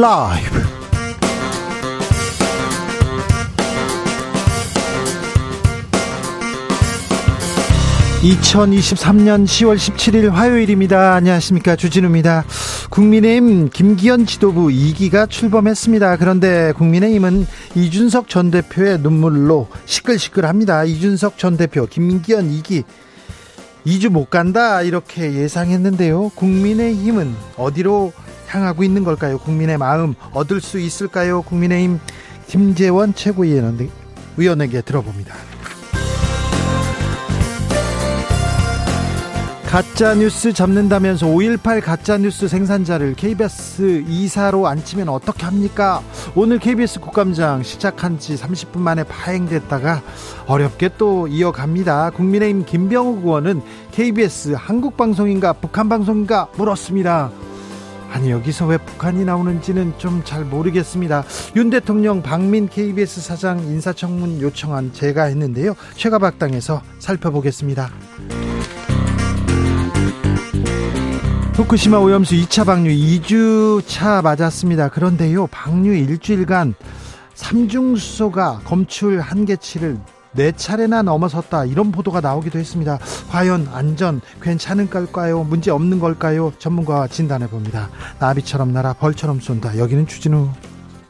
라이브 2023년 10월 17일 화요일입니다. 안녕하십니까. 주진우입니다. 국민의힘 김기현 지도부 2기가 출범했습니다. 그런데 국민의힘은 이준석 전 대표의 눈물로 시끌시끌합니다. 이준석 전 대표, 김기현 2기 2주 못 간다 이렇게 예상했는데요. 국민의힘은 어디로 향하고 있는 걸까요? 국민의 마음 얻을 수 있을까요? 국민의힘 김재원 최고위원에게 들어봅니다. 가짜 뉴스 잡는다면서 5.18 가짜 뉴스 생산자를 KBS 이사로 앉히면 어떻게 합니까? 오늘 KBS 국감장 시작한 지 30분 만에 파행됐다가 어렵게 또 이어갑니다. 국민의힘 김병욱 의원은 KBS 한국 방송인가 북한 방송인가 물었습니다. 아니 여기서 왜 북한이 나오는지는 좀 잘 모르겠습니다. 윤 대통령 박민 KBS 사장 인사청문 요청한 제가 했는데요. 최가박당에서 살펴보겠습니다. 후쿠시마 오염수 2차 방류 2주차 맞았습니다. 그런데요, 방류 일주일간 삼중수소가 검출 한계치를 네 차례나 넘어섰다 이런 보도가 나오기도 했습니다. 과연 안전 괜찮은 걸까요? 문제 없는 걸까요? 전문가와 진단해 봅니다. 나비처럼 날아 벌처럼 쏜다. 여기는 주진우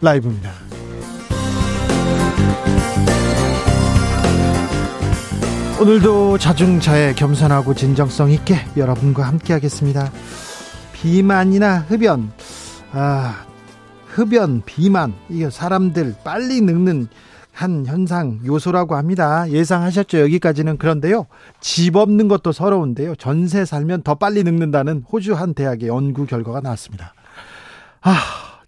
라이브입니다. 오늘도 자중자애 겸손하고 진정성 있게 여러분과 함께 하겠습니다. 비만이나 흡연, 아, 흡연, 비만, 이게 사람들 빨리 늙는 한 현상 요소라고 합니다. 예상하셨죠? 여기까지는 그런데요. 집 없는 것도 서러운데요. 전세 살면 더 빨리 늙는다는 호주 한 대학의 연구 결과가 나왔습니다. 아,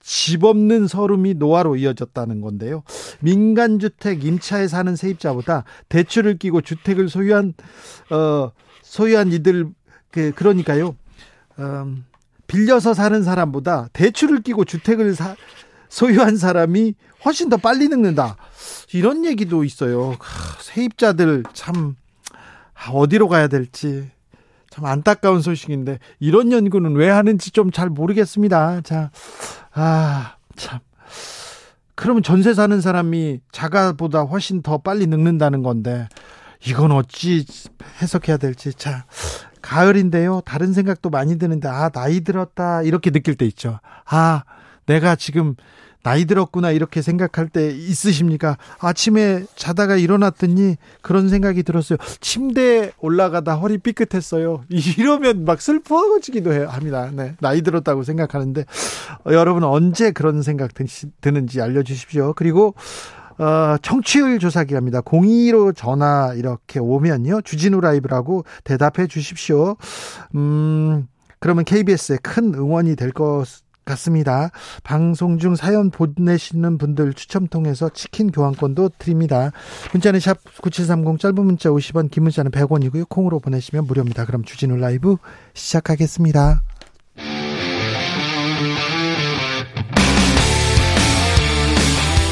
집 없는 서름이 노화로 이어졌다는 건데요. 민간주택 임차에 사는 세입자보다 대출을 끼고 주택을 소유한 어 소유한 이들 그 그러니까요. 음, 빌려서 사는 사람보다 대출을 끼고 주택을 사, 소유한 사람이 훨씬 더 빨리 늙는다. 이런 얘기도 있어요. 세입자들 참 어디로 가야 될지 참 안타까운 소식인데 이런 연구는 왜 하는지 좀 잘 모르겠습니다. 자, 아, 참. 그러면 전세 사는 사람이 자가보다 훨씬 더 빨리 늙는다는 건데 이건 어찌 해석해야 될지 자 가을인데요 다른 생각도 많이 드는데 아 나이 들었다 이렇게 느낄 때 있죠 아 내가 지금 나이 들었구나 이렇게 생각할 때 있으십니까? 아침에 자다가 일어났더니 그런 생각이 들었어요. 침대에 올라가다 허리 삐끗했어요. 이러면 막 슬퍼지기도 해요. 합니다. 네. 나이 들었다고 생각하는데 어, 여러분 언제 그런 생각 드는지 알려 주십시오. 그리고 어, 청취율 조사 기간입니다. 02로 전화 이렇게 오면요. 주진우 라이브라고 대답해 주십시오. 음, 그러면 KBS에 큰 응원이 될 것 같습니다. 방송 중 사연 보내시는 분들 추첨 통해서 치킨 교환권도 드립니다. 문자는 샵 9730 짧은 문자 50원 긴 문자는 100원이고요. 콩으로 보내시면 무료입니다. 그럼 주진우 라이브 시작하겠습니다.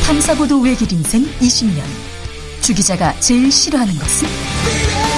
탐사보도 외길 인생 20년 주 기자가 제일 싫어하는 것은?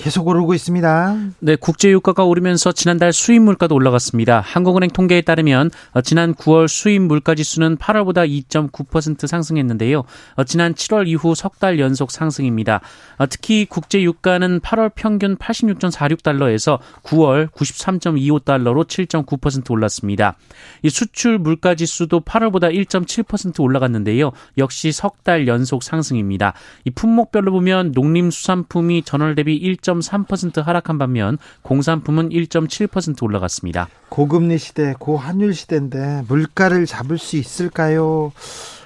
계속 오르고 있습니다. 네, 국제 유가가 오르면서 지난달 수입 물가도 올라갔습니다. 한국은행 통계에 따르면 어, 지난 9월 수입 물가 지수는 8월보다 2.9% 상승했는데요. 어, 지난 7월 이후 석 달 연속 상승입니다. 어, 특히 국제 유가는 8월 평균 86.46달러에서 9월 93.25달러로 7.9% 올랐습니다. 이 수출 물가 지수도 8월보다 1.7% 올라갔는데요. 역시 석 달 연속 상승입니다. 이 품목별로 보면 농림수산품이 전월 대비 1. 1.3% 하락한 반면 공산품은 1.7% 올라갔습니다. 고금리 시대, 고환율 시대인데 물가를 잡을 수 있을까요?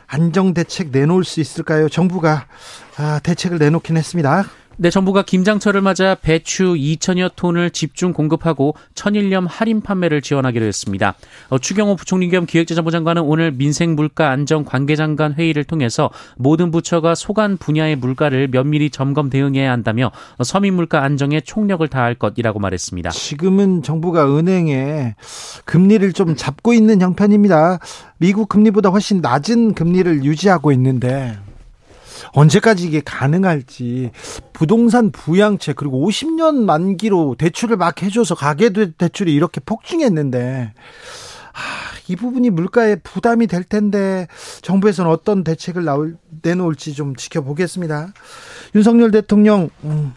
안정 대책 내놓을 수 있을까요? 정부가 아, 대책을 내놓긴 했습니다. 네, 정부가 김장철을 맞아 배추 2천여 톤을 집중 공급하고 천일염 할인 판매를 지원하기로 했습니다. 어, 추경호 부총리 겸 기획재정부 장관은 오늘 민생 물가 안정 관계장관 회의를 통해서 모든 부처가 소관 분야의 물가를 면밀히 점검 대응해야 한다며 서민 물가 안정에 총력을 다할 것이라고 말했습니다. 지금은 정부가 은행에 금리를 좀 잡고 있는 형편입니다. 미국 금리보다 훨씬 낮은 금리를 유지하고 있는데 언제까지 이게 가능할지 부동산 부양책 그리고 50년 만기로 대출을 막 해줘서 가계 대출이 이렇게 폭증했는데 아, 이 부분이 물가에 부담이 될 텐데 정부에서는 어떤 대책을 나올, 내놓을지 좀 지켜보겠습니다. 윤석열 대통령 음,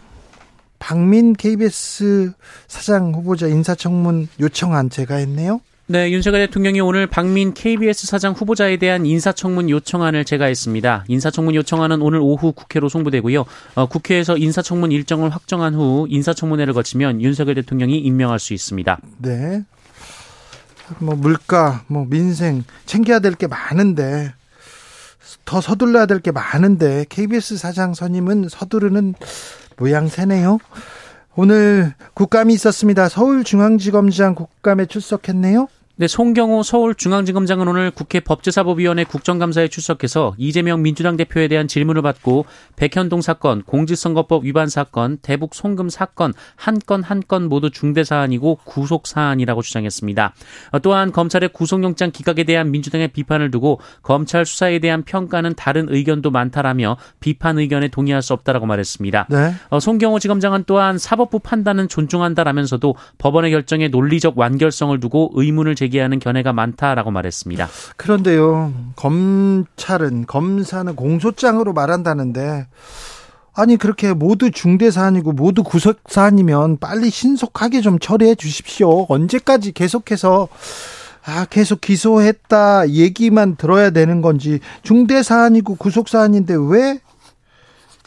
박민 KBS 사장 후보자 인사청문 요청안 제가 했네요. 네, 윤석열 대통령이 오늘 박민 KBS 사장 후보자에 대한 인사청문 요청안을 제가했습니다. 인사청문 요청안은 오늘 오후 국회로 송부되고요. 어, 국회에서 인사청문 일정을 확정한 후 인사청문회를 거치면 윤석열 대통령이 임명할 수 있습니다. 네. 뭐 물가, 뭐 민생 챙겨야 될 게 많은데 더 서둘러야 될 게 많은데 KBS 사장 선임은 서두르는 모양새네요. 오늘 국감이 있었습니다. 서울중앙지검장 국감에 출석했네요. 네, 송경호 서울중앙지검장은 오늘 국회 법제사법위원회 국정감사에 출석해서 이재명 민주당 대표에 대한 질문을 받고 백현동 사건, 공직선거법 위반 사건, 대북 송금 사건 한 건 한 건 모두 중대 사안이고 구속 사안이라고 주장했습니다. 또한 검찰의 구속영장 기각에 대한 민주당의 비판을 두고 검찰 수사에 대한 평가는 다른 의견도 많다라며 비판 의견에 동의할 수 없다라고 말했습니다. 네. 어, 송경호 지검장은 또한 사법부 판단은 존중한다라면서도 법원의 결정에 논리적 완결성을 두고 의문을 제 제기하는 견해가 많다라고 말했습니다. 그런데요, 검찰은 검사는 공소장으로 말한다는데 아니 그렇게 모두 중대 사안이고 모두 구속 사안이면 빨리 신속하게 좀 처리해 주십시오. 언제까지 계속해서 아, 계속 기소했다 얘기만 들어야 되는 건지 중대 사안이고 구속 사안인데 왜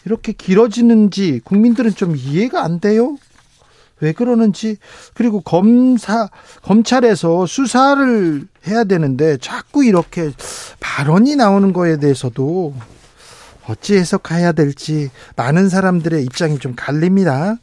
이렇게 길어지는지 국민들은 좀 이해가 안 돼요. 왜 그러는지 그리고 검사 검찰에서 수사를 해야 되는데 자꾸 이렇게 발언이 나오는 거에 대해서도 어찌 해석해야 될지 많은 사람들의 입장이 좀 갈립니다.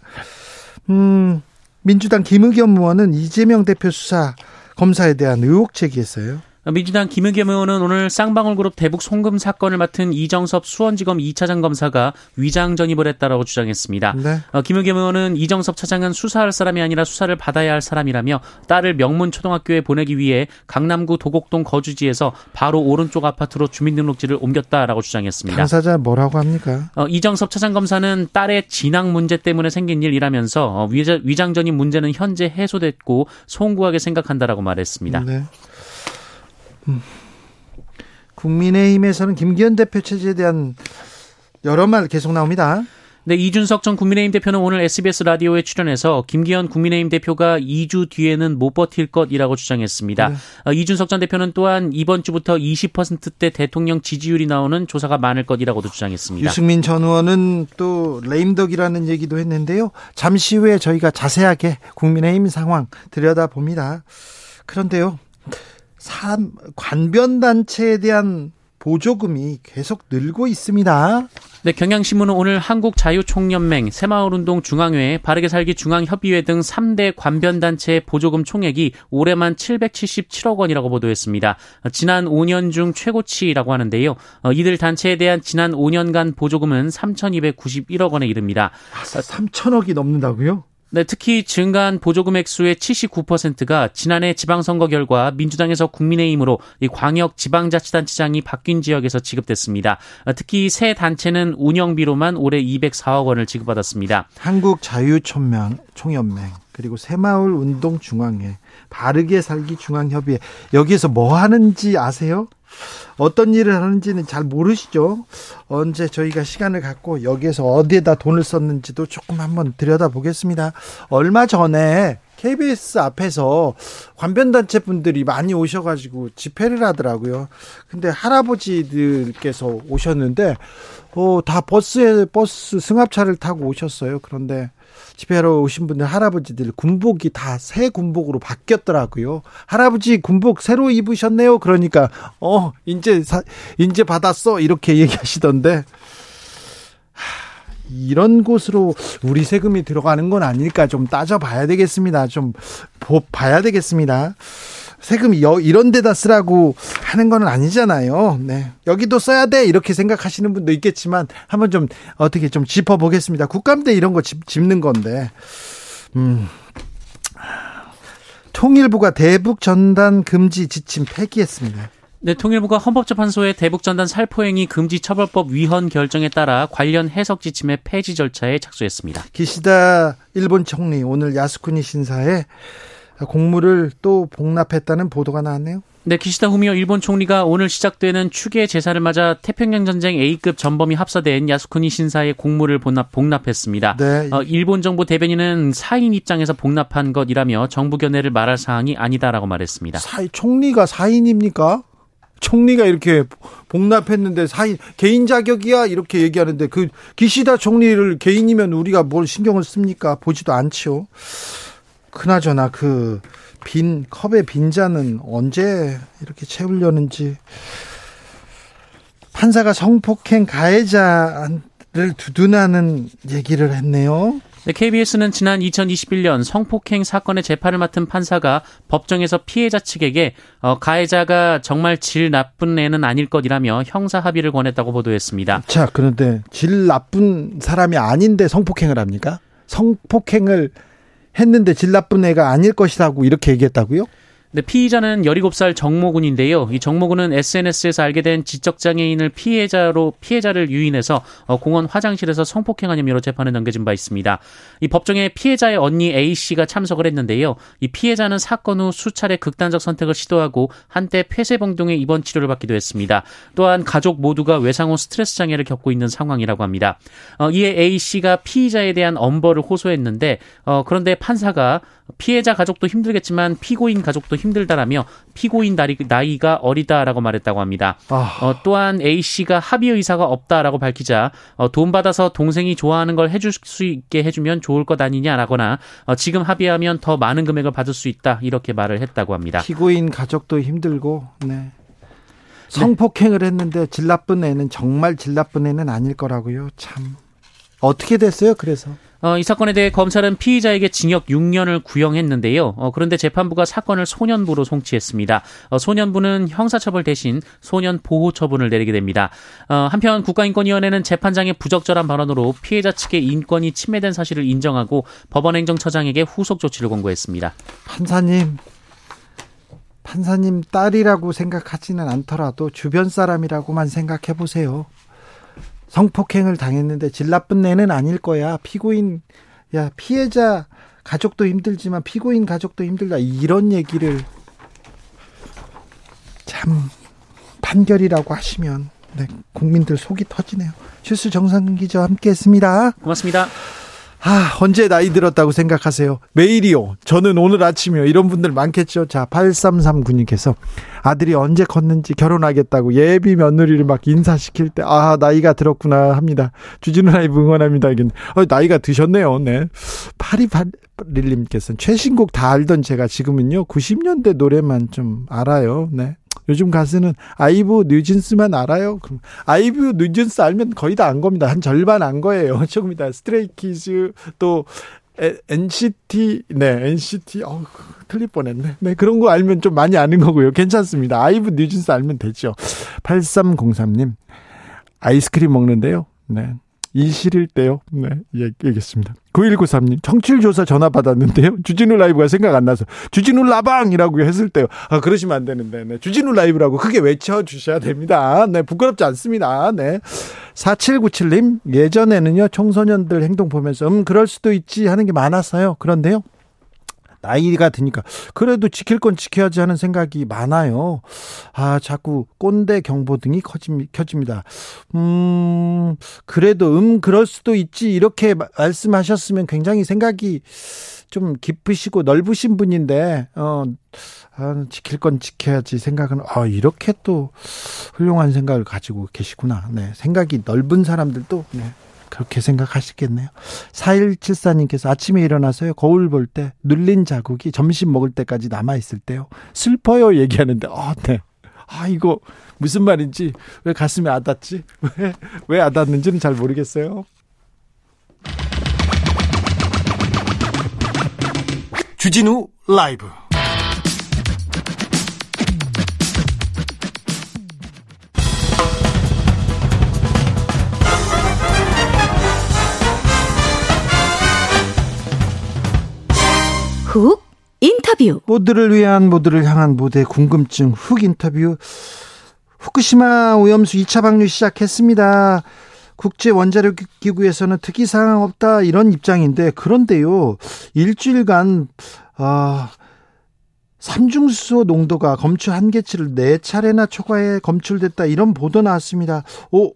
음, 민주당 김의겸 의원은 이재명 대표 수사 검사에 대한 의혹 제기했어요. 민주당 김의겸 의원은 오늘 쌍방울그룹 대북 송금 사건을 맡은 이정섭 수원지검 2차장 검사가 위장 전입을 했다라고 주장했습니다. 네. 어, 김의겸 의원은 이정섭 차장은 수사할 사람이 아니라 수사를 받아야 할 사람이라며 딸을 명문 초등학교에 보내기 위해 강남구 도곡동 거주지에서 바로 오른쪽 아파트로 주민등록지를 옮겼다라고 주장했습니다. 당사자 뭐라고 합니까? 어, 이정섭 차장 검사는 딸의 진학 문제 때문에 생긴 일이라면서 어, 위장 전입 문제는 현재 해소됐고 송구하게 생각한다라고 말했습니다. 네. 음. 국민의힘에서는 김기현 대표 체제에 대한 여러 말 계속 나옵니다. 네, 이준석 전 국민의힘 대표는 오늘 SBS 라디오에 출연해서 김기현 국민의힘 대표가 2주 뒤에는 못 버틸 것이라고 주장했습니다. 네. 어, 이준석 전 대표는 또한 이번 주부터 20%대 대통령 지지율이 나오는 조사가 많을 것이라고도 주장했습니다. 유승민 전 의원은 또 레임덕이라는 얘기도 했는데요. 잠시 후에 저희가 자세하게 국민의힘 상황 들여다봅니다. 그런데요. 산 관변단체에 대한 보조금이 계속 늘고 있습니다. 네, 경향신문은 오늘 한국자유총연맹, 새마을운동 중앙회, 바르게 살기 중앙협의회 등 3대 관변단체 보조금 총액이 올해만 777억 원이라고 보도했습니다. 지난 5년 중 최고치라고 하는데요. 어, 이들 단체에 대한 지난 5년간 보조금은 3,291억 원에 이릅니다. 3천억이 넘는다고요? 네, 특히 증가한 보조금 액수의 79%가 지난해 지방선거 결과 민주당에서 국민의힘으로 이 광역 지방자치단체장이 바뀐 지역에서 지급됐습니다. 특히 새 단체는 운영비로만 올해 204억 원을 지급받았습니다. 한국자유총명 총연맹 그리고 새마을 운동 중앙회 바르게 살기 중앙협의회 여기에서 뭐 하는지 아세요? 어떤 일을 하는지는 잘 모르시죠. 언제 저희가 시간을 갖고 여기에서 어디에다 돈을 썼는지도 조금 한번 들여다보겠습니다. 얼마 전에 KBS 앞에서 관변단체 분들이 많이 오셔가지고 집회를 하더라고요. 근데 할아버지들께서 오셨는데, 어, 다 버스에, 버스 승합차를 타고 오셨어요. 그런데 집회하러 오신 분들 할아버지들 군복이 다 새 군복으로 바뀌었더라고요. 할아버지 군복 새로 입으셨네요. 그러니까 어 이제 사, 이제 받았어 이렇게 얘기하시던데 이런 곳으로 우리 세금이 들어가는 건 아닐까 좀 따져봐야 되겠습니다. 좀 봐야 되겠습니다. 세금이 여, 이런 데다 쓰라고 하는 건 아니잖아요. 네. 여기도 써야 돼. 이렇게 생각하시는 분도 있겠지만 한번 좀 어떻게 좀 짚어 보겠습니다. 국감때 이런 거 짚, 짚는 건데. 음. 통일부가 대북 전단 금지 지침 폐기했습니다. 네, 통일부가 헌법재판소의 대북전단 살포행위 금지 처벌법 위헌 결정에 따라 관련 해석 지침의 폐지 절차에 착수했습니다. 기시다 일본 총리 오늘 야스쿠니 신사에 공물을 또 복납했다는 보도가 나왔네요. 네, 기시다 후미오 일본 총리가 오늘 시작되는 추계 제사를 맞아 태평양 전쟁 A급 전범이 합사된 야스쿠니 신사의 공물을 복납, 복납했습니다. 네. 어, 일본 정부 대변인은 사인 입장에서 복납한 것이라며 정부 견해를 말할 사항이 아니다라고 말했습니다. 사인 총리가 사인입니까? 총리가 이렇게 복납했는데 사인 개인 자격이야 이렇게 얘기하는데 그 기시다 총리를 개인이면 우리가 뭘 신경을 씁니까? 보지도 않지요. 그나저나 그 빈 컵의 빈잔은 언제 이렇게 채우려는지 판사가 성폭행 가해자를 두둔하는 얘기를 했네요. 네, KBS는 지난 2021년 성폭행 사건의 재판을 맡은 판사가 법정에서 피해자 측에게 어, 가해자가 정말 질 나쁜 애는 아닐 것이라며 형사 합의를 권했다고 보도했습니다. 자, 그런데 질 나쁜 사람이 아닌데 성폭행을 합니까? 성폭행을 했는데 질 나쁜 애가 아닐 것이라고 이렇게 얘기했다고요? 네, 피의자는 17살 정모군인데요. 이 정모군은 SNS에서 알게 된 지적장애인을 피해자로 피해자를 유인해서 어, 공원 화장실에서 성폭행한 혐의로 재판에 넘겨진 바 있습니다. 이 법정에 피해자의 언니 A 씨가 참석을 했는데요. 이 피해자는 사건 후 수차례 극단적 선택을 시도하고 한때 폐쇄병동에 입원 치료를 받기도 했습니다. 또한 가족 모두가 외상 후 스트레스 장애를 겪고 있는 상황이라고 합니다. 어, 이에 A 씨가 피의자에 대한 엄벌을 호소했는데 어, 그런데 판사가 피해자 가족도 힘들겠지만 피고인 가족도 힘들다라며 피고인 나이가 어리다라고 말했다고 합니다. 아... 어, 또한 A 씨가 합의 의사가 없다라고 밝히자 어, 돈 받아서 동생이 좋아하는 걸 해줄 수 있게 해주면 좋을 것 아니냐라거나 어, 지금 합의하면 더 많은 금액을 받을 수 있다 이렇게 말을 했다고 합니다. 피고인 가족도 힘들고 네. 성폭행을 했는데 질 나쁜 애는 정말 질 나쁜 애는 아닐 거라고요. 참 어떻게 됐어요? 그래서 어, 이 사건에 대해 검찰은 피의자에게 징역 6년을 구형했는데요. 어, 그런데 재판부가 사건을 소년부로 송치했습니다. 어, 소년부는 형사처벌 대신 소년 보호 처분을 내리게 됩니다. 어, 한편 국가인권위원회는 재판장의 부적절한 발언으로 피해자 측의 인권이 침해된 사실을 인정하고 법원행정처장에게 후속 조치를 권고했습니다. 판사님, 판사님 딸이라고 생각하지는 않더라도 주변 사람이라고만 생각해 보세요. 성폭행을 당했는데 질 나쁜 애는 아닐 거야. 피고인, 야, 피해자 가족도 힘들지만 피고인 가족도 힘들다. 이런 얘기를 참 판결이라고 하시면 네, 국민들 속이 터지네요. 실수 정상 기자와 함께 했습니다. 고맙습니다. 아, 언제 나이 들었다고 생각하세요? 매일이요. 저는 오늘 아침이요. 이런 분들 많겠죠. 자, 8339님께서 아들이 언제 컸는지 결혼하겠다고 예비 며느리를 막 인사시킬 때, 아, 나이가 들었구나 합니다. 주진우 라이브 응원합니다. 어, 나이가 드셨네요. 네. 8281님께서는 최신곡 다 알던 제가 지금은요, 90년대 노래만 좀 알아요. 네. 요즘 가수는 아이브 뉴진스만 알아요. 그럼 아이브 뉴진스 알면 거의 다 안 겁니다. 한 절반 안 거예요. 조금이다. 스트레이키즈 또 NCT, 네, NCT, 어 틀릴 뻔했네. 네, 그런 거 알면 좀 많이 아는 거고요. 괜찮습니다. 아이브 뉴진스 알면 되죠. 8303님, 아이스크림 먹는데요. 네. 일실일 때요. 네, 얘기했습니다. 9193님, 청취율조사 전화 받았는데요. 주진우 라이브가 생각 안 나서, 주진우 라방이라고 했을 때요. 아, 그러시면 안 되는데, 네. 주진우 라이브라고 크게 외쳐주셔야 됩니다. 네, 부끄럽지 않습니다. 네. 4797님, 예전에는요, 청소년들 행동 보면서, 음, 그럴 수도 있지 하는 게 많았어요. 그런데요. 나이가 드니까 그래도 지킬 건 지켜야지 하는 생각이 많아요. 아, 자꾸 꼰대 경보등이 켜집니다. 음, 그래도 음 그럴 수도 있지 이렇게 말씀하셨으면 굉장히 생각이 좀 깊으시고 넓으신 분인데 어 아, 지킬 건 지켜야지 생각은 아 이렇게 또 훌륭한 생각을 가지고 계시구나. 네. 생각이 넓은 사람들도 네. 그렇게 생각하시겠네요. 4174님께서 아침에 일어나서요, 거울 볼 때 눌린 자국이 점심 먹을 때까지 남아있을 때요, 슬퍼요 얘기하는데, 아, 네. 아, 이거 무슨 말인지, 왜 가슴에 와닿지? 왜, 왜 와닿는지는 잘 모르겠어요. 주진우 라이브 훅 인터뷰 모두를 위한 모두를 향한 모두의 궁금증 훅 인터뷰 후쿠시마 오염수 2차 방류 시작했습니다. 국제 원자력 기구에서는 특이 사항 없다 이런 입장인데 그런데요 일주일간 아 삼중수소 농도가 검출 한계치를 네 차례나 초과해 검출됐다 이런 보도 나왔습니다. 오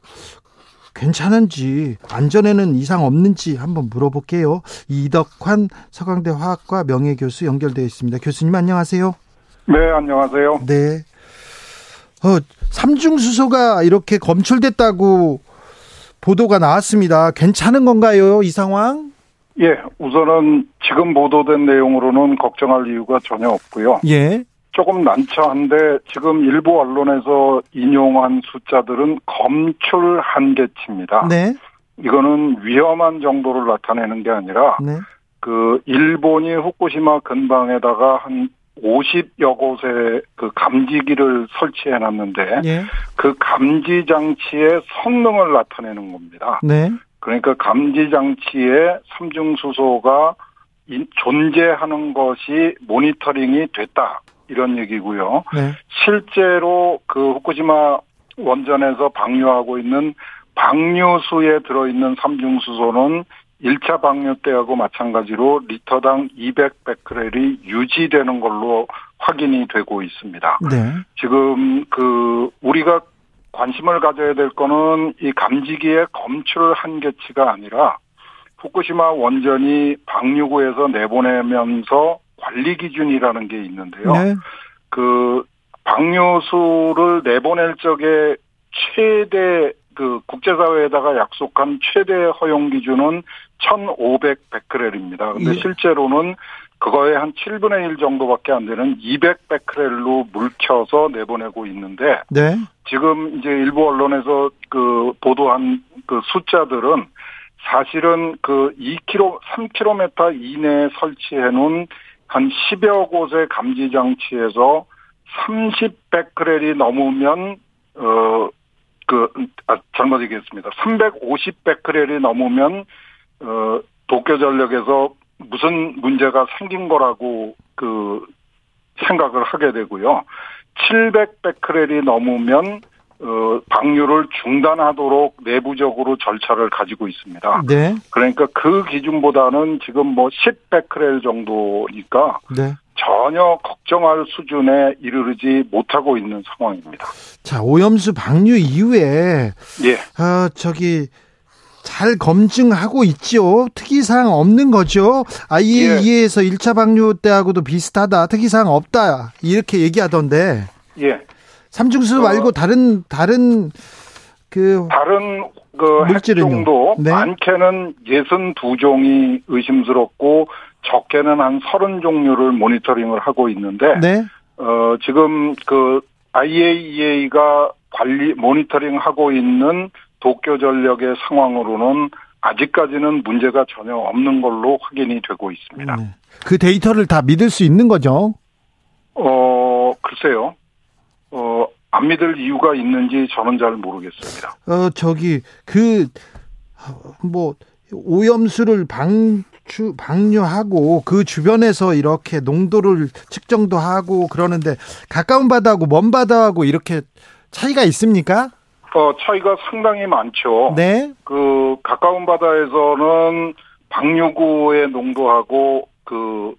괜찮은지 안전에는 이상 없는지 한번 물어볼게요. 이덕환 서강대 화학과 명예교수 연결되어 있습니다. 교수님 안녕하세요. 네 안녕하세요. 네. 어, 삼중수소가 이렇게 검출됐다고 보도가 나왔습니다. 괜찮은 건가요, 이 상황? 예, 우선은 지금 보도된 내용으로는 걱정할 이유가 전혀 없고요. 예. 조금 난처한데 지금 일부 언론에서 인용한 숫자들은 검출 한계치입니다. 네. 이거는 위험한 정도를 나타내는 게 아니라 네. 그 일본이 후쿠시마 근방에다가 한 50여 곳에 그 감지기를 설치해 놨는데 예. 그 감지 장치의 성능을 나타내는 겁니다. 네. 그러니까 감지 장치에 삼중 수소가 인- 존재하는 것이 모니터링이 됐다. 이런 얘기고요. 네. 실제로 그 후쿠시마 원전에서 방류하고 있는 방류수에 들어있는 삼중수소는 1차 방류 때하고 마찬가지로 리터당 200베크렐이 유지되는 걸로 확인이 되고 있습니다. 네. 지금 그 우리가 관심을 가져야 될 거는 이 감지기의 검출 한계치가 아니라 후쿠시마 원전이 방류구에서 내보내면서 관리 기준이라는 게 있는데요. 네. 그 방류수를 내보낼 적에 최대 그 국제사회에다가 약속한 최대 허용 기준은 1,500 베크렐입니다. 근데 예. 실제로는 그거의 한 7분의 1 정도밖에 안 되는 200 베크렐로 물켜서 내보내고 있는데 네. 지금 이제 일부 언론에서 그 보도한 그 숫자들은 사실은 그 2km, 3km 이내에 설치해 놓은 한 10여 곳의 감지 장치에서 30베크렐이 넘으면 어그 아, 잘못 얘기했습니다. 350베크렐이 넘으면 어 도쿄 전력에서 무슨 문제가 생긴 거라고 그 생각을 하게 되고요. 700베크렐이 넘으면 어 방류를 중단하도록 내부적으로 절차를 가지고 있습니다. 네. 그러니까 그 기준보다는 지금 뭐 10베크렐 정도니까 네. 전혀 걱정할 수준에 이르르지 못하고 있는 상황입니다. 자, 오염수 방류 이후에 예. 어, 저기 잘 검증하고 있죠. 특이사항 없는 거죠. IAEA에서 1차 방류 때하고도 비슷하다. 특이사항 없다. 이렇게 얘기하던데. 예. 삼중수 어. 말고 다른 다른 그 다른 그? 핵종도 네. 많게는 62종이 의심스럽고 적게는 한 30종류를 모니터링을 하고 있는데 네. 어 지금 그 IAEA가 관리 모니터링 하고 있는 도쿄 전력의 상황으로는 아직까지는 문제가 전혀 없는 걸로 확인이 되고 있습니다. 네. 그 데이터를 다 믿을 수 있는 거죠. 어 글쎄요. 어 안 믿을 이유가 있는지 저는 잘 모르겠습니다. 어 저기 그 뭐 오염수를 방추 방류하고 그 주변에서 이렇게 농도를 측정도 하고 그러는데 가까운 바다하고 먼 바다하고 이렇게 차이가 있습니까? 어 차이가 상당히 많죠. 네. 그 가까운 바다에서는 방류구의 농도하고 그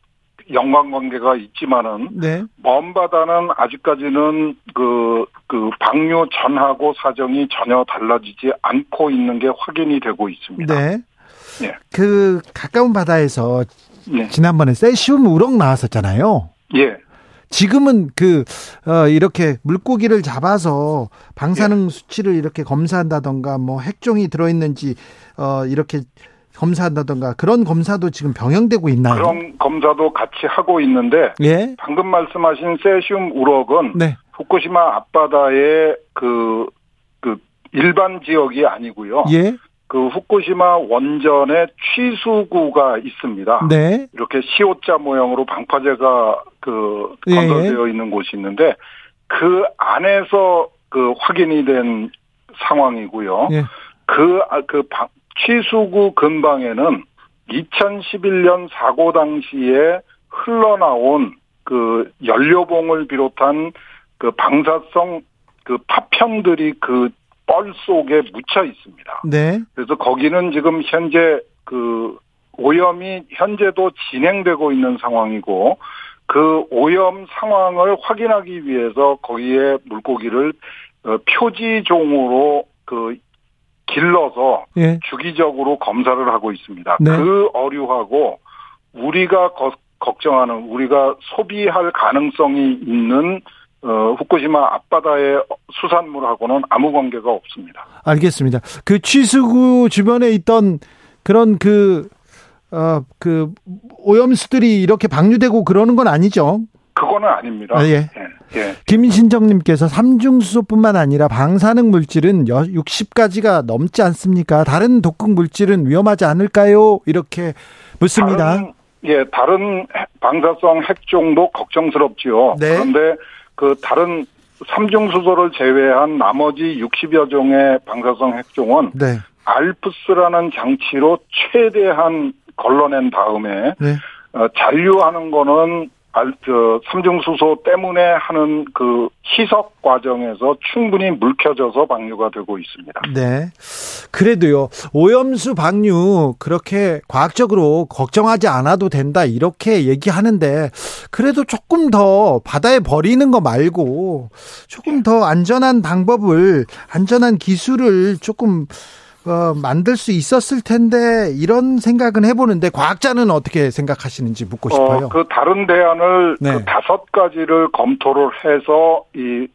연관관계가 있지만은 네. 먼 바다는 아직까지는 그, 그 방류 전하고 사정이 전혀 달라지지 않고 있는 게 확인이 되고 있습니다. 네. 예. 그 가까운 바다에서 네. 지난번에 세슘 우럭 나왔었잖아요. 예. 지금은 그 어, 이렇게 물고기를 잡아서 방사능 수치를 이렇게 검사한다던가 뭐 핵종이 들어 있는지 어, 이렇게 검사한다던가 그런 검사도 지금 병행되고 있나요? 그런 검사도 같이 하고 있는데 예. 방금 말씀하신 세슘 우럭은 네. 후쿠시마 앞바다의 그, 그 일반 지역이 아니고요. 예. 그 후쿠시마 원전의 취수구가 있습니다. 네. 이렇게 시옷자 모형으로 방파제가 그 예, 건설되어 있는 곳이 있는데 그 안에서 그 확인이 된 상황이고요. 예. 그, 아, 그 방- 취수구 근방에는 2011년 사고 당시에 흘러나온 그 연료봉을 비롯한 그 방사성 그 파편들이 그 뻘 속에 묻혀 있습니다. 네. 그래서 거기는 지금 현재 그 오염이 현재도 진행되고 있는 상황이고 그 오염 상황을 확인하기 위해서 거기에 물고기를 어, 표지종으로 그 길러서 예. 주기적으로 검사를 하고 있습니다. 네. 그 어류하고 우리가 거- 걱정하는 우리가 소비할 가능성이 있는 어, 후쿠시마 앞바다의 수산물하고는 아무 관계가 없습니다. 알겠습니다. 그 취수구 주변에 있던 그런 그, 어, 그, 오염수들이 이렇게 방류되고 그러는 건 아니죠? 그거는 아닙니다. 아, 예. 예, 예. 김신정님께서 삼중수소뿐만 아니라 방사능 물질은 60가지가 넘지 않습니까? 다른 독극 물질은 위험하지 않을까요? 이렇게 묻습니다. 다른, 예, 다른 핵- 방사성 핵종도 걱정스럽지요. 네. 그런데 그 다른 삼중수소를 제외한 나머지 60여 종의 방사성 핵종은 네. 알프스라는 장치로 최대한 걸러낸 다음에 네. 어, 잔류하는 거는 알, 저, 삼중수소 때문에 하는 그 희석 과정에서 충분히 물켜져서 방류가 되고 있습니다. 네. 그래도요, 오염수 방류, 그렇게 과학적으로 걱정하지 않아도 된다, 이렇게 얘기하는데, 그래도 조금 더 바다에 버리는 거 말고, 조금 더 안전한 방법을, 안전한 기술을 조금, 어, 만들 수 있었을 텐데, 이런 생각은 해보는데, 과학자는 어떻게 생각하시는지 묻고 싶어요. 어, 그 다른 대안을 네. 그 다섯 가지를 검토를 해서 이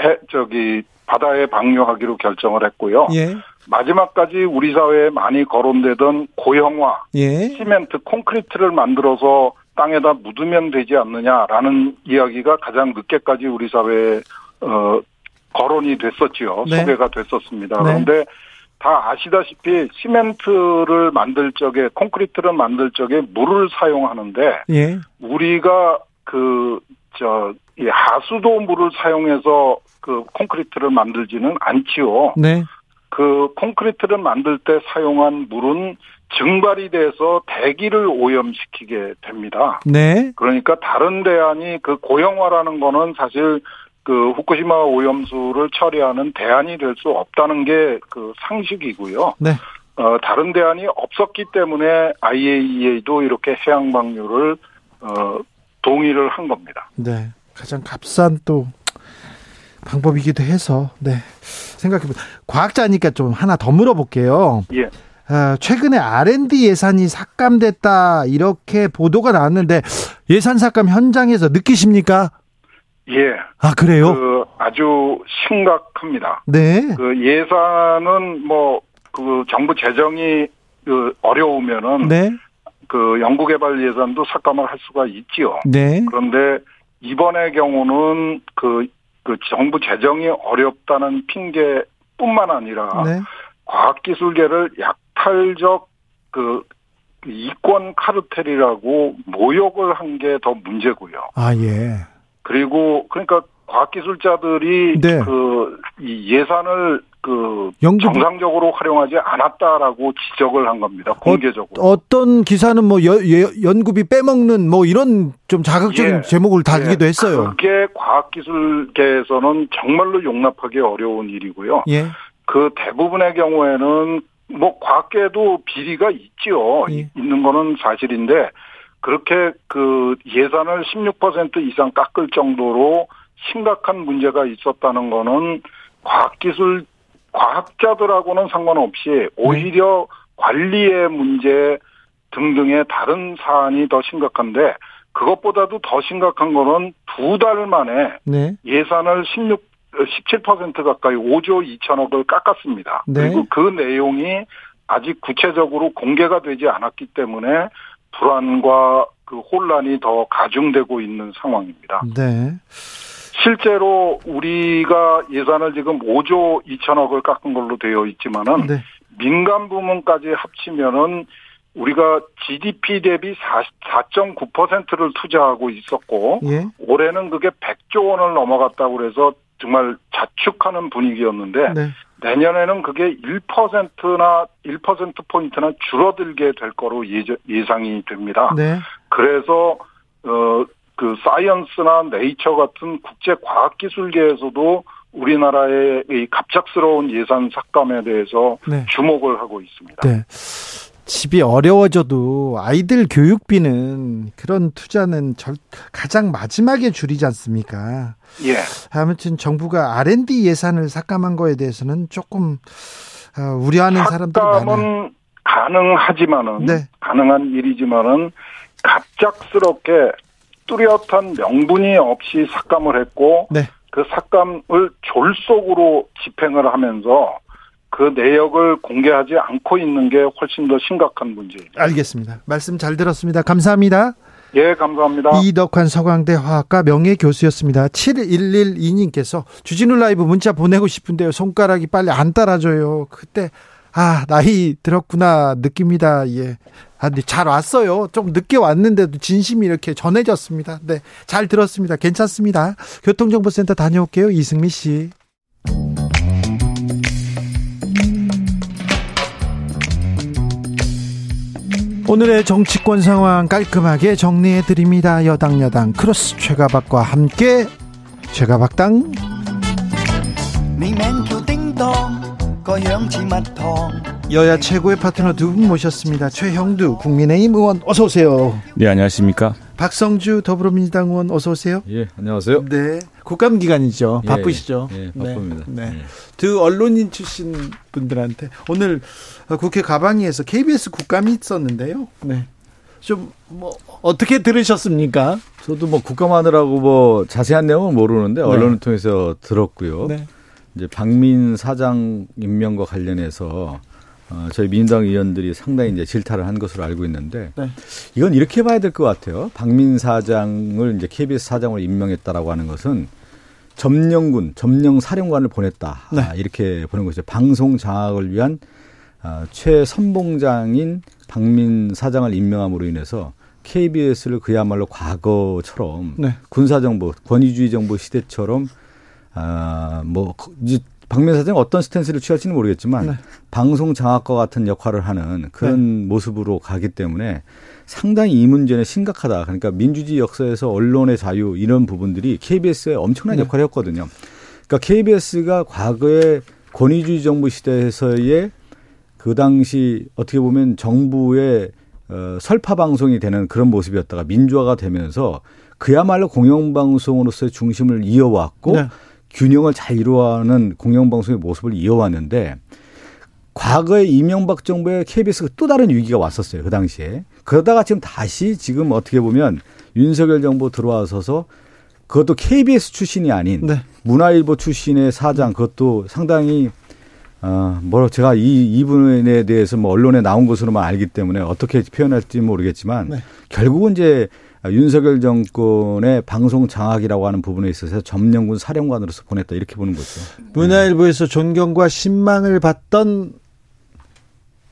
해, 저기 바다에 방류하기로 결정을 했고요. 예, 마지막까지 우리 사회에 많이 거론되던 고형화, 예, 시멘트, 콘크리트를 만들어서 땅에다 묻으면 되지 않느냐라는 이야기가 가장 늦게까지 우리 사회에 어, 거론이 됐었지요. 네. 소개가 됐었습니다. 네. 그런데 다 아시다시피 시멘트를 만들 적에 콘크리트를 만들 적에 물을 사용하는데 예, 우리가 그, 저, 이 하수도 물을 사용해서 그 콘크리트를 만들지는 않지요. 네, 그 콘크리트를 만들 때 사용한 물은 증발이 돼서 대기를 오염시키게 됩니다. 네, 그러니까 다른 대안이 그 고형화라는 거는 사실 그 후쿠시마 오염수를 처리하는 대안이 될 수 없다는 게 그 상식이고요. 네. 어, 다른 대안이 없었기 때문에 IAEA도 이렇게 해양 방류를 어, 동의를 한 겁니다. 네. 가장 값싼 또 방법이기도 해서 네 생각해보 과학자니까 좀 하나 더 물어볼게요. 예. 아, 최근에 R&D 예산이 삭감됐다 이렇게 보도가 나왔는데 예산 삭감 현장에서 느끼십니까? 예. 아 그래요? 그 아주 심각합니다. 네, 그 예산은 뭐 그 정부 재정이 그 어려우면은 네, 그 연구개발 예산도 삭감을 할 수가 있지요. 네, 그런데 이번의 경우는 그, 그 정부 재정이 어렵다는 핑계뿐만 아니라 네, 과학기술계를 약탈적 그 이권 카르텔이라고 모욕을 한 게 더 문제고요. 아 예, 그리고 그러니까 과학기술자들이 네. 그이 예산을 그 연구 정상적으로 활용하지 않았다라고 지적을 한 겁니다. 공개적으로. 어 떤 기사는 뭐 여, 예, 연구비 빼먹는 뭐 이런 좀 자극적인 예. 제목을 달기도 예, 했어요. 그게 과학기술계에서는 정말로 용납하기 어려운 일이고요. 예, 그 대부분의 경우에는 뭐 과학계도 비리가 있죠. 예. 있는 거는 사실인데 그렇게 그 예산을 16% 이상 깎을 정도로 심각한 문제가 있었다는 거는 과학기술 과학자들하고는 상관없이 오히려 관리의 문제 등등의 다른 사안이 더 심각한데 그것보다도 더 심각한 거는 두 달 만에 네, 예산을 16, 17% 가까이 5조 2천억을 깎았습니다. 네. 그리고 그 내용이 아직 구체적으로 공개가 되지 않았기 때문에 불안과 그 혼란이 더 가중되고 있는 상황입니다. 네, 실제로 우리가 예산을 지금 5조 2천억을 깎은 걸로 되어 있지만은 네, 민간 부문까지 합치면은 우리가 GDP 대비 4.9%를 투자하고 있었고 예. 올해는 그게 100조 원을 넘어갔다고 그래서 정말 자축하는 분위기였는데 네. 내년에는 그게 1%나 1% 포인트나 줄어들게 될 거로 예상이 됩니다. 네. 그래서 어 그 사이언스나 네이처 같은 국제 과학 기술계에서도 우리나라의 이 갑작스러운 예산 삭감에 대해서 네. 주목을 하고 있습니다. 네. 집이 어려워져도 아이들 교육비는 그런 투자는 절, 가장 마지막에 줄이지 않습니까? 예. 아무튼 정부가 R&D 예산을 삭감한 거에 대해서는 조금 어, 우려하는 사람들이 많아요. 삭감은 가능하지만은 네. 가능한 일이지만은 갑작스럽게 뚜렷한 명분이 없이 삭감을 했고 네. 그 삭감을 졸속으로 집행을 하면서 그 내역을 공개하지 않고 있는 게 훨씬 더 심각한 문제입니다. 알겠습니다. 말씀 잘 들었습니다. 감사합니다. 예, 감사합니다. 이덕환 서강대 화학과 명예교수였습니다. 7112님께서 주진우 라이브 문자 보내고 싶은데요. 손가락이 빨리 안 따라줘요. 그때 아 나이 들었구나 느낍니다. 예. 아, 근데 잘 왔어요. 좀 늦게 왔는데도 진심이 이렇게 전해졌습니다. 네, 잘 들었습니다. 괜찮습니다. 교통정보센터 다녀올게요. 이승미 씨. 오늘의 정치권 상황 깔끔하게 정리해 드립니다. 여당 여당 크로스 최가박과 함께 최가박당 여야 최고의 파트너 두 분 모셨습니다. 최형두 국민의힘 의원 어서 오세요. 네 안녕하십니까. 박성주 더불어민주당 의원 어서 오세요. 예 안녕하세요. 네 국감 기간이죠. 예, 예. 바쁘시죠. 예, 예 바쁩니다. 네, 네. 예. 두 언론인 출신 분들한테 오늘 국회 가방위에서 KBS 국감이 있었는데요. 네. 좀 뭐 어떻게 들으셨습니까? 저도 뭐 국감하느라고 뭐 자세한 내용은 모르는데 네. 언론을 통해서 들었고요. 네. 이제 박민 사장 임명과 관련해서 어, 저희 민주당 의원들이 상당히 이제 질타를 한 것으로 알고 있는데 네. 이건 이렇게 봐야 될 것 같아요. 박민 사장을 이제 KBS 사장으로 임명했다라고 하는 것은 점령군, 점령 사령관을 보냈다. 네. 아, 이렇게 보는 것이죠. 방송 장악을 위한 아, 최선봉장인 박민 사장을 임명함으로 인해서 KBS를 그야말로 과거처럼 네. 군사정부, 권위주의 정부 시대처럼 아뭐 이제 박민 사장 어떤 스탠스를 취할지는 모르겠지만 네. 방송 장악과 같은 역할을 하는 그런 모습으로 가기 때문에 상당히 이 문제는 심각하다. 그러니까 민주주의 역사에서 언론의 자유 이런 부분들이 KBS에 엄청난 네. 역할을 했거든요. 그러니까 KBS가 과거에 권위주의 정부 시대에서의 그 당시 어떻게 보면 정부의 어, 설파 방송이 되는 그런 모습이었다가 민주화가 되면서 그야말로 공영방송으로서의 중심을 이어왔고 네. 균형을 잘 이루어가는 공영방송의 모습을 이어왔는데 과거에 이명박 정부의 KBS가 또 다른 위기가 왔었어요. 그 당시에. 그러다가 지금 다시 지금 어떻게 보면 윤석열 정부 들어와서서 그것도 KBS 출신이 아닌 네. 문화일보 출신의 사장 그것도 상당히 어, 뭐라 제가 이 이분에 대해서 뭐 언론에 나온 것으로만 알기 때문에 어떻게 표현할지 모르겠지만 네. 결국은 이제 윤석열 정권의 방송 장악이라고 하는 부분에 있어서 점령군 사령관으로서 보냈다 이렇게 보는 거죠. 문화일보에서 존경과 신망을 받던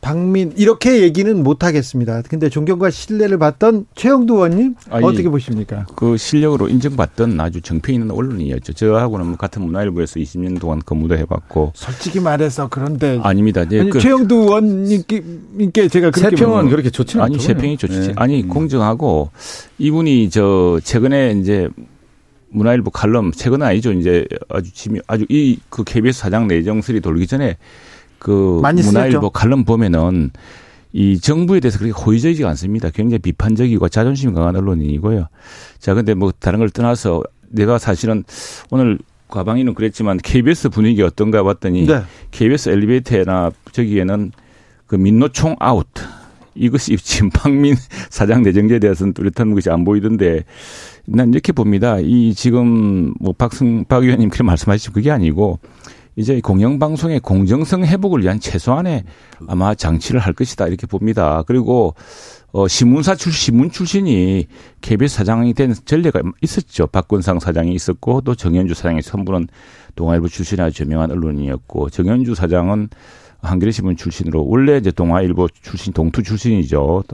박민 이렇게 얘기는 못 하겠습니다. 근데 존경과 신뢰를 받던 최영두 의원님 아니, 어떻게 보십니까? 그 실력으로 인정받던 아주 정평 있는 언론이었죠. 저하고는 뭐 같은 문화일보에서 20년 동안 근무도 해봤고 솔직히 말해서 그런데 아닙니다. 이제 아니, 그 최영두 의원님께 제가 그렇게 세평은. 그렇게 좋지는 아니. 세평이 좋지. 네. 아니 공정하고 이분이 저 최근에 이제 문화일보 칼럼 최근은 아니죠. 이제 아주 지미 아주 이 그 KBS 사장 내정설이 돌기 전에 그 문화일보. 칼럼 보면은 이 정부에 대해서 그렇게 호의적이지가 않습니다. 굉장히 비판적이고 자존심이 강한 언론인이고요. 자, 근데 뭐 다른 걸 떠나서 내가 사실은 오늘 과방위는 그랬지만 KBS 분위기 어떤가 봤더니 네. KBS 엘리베이터나 저기에는 그 민노총 아웃 이것이 지금 박민 사장 내정제에 대해서는 뚜렷한 것이 안 보이던데 난 이렇게 봅니다. 이 지금 뭐 박승 박 의원님 그렇게 말씀하시죠 그게 아니고 이제 공영방송의 공정성 회복을 위한 최소한의 아마 장치를 할 것이다 이렇게 봅니다. 그리고 어 신문사 출신 신문 출신이 KBS 사장이 된 전례가 있었죠. 박건상 사장이 있었고 또 정현주 사장이 선부는 동아일보 출신의 아주 유명한 언론인이었고 정현주 사장은 한겨레 신문 출신으로 원래 이제 동아일보 출신 동투 출신이죠.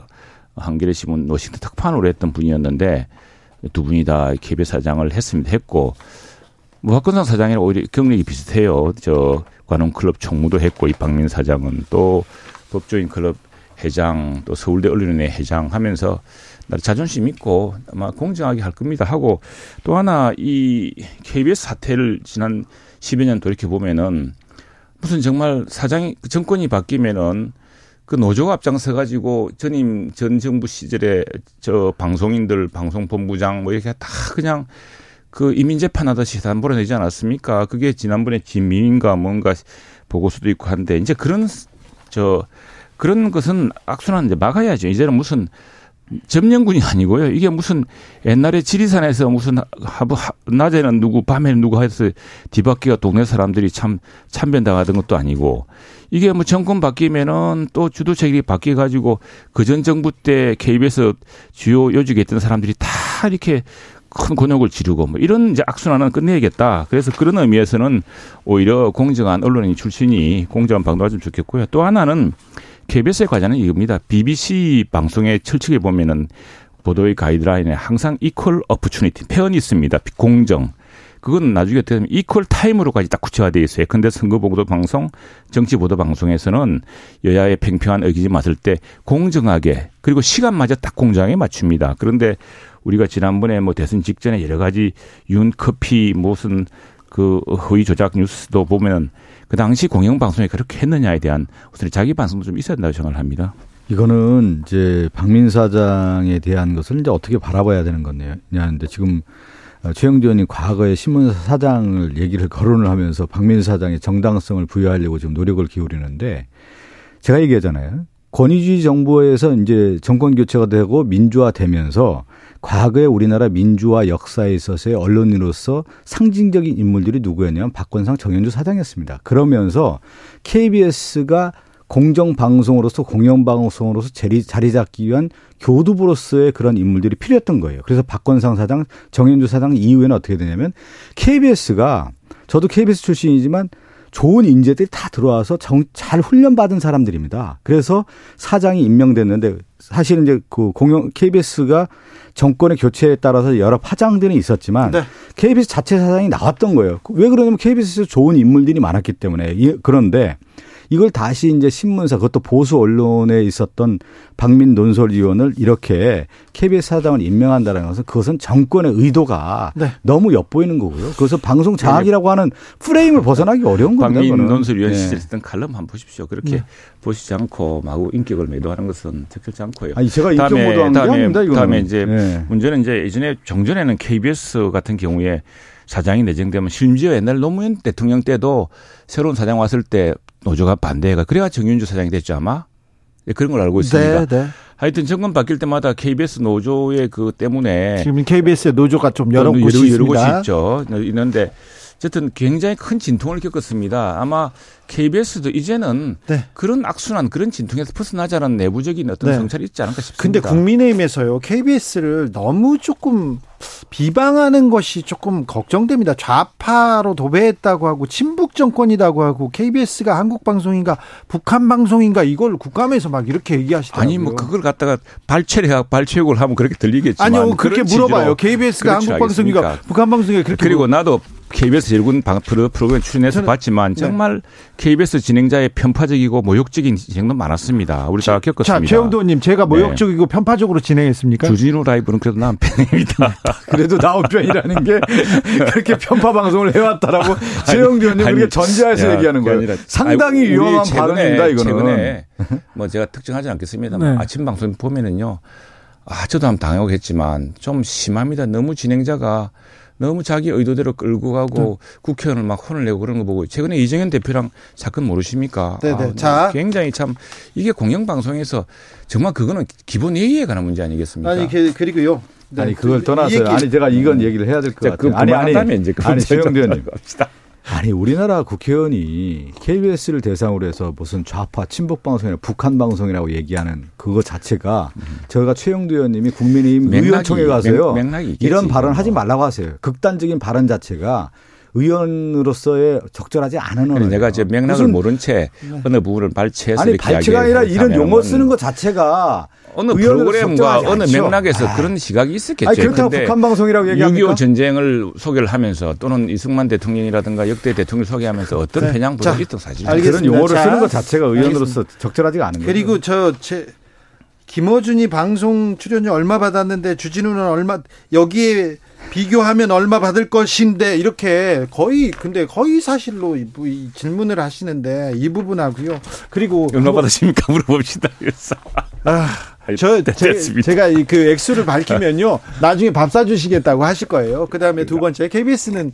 한겨레 신문 워싱턴 특판으로 했던 분이었는데 두 분이 다 KBS 사장을 했습니다. 했고 뭐 박건상 사장이랑 오히려 경력이 비슷해요. 저 관훈클럽 총무도 했고 이박민 사장은 또 법조인 클럽 회장 또 서울대 언론인회 회장 하면서 나 자존심 있고 아마 공정하게 할 겁니다 하고 또 하나 이 KBS 사태를 지난 10여 년 돌이켜 보면은 무슨 정말 사장이 정권이 바뀌면은 그 노조가 앞장서 가지고 전임 전 정부 시절에 저 방송인들 방송본부장 뭐 이렇게 다 그냥 그 이민 재판하듯이 다 몰아내지 않았습니까? 그게 지난번에 진미인가 뭔가 보고서도 있고 한데 이제 그런 저 그런 것은 악순환 이제 막아야죠. 이제는 무슨 점령군이 아니고요. 이게 무슨 옛날에 지리산에서 무슨 하부 낮에는 누구 밤에는 누구 해서 뒤바퀴가 동네 사람들이 참 참변당하던 것도 아니고 이게 뭐 정권 바뀌면은 또 주도 체계이 바뀌어 가지고 그 전 정부 때 KBS 주요 요직에 있던 사람들이 다 이렇게 큰 곤욕을 지르고 뭐 이런 이제 악순환은 끝내야겠다. 그래서 그런 의미에서는 오히려 공정한 언론인 출신이 공정한 방도가 좀 좋겠고요. 또 하나는 KBS의 과제는 이겁니다. BBC 방송의 철칙에 보면은 보도의 가이드라인에 항상 equal opportunity 표현이 있습니다. 공정. 그건 나중에 되면 equal time으로까지 딱 구체화되어 있어요. 근데 선거 보도 방송, 정치 보도 방송에서는 여야의 팽팽한 의기지 맞을 때 공정하게 그리고 시간마저 딱 공정하게 맞춥니다. 그런데 우리가 지난번에 뭐 대선 직전에 여러 가지 윤 커피 무슨 그 허위 조작 뉴스도 보면 그 당시 공영방송에 그렇게 했느냐에 대한 우선 자기 반성도 좀 있어야 된다고 생각을 합니다. 이거는 이제 박민 사장에 대한 것을 이제 어떻게 바라봐야 되는 거네요. 냐는데 지금 최영주 의원이 과거에 신문사 사장을 얘기를 거론을 하면서 박민 사장의 정당성을 부여하려고 지금 노력을 기울이는데 제가 얘기하잖아요. 권위주의 정부에서 이제 정권 교체가 되고 민주화 되면서 과거에 우리나라 민주화 역사에 있어서의 언론인으로서 상징적인 인물들이 누구였냐면 박건상 정현주 사장이었습니다. 그러면서 KBS가 공정 방송으로서 공영 방송으로서 자리, 자리 잡기 위한 교두부로서의 그런 인물들이 필요했던 거예요. 그래서 박건상 사장, 정현주 사장 이후에는 어떻게 되냐면 KBS가 저도 KBS 출신이지만 좋은 인재들이 다 들어와서 정, 잘 훈련받은 사람들입니다. 그래서 사장이 임명됐는데 사실은 이제 그 공영 KBS가 정권의 교체에 따라서 여러 파장들이 있었지만 네. KBS 자체 사장이 나왔던 거예요. 왜 그러냐면 KBS에서 좋은 인물들이 많았기 때문에 그런데 이걸 다시 이제 신문사 그것도 보수 언론에 있었던 박민 논설위원을 이렇게 KBS 사장을 임명한다는 것은 그것은 정권의 의도가 네. 너무 엿보이는 거고요. 그래서 방송 장악이라고 하는 프레임을 벗어나기 어려운 겁니다. 박민 논설위원 네. 시절 했던 칼럼 한번 보십시오. 그렇게 네. 보시지 않고 마구 인격을 매도하는 것은 적절치 않고요. 아니 제가 인격 매도한 게 아닙니다. 이거는. 다음에 이제 네. 문제는 이제 예전에 정전에는 KBS 같은 경우에 사장이 내정되면 심지어 옛날 노무현 대통령 때도 새로운 사장 왔을 때 노조가 반대해가 그래야 정윤주 사장이 됐죠 아마 예, 그런 걸 알고 있습니다. 네, 네. 하여튼 정권 바뀔 때마다 KBS 노조의 그 때문에 지금 KBS의 노조가 좀 여러 곳이 여러, 여러 곳이 있죠. 있는데 어쨌든 굉장히 큰 진통을 겪었습니다. 아마 KBS도 이제는 네. 그런 악순환, 그런 진통에서 벗어나자는 내부적인 어떤 네. 정찰이 있지 않을까 싶습니다. 근데 국민의힘에서요, KBS를 너무 조금 비방하는 것이 조금 걱정됩니다. 좌파로 도배했다고 하고 친북 정권이라고 하고 KBS가 한국 방송인가 북한 방송인가 이걸 국감에서 막 이렇게 얘기하시더라고요. 아니 뭐 그걸 갖다가 발췌 발췌욕을 하면 그렇게 들리겠지만 아니요 그렇게 물어봐요. KBS가 한국 방송인가 북한 방송인가 그렇게 그리고 나도 KBS 일군 프로그램 출연해서 봤지만 네. 정말 KBS 진행자의 편파적이고 모욕적인 진행도 많았습니다. 우리 다 겪었습니다. 자, 최영도 님, 제가 네. 모욕적이고 네. 편파적으로 진행했습니까? 주진우 라이브는 그래도 난 편입니다. 그래도 나온 편이라는 게 그렇게 편파 방송을 해왔다라고 최영도 님 우리가 전제해서 야, 얘기하는 거예요. 아니라, 상당히 아니, 위험한 발언입니다, 이거는. 최근에 뭐 제가 특정하지 않겠습니다만 네. 아침 방송 보면은요. 아, 저도 한번 당하겠지만 좀 심합니다. 너무 진행자가 너무 자기 의도대로 끌고 가고 네. 국회의원을 막 혼을 내고 그런 거 보고 최근에 이정현 대표랑 사건 모르십니까? 네네. 아, 자 굉장히 참 이게 공영방송에서 정말 그거는 기본 예의에 관한 문제 아니겠습니까? 아니 그, 그리고요. 네. 아니 그걸 떠나서 아니 제가 이건 얘기를 해야 될 것 같아요. 아니 아니 이제 아니 최영대 의원님. 아니 우리나라 국회의원이 KBS를 대상으로 해서 무슨 좌파 친북 방송이나 북한 방송이라고 얘기하는 그거 자체가 음. 저희가 최영두 의원님이 국민의힘 의원총회 가서요 맥, 이런 발언 하지 말라고 하세요. 극단적인 발언 자체가 의원으로서의 적절하지 않은 언어. 내가 이제 맥락을 모른 채 어느 부분을 발췌해서 아니 발췌가 아니라 이런 용어 쓰는 것 자체가 어느 프로그램과 어느 않죠. 맥락에서 아. 그런 시각이 있었겠죠. 아니 그렇다고 근데 북한 방송이라고 얘기합니까? 6.25 전쟁을 소개를 하면서 또는 이승만 대통령이라든가 역대 대통령을 소개하면서 어떤 네. 자, 있던. 알겠습니다. 그런 용어를 자, 쓰는 것 자체가 의원으로서 적절하지가 않은 거죠. 그리고 저 제 김어준이 방송 출연료 얼마 받았는데 주진우는 얼마 여기에 비교하면 얼마 받을 것인데 이렇게 거의 근데 거의 사실로 질문을 하시는데 이 부분하고요. 그리고 얼마 받으십니까? 물어봅시다. 아, 저 제, 됐습니다. 제가 이그 액수를 밝히면요 나중에 밥 사주시겠다고 하실 거예요. 그 다음에 두 번째 KBS는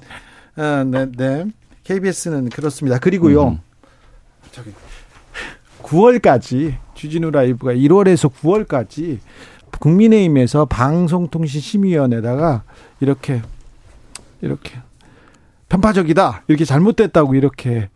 아, 네, 네. KBS는 그렇습니다. 그리고요 음. 저기 9월까지 주진우 라이브가 1월에서 9월까지 국민의힘에서 방송통신심의위원회다가 이렇게 이렇게 편파적이다 이렇게 잘못됐다고 이렇게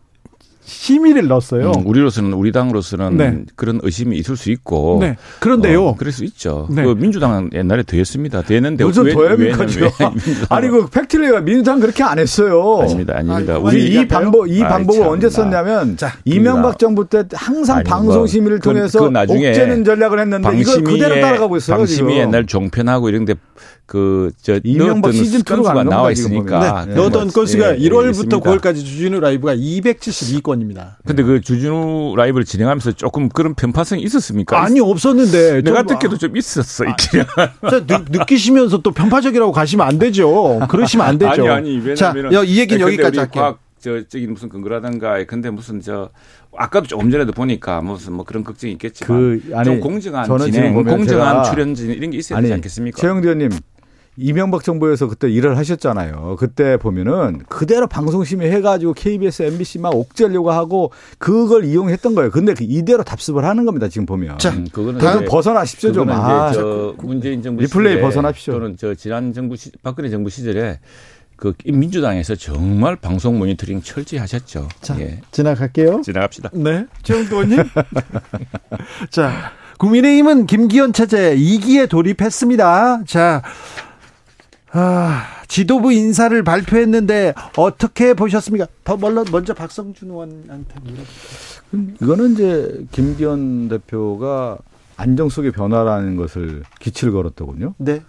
심의를 넣었어요. 음, 우리로서는 우리 당으로서는 네. 그런 의심이 있을 수 있고. 네. 그런데요. 어, 그럴 수 있죠. 네. 그 민주당은 옛날에 더했습니다. 더했는데 무슨 왜- 더합니까 왜냐면 지금? 왜 민주당은- 아니 그 팩트리가 민주당 그렇게 안 했어요. 아닙니다. 아닙니다. 아니, 우리 이? 방법 이 아이, 방법을 참나. 언제 썼냐면 자, 이명박 정부 때 항상 방송 뭐, 심의를 그- 통해서 그 나중에 옥죄는 전략을 했는데 이걸 그대로 따라가고 있어요 방심이 지금. 옛날 종편하고 이런데 그저 이명박 시즌 투로 건수가 가는 나와 겁니다, 지금 있으니까. 네. 그 넣었던 뭐, 건수가 예, 1월부터 있습니다. 9월까지 주진우 라이브가 272건 입니다. 근데 그 주진우 라이브를 진행하면서 조금 그런 편파성이 있었습니까? 아니 없었는데 내가 좀- 듣기도 좀 있었어. 있긴. 자, 느, 느끼시면서 또 편파적이라고 가시면 안 되죠. 그러시면 안 되죠. 아니 아니 왜냐면 자, 여- 이 얘기는 여기까지 할게요. 과학 저적인 무슨 근거라든가 근데 무슨 저 아까도 조금 전에도 보니까 무슨 뭐 그런 걱정이 있겠지만 그 아니 좀 공정한 진행, 공정한 출연진 이런 게 있어야 되지 않겠습니까? 최영대 의원님 이명박 정부에서 그때 일을 하셨잖아요. 그때 보면은 그대로 방송심의 해가지고 KBS, MBC 막 옥죄려고 하고 그걸 이용했던 거예요. 근데 그 이대로 답습을 하는 겁니다. 지금 보면. 자, 음, 그거는 이제 벗어나십시오 좀. 그거는 아, 이제 저 문재인 정부 리플레이 시절에 벗어나십시오. 또는 저 지난 정부 시, 박근혜 정부 시절에 그 민주당에서 정말 방송 모니터링 철저히 하셨죠. 자, 예. 지나갈게요. 지나갑시다. 네. 최영도 의원님. 자, 국민의힘은 김기현 체제 2기에 돌입했습니다. 자, 아, 지도부 인사를 발표했는데 어떻게 보셨습니까? 더 먼저, 먼저 박성준 의원한테 물어볼게요. 이거는 이제 김기현 대표가 안정 속의 변화라는 것을 기치를 걸었더군요. 네.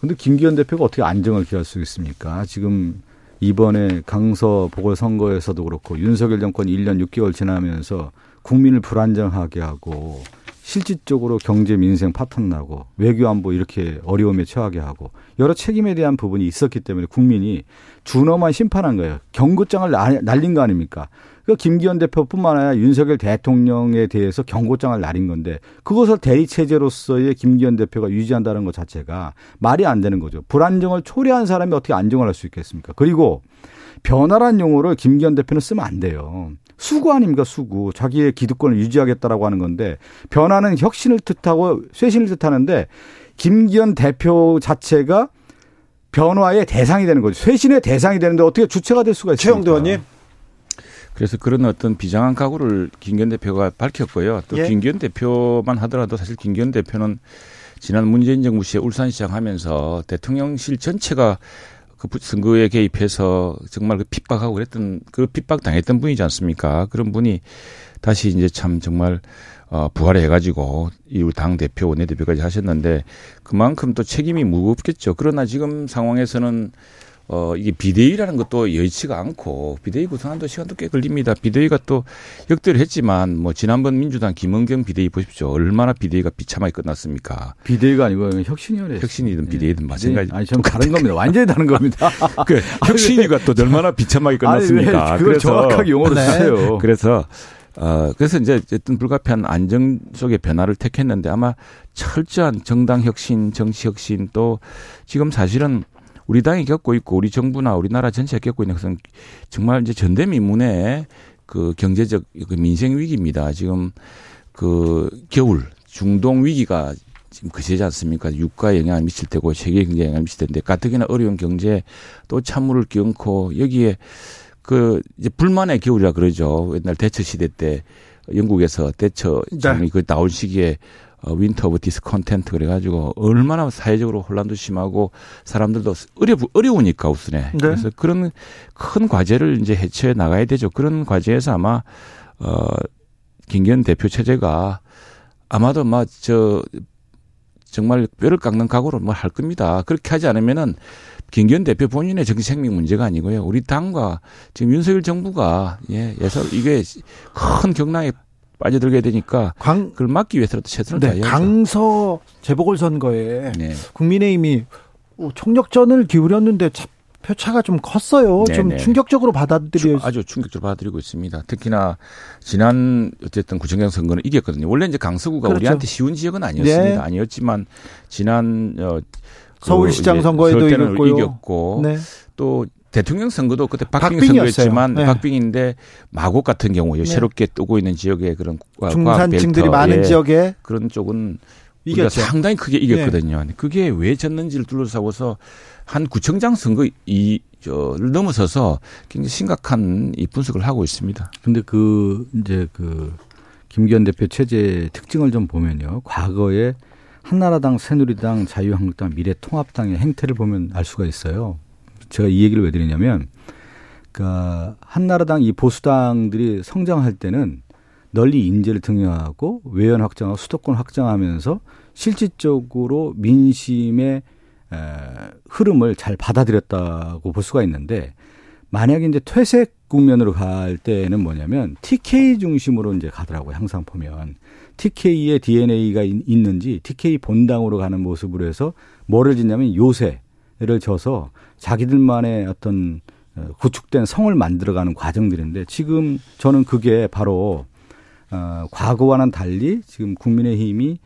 근데 김기현 대표가 어떻게 안정을 기할 수 있습니까? 지금 이번에 강서 보궐선거에서도 그렇고 윤석열 정권 1년 6개월 지나면서 국민을 불안정하게 하고 실질적으로 경제 민생 파탄 나고 외교 안보 이렇게 어려움에 처하게 하고 여러 책임에 대한 부분이 있었기 때문에 국민이 준엄한 심판한 거예요. 경고장을 날- 날린 거 아닙니까? 그 김기현 대표뿐만 아니라 윤석열 대통령에 대해서 경고장을 날린 건데 그것을 대리 체제로서의 김기현 대표가 유지한다는 것 자체가 말이 안 되는 거죠. 불안정을 초래한 사람이 어떻게 안정을 할 수 있겠습니까? 그리고 변화란 용어를 김기현 대표는 쓰면 안 돼요. 수구 아닙니까 수구. 자기의 기득권을 유지하겠다라고 하는 건데 변화는 혁신을 뜻하고 쇄신을 뜻하는데 김기현 대표 자체가 변화의 대상이 되는 거죠. 쇄신의 대상이 되는데 어떻게 주체가 될 수가 있습니까? 최영도 의원님. 그래서 그런 어떤 비장한 각오를 김기현 대표가 밝혔고요. 또 예. 김기현 대표만 하더라도 사실 김기현 대표는 지난 문재인 정부 시에 울산시장 하면서 대통령실 전체가 그 부- 선거에 개입해서 정말 그 핍박하고 그랬던 그 핍박 당했던 분이지 않습니까? 그런 분이 다시 이제 참 정말 어, 부활해 해가지고 이후 당 대표 원내대표까지 하셨는데 그만큼 또 책임이 무겁겠죠. 그러나 지금 상황에서는 어, 이게 비대위라는 것도 여의치가 않고 비대위 구성하는데 시간도 꽤 걸립니다. 비대위가 또 역대를 했지만 뭐 지난번 민주당 김은경 비대위 보십시오. 얼마나 비대위가 비참하게 끝났습니까? 비대위가 아니고 혁신위원회. 혁신이든 비대위든 마찬가지. 아니 전 다른 겁니다. 완전히 다른 겁니다. 그 혁신위가 또 얼마나 비참하게 끝났습니까? 그걸 정확하게 용어로 네. 쓰세요. 그래서 어 그래서 이제 어쨌든 불가피한 안정 속의 변화를 택했는데 아마 철저한 정당 혁신, 정치 혁신 또 지금 사실은 우리 당이 겪고 있고 우리 정부나 우리나라 전체가 겪고 있는 것은 정말 이제 전대미문의 그 경제적 그 민생 위기입니다. 지금 그 겨울 중동 위기가 지금 그세지 않습니까? 유가에 영향을 미칠 테고 세계 경제에 영향을 미칠 텐데 가뜩이나 어려운 경제 또 찬물을 끼얹고 여기에 그 이제 불만의 겨울이라 그러죠. 옛날 대처 시대 때 영국에서 대처 네. 그 나올 시기에 어, winter of discontent 그래가지고 얼마나 사회적으로 혼란도 심하고 사람들도 어려 어려우니까 우선에 네. 그래서 그런 큰 과제를 이제 해체해 나가야 되죠. 그런 과제에서 아마 어 김기현 대표 체제가 아마도 막저 정말 뼈를 깎는 각오로 뭐할 겁니다. 그렇게 하지 않으면은 김기현 대표 본인의 정치 생명 문제가 아니고요. 우리 당과 지금 윤석열 정부가 예, 예서 이게 큰 경랑에 빠져들게 되니까 강, 그걸 막기 위해서라도 최선을 네, 다해야죠. 강서 재보궐선거에 네. 국민의힘이 총력전을 기울였는데 표차가 좀 컸어요. 네네. 좀 네. 충격적으로 받아들여 아주 충격적으로 받아들이고 있습니다. 특히나 지난 어쨌든 구청장 선거는 이겼거든요. 원래 이제 강서구가 그렇죠. 우리한테 쉬운 지역은 아니었습니다. 네. 아니었지만 지난 어 서울시장 선거에도 이겼고요. 이겼고 네. 또 대통령 선거도 그때 박빙 선거였지만 네. 박빙인데 마곡 같은 경우 네. 새롭게 뜨고 있는 지역에 그런 중산층들이 많은 지역에 그런 쪽은 우리가 상당히 크게 이겼거든요. 네. 그게 왜 졌는지를 둘러싸고서 한 구청장 선거 이, 저를 넘어서서 굉장히 심각한 이 분석을 하고 있습니다. 근데 그, 이제 그, 김기현 대표 체제 특징을 좀 보면요. 과거에 한나라당, 새누리당, 자유한국당, 미래통합당의 행태를 보면 알 수가 있어요. 제가 이 얘기를 왜 드리냐면, 그니까 한나라당 이 보수당들이 성장할 때는 널리 인재를 등용하고 외연 확장하고 수도권 확장하면서 실질적으로 민심의 에, 흐름을 잘 받아들였다고 볼 수가 있는데 만약에 이제 퇴색 국면으로 갈 때는 뭐냐면 TK 중심으로 이제 가더라고요. 항상 보면 TK의 DNA가 있는지 TK 본당으로 가는 모습으로 해서 뭐를 짓냐면 요새를 져서 자기들만의 어떤 어, 구축된 성을 만들어가는 과정들인데 지금 저는 그게 바로 어, 과거와는 달리 지금 국민의힘이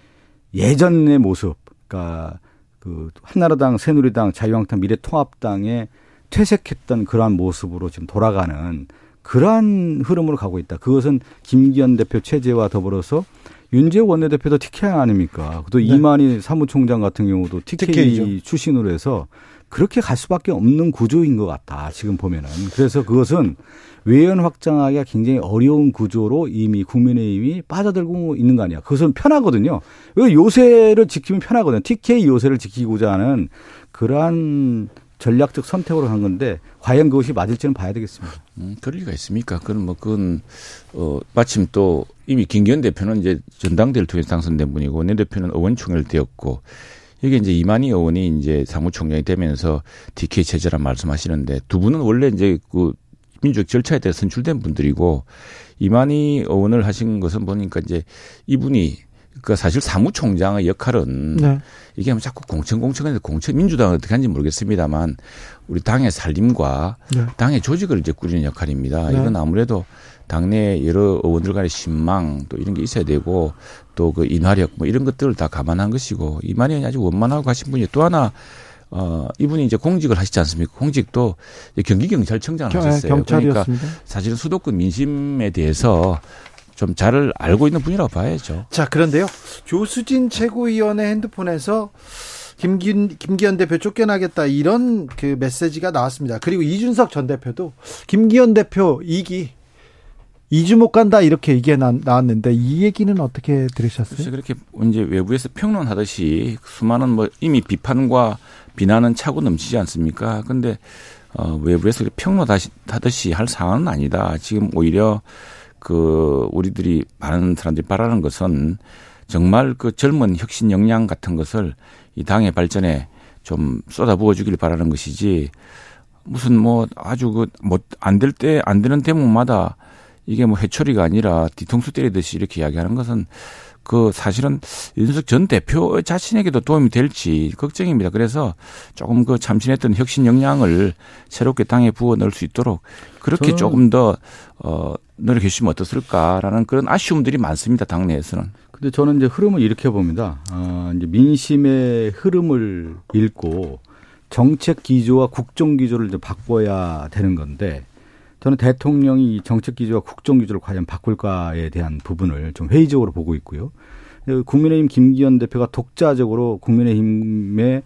예전의 모습, 그러니까 그 한나라당, 새누리당, 자유한국당, 미래통합당에 퇴색했던 그러한 모습으로 지금 돌아가는 그러한 흐름으로 가고 있다. 그것은 김기현 대표 체제와 더불어서 윤재호 원내대표도 TK 아닙니까? 또 네. 이만희 사무총장 같은 경우도 TK TK죠. 출신으로 해서 그렇게 갈 수밖에 없는 구조인 것 같다. 지금 보면은. 그래서 그것은 외연 확장하기가 굉장히 어려운 구조로 이미 국민의힘이 빠져들고 있는 거 아니야. 그것은 편하거든요. 왜 요새를 지키면 편하거든요. TK 요새를 지키고자 하는 그러한 전략적 선택으로 한 건데 과연 그것이 맞을지는 봐야 되겠습니다. 음, 그럴 리가 있습니까? 그건 뭐 그건 어 마침 또 이미 김기현 대표는 이제 전당대를 통해서 당선된 분이고 내 대표는 의원총회를 되었고 이게 이제 이만희 의원이 이제 사무총장이 되면서 DK 체제란 말씀하시는데 두 분은 원래 이제 그 민주적 절차에 대해 선출된 분들이고 이만희 의원을 하신 것은 보니까 이제 이분이 그 사실 사무총장의 역할은 네. 이게 뭐 자꾸 공천 공천인데 공천 민주당은 어떻게 하는지 모르겠습니다만 우리 당의 살림과 네. 당의 조직을 이제 꾸리는 역할입니다. 네. 이건 아무래도 당내 여러 의원들 간의 신망 또 이런 게 있어야 되고 또 그 인화력 뭐 이런 것들을 다 감안한 것이고 이만희 의원이 아주 원만하고 가신 분이 또 하나 어, 이분이 이제 공직을 하시지 않습니까? 공직도 경기경찰청장을 하셨어요. 경찰이었습니다. 그러니까 사실은 수도권 민심에 대해서 좀 잘 알고 있는 분이라고 봐야죠. 자, 그런데요. 조수진 최고위원의 핸드폰에서 김기현, 김기현 대표 쫓겨나겠다 이런 그 메시지가 나왔습니다. 그리고 이준석 전 대표도 김기현 대표 이기 2주 못 간다 이렇게 얘기가 나왔는데 이 얘기는 어떻게 들으셨어요? 그렇게 이제 외부에서 평론하듯이 수많은 뭐 이미 비판과 비난은 차고 넘치지 않습니까? 근데 어 외부에서 평론하듯이 할 상황은 아니다. 지금 오히려 그 우리들이 많은 사람들이 바라는 것은 정말 그 젊은 혁신 역량 같은 것을 이 당의 발전에 좀 쏟아부어 주길 바라는 것이지 무슨 뭐 아주 그뭐안될 때 안 되는 대목마다 이게 뭐 해초리가 아니라 뒤통수 때리듯이 이렇게 이야기하는 것은 그 사실은 윤석 전 대표 자신에게도 도움이 될지 걱정입니다. 그래서 조금 그 참신했던 혁신 역량을 새롭게 당에 부어 넣을 수 있도록 그렇게 조금 더, 어, 노력해 주시면 어떻을까라는 그런 아쉬움들이 많습니다. 당내에서는. 근데 저는 이제 흐름을 이렇게 봅니다. 어, 이제 민심의 흐름을 읽고 정책 기조와 국정 기조를 이제 바꿔야 되는 건데 저는 대통령이 정책 기조와 국정 기조를 과연 바꿀까에 대한 부분을 좀 회의적으로 보고 있고요. 국민의힘 김기현 대표가 독자적으로 국민의힘의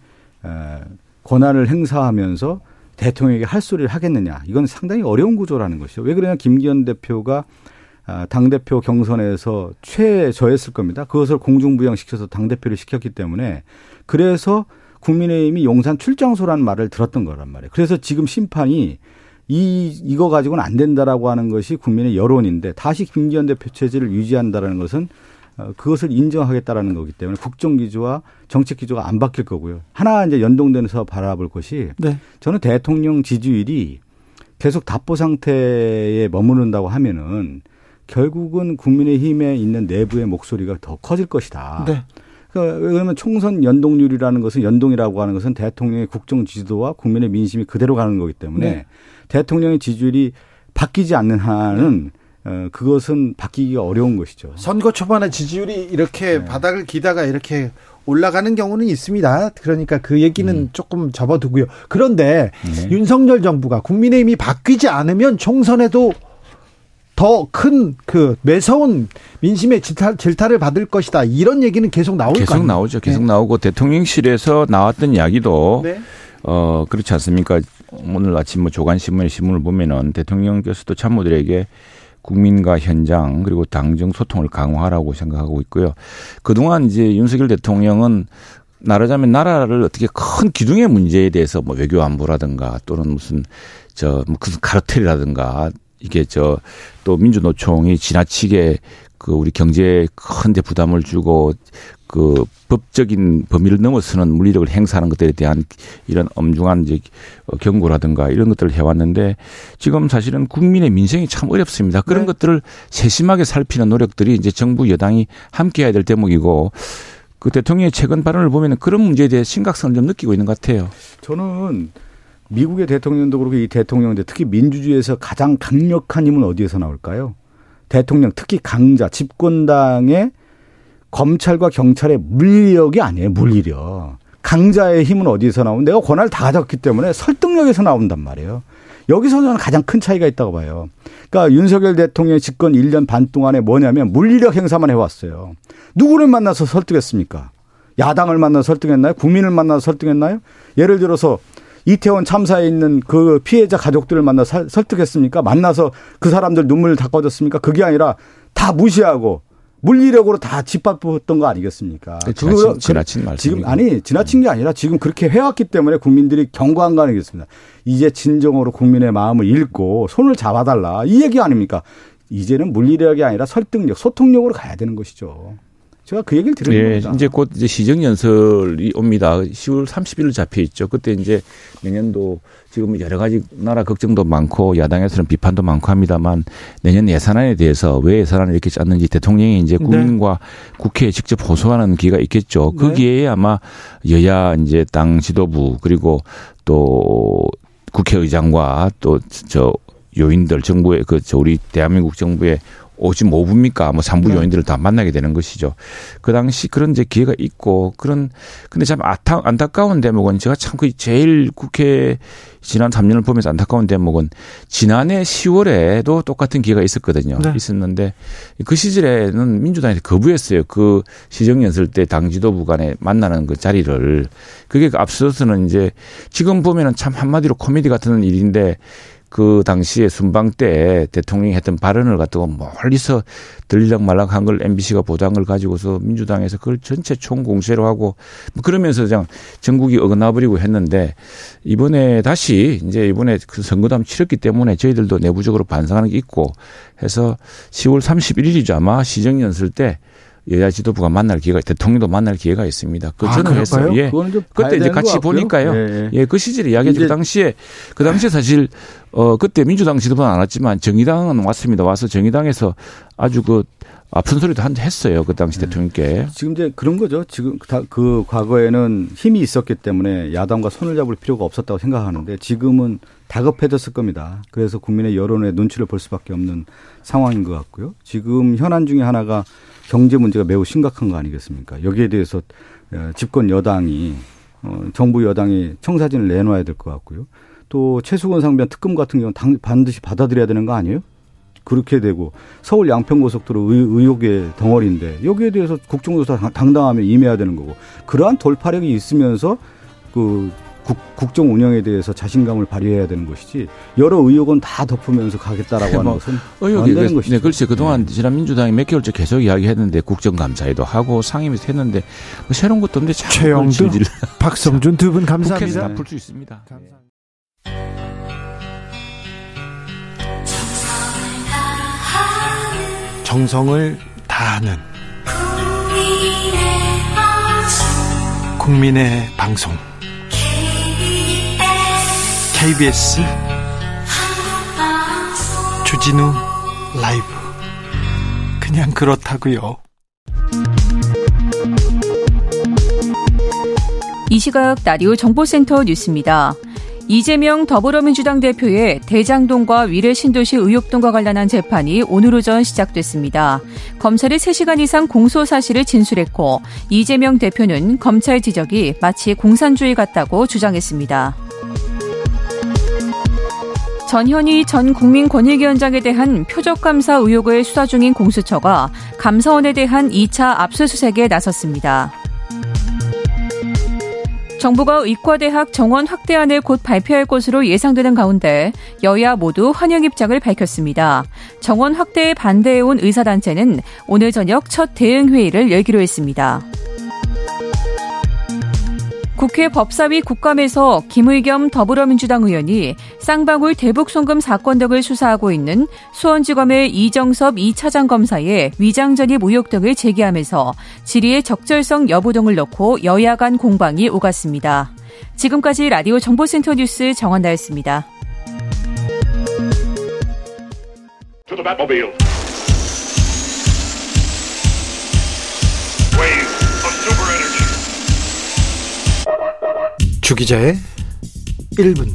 권한을 행사하면서 대통령에게 할 소리를 하겠느냐. 이건 상당히 어려운 구조라는 것이죠. 왜 그러냐. 김기현 대표가 아, 당대표 경선에서 최저했을 겁니다. 그것을 공중부양시켜서 당대표를 시켰기 때문에 그래서 국민의힘이 용산 출장소라는 말을 들었던 거란 말이에요. 그래서 지금 심판이 이, 이거 가지고는 안 된다라고 하는 것이 국민의 여론인데 다시 김기현 대표 체제를 유지한다라는 것은 어, 그것을 인정하겠다라는 거기 때문에 국정 기조와 정책 기조가 안 바뀔 거고요. 하나 이제 연동돼서 바라볼 것이 네. 저는 대통령 지지율이 계속 답보 상태에 머무른다고 하면은 결국은 국민의힘에 있는 내부의 목소리가 더 커질 것이다. 네. 그러니까 왜냐하면 총선 연동률이라는 것은 연동이라고 하는 것은 대통령의 국정 지지도와 국민의 민심이 그대로 가는 거기 때문에 네. 대통령의 지지율이 바뀌지 않는 한은 어, 그것은 바뀌기가 어려운 것이죠. 선거 초반에 지지율이 이렇게 네. 바닥을 기다가 이렇게 올라가는 경우는 있습니다. 그러니까 그 얘기는 음. 조금 접어두고요. 그런데 네. 윤석열 정부가 국민의힘이 바뀌지 않으면 총선에도 더 큰 그 매서운 민심의 질타, 질타를 받을 것이다. 이런 얘기는 계속 나올 계속 거아요 나오죠. 계속 나오고 대통령실에서 나왔던 이야기도 네. 어 그렇지 않습니까? 오늘 아침 뭐 조간 신문의 신문을 보면은 대통령께서도 참모들에게 국민과 현장 그리고 당정 소통을 강화하라고 생각하고 있고요. 그동안 이제 윤석열 대통령은 말하자면 나라를 어떻게 큰 기둥의 문제에 대해서 뭐 외교 안보라든가 또는 무슨 저뭐 무슨 카르텔이라든가 이게 저 또 민주노총이 지나치게 그 우리 경제에 큰데 부담을 주고 그 법적인 범위를 넘어서는 물리력을 행사하는 것들에 대한 이런 엄중한 이제 어, 경고라든가 이런 것들을 해왔는데 지금 사실은 국민의 민생이 참 어렵습니다. 그런 네. 것들을 세심하게 살피는 노력들이 이제 정부 여당이 함께 해야 될 대목이고 그 대통령의 최근 발언을 보면 그런 문제에 대해 심각성을 좀 느끼고 있는 것 같아요. 저는 미국의 대통령도 그렇고 이 대통령인데 특히 민주주의에서 가장 강력한 힘은 어디에서 나올까요? 대통령 특히 강자 집권당의 검찰과 경찰의 물리력이 아니에요. 물리력. 강자의 힘은 어디에서 나오면 내가 권한을 다 가졌기 때문에 설득력에서 나온단 말이에요. 여기서 저는 가장 큰 차이가 있다고 봐요. 그러니까 윤석열 대통령 집권 1년 반 동안에 뭐냐면 물리력 행사만 해왔어요. 누구를 만나서 설득했습니까? 야당을 만나서 설득했나요? 국민을 만나서 설득했나요? 예를 들어서 이태원 참사에 있는 그 피해자 가족들을 만나 서 설득했습니까? 만나서 그 사람들 눈물을 닦아줬습니까? 그게 아니라 다 무시하고 물리력으로 다 짓밟았던 거 아니겠습니까? 지나친, 그거- 지나친 지금 말씀이고. 아니 지나친 게 아니라 지금 그렇게 해왔기 때문에 국민들이 경고한 거 아니겠습니까? 이제 진정으로 국민의 마음을 읽고 손을 잡아달라 이 얘기 아닙니까? 이제는 물리력이 아니라 설득력, 소통력으로 가야 되는 것이죠. 제가 그 얘기를 드리는 예, 겁니다. 이제 곧 이제 시정 연설이 옵니다. 10월 30일 잡혀 있죠. 그때 이제 내년도 지금 여러 가지 나라 걱정도 많고 야당에서는 비판도 많고 합니다만 내년 예산안에 대해서 왜 예산안을 이렇게 짰는지 대통령이 이제 국민과 국회에 직접 호소하는 기회가 있겠죠. 그 네. 아마 여야 이제 당 지도부 그리고 또 국회의장과 또 저 요인들 정부의 그 저 우리 대한민국 정부의 55분입니까? 뭐 삼부 네. 요인들을 다 만나게 되는 것이죠. 그 당시 그런 이제 기회가 있고 그런 근데 참 아타, 안타까운 대목은 제가 참 그 제일 국회 지난 3년을 보면서 안타까운 대목은 지난해 10월에도 똑같은 기회가 있었거든요. 네. 있었는데 그 시절에는 민주당이 거부했어요. 그 시정연설 때 당 지도부 간에 만나는 그 자리를 그게 앞서서는 이제 지금 보면은 참 한마디로 코미디 같은 일인데 그 당시에 순방 때 대통령이 했던 발언을 갖다가 멀리서 들리락 말락한 걸 MBC가 보도한 걸 가지고서 민주당에서 그걸 전체 총공세로 하고 뭐 그러면서 그냥 전국이 어긋나버리고 했는데 이번에 다시 이제 이번에 그 선거담 치렀기 때문에 저희들도 내부적으로 반성하는 게 있고 해서 10월 31일이죠. 아마 시정연설 때 여야 지도부가 만날 기회가 대통령도 만날 기회가 있습니다. 그 아, 저는 했어요. 그럴까요? 예. 그때 이제 같이. 보니까요. 예, 예. 예, 그 시절에 이야기했죠. 그 당시에 그 당시에 사실 어 그때 민주당 지도부는 안 왔지만 정의당은 왔습니다. 와서 정의당에서 아주 그 아픈 소리도 한 했어요. 그 당시 대통령께. 지금 이제 그런 거죠. 지금 다 그 과거에는 힘이 있었기 때문에 야당과 손을 잡을 필요가 없었다고 생각하는데 지금은 다급해졌을 겁니다. 그래서 국민의 여론의 눈치를 볼 수밖에 없는 상황인 것 같고요. 지금 현안 중에 하나가 경제 문제가 매우 심각한 거 아니겠습니까? 여기에 대해서 어, 집권 여당이 어, 정부 여당이 청사진을 내놔야 될 것 같고요. 또 최수건 상변 특검 같은 경우는 당- 반드시 받아들여야 되는 거 아니에요? 그렇게 되고 서울 양평고속도로 의, 의혹의 덩어리인데 여기에 대해서 국정조사 당- 당당하면 임해야 되는 거고 그러한 돌파력이 있으면서 그 국, 정 운영에 대해서 자신감을 발휘해야 되는 것이지 여러 의혹은 다 덮으면서 가겠다라고 하는 뭐 것은 의혹이 안 되는 그, 것이죠. 네, 글쎄 그동안 지난 민주당이 몇 개월째 계속 이야기했는데 국정감사에도 하고 상임위에서 했는데 뭐 새로운 것도 없는데 질질 박성준 두 분 감사합니다. 다풀 수 있습니다. 정성을 다하는 국민의 방송 KBS 주진우 라이브 그냥 그렇다고요. 이 시각 라디오 정보센터 뉴스입니다. 이재명 더불어민주당 대표의 대장동과 위례 신도시 의혹등과 관련한 재판이 오늘 오전 시작됐습니다. 검찰이 3시간 이상 공소 사실을 진술했고 이재명 대표는 검찰 지적이 마치 공산주의 같다고 주장했습니다. 전현희 전 국민권익위원장에 대한 표적감사 의혹을 수사 중인 공수처가 감사원에 대한 2차 압수수색에 나섰습니다. 정부가 의과대학 정원 확대안을 곧 발표할 것으로 예상되는 가운데 여야 모두 환영 입장을 밝혔습니다. 정원 확대에 반대해온 의사단체는 오늘 저녁 첫 대응회의를 열기로 했습니다. 국회 법사위 국감에서 김의겸 더불어민주당 의원이 쌍방울 대북송금 사건 등을 수사하고 있는 수원지검의 이정섭 2차장 검사의 위장전입 의혹 등을 제기하면서 질의의 적절성 여부 등을 놓고 여야 간 공방이 오갔습니다. 지금까지 라디오 정보센터 뉴스 정한나였습니다. 주기자의 1분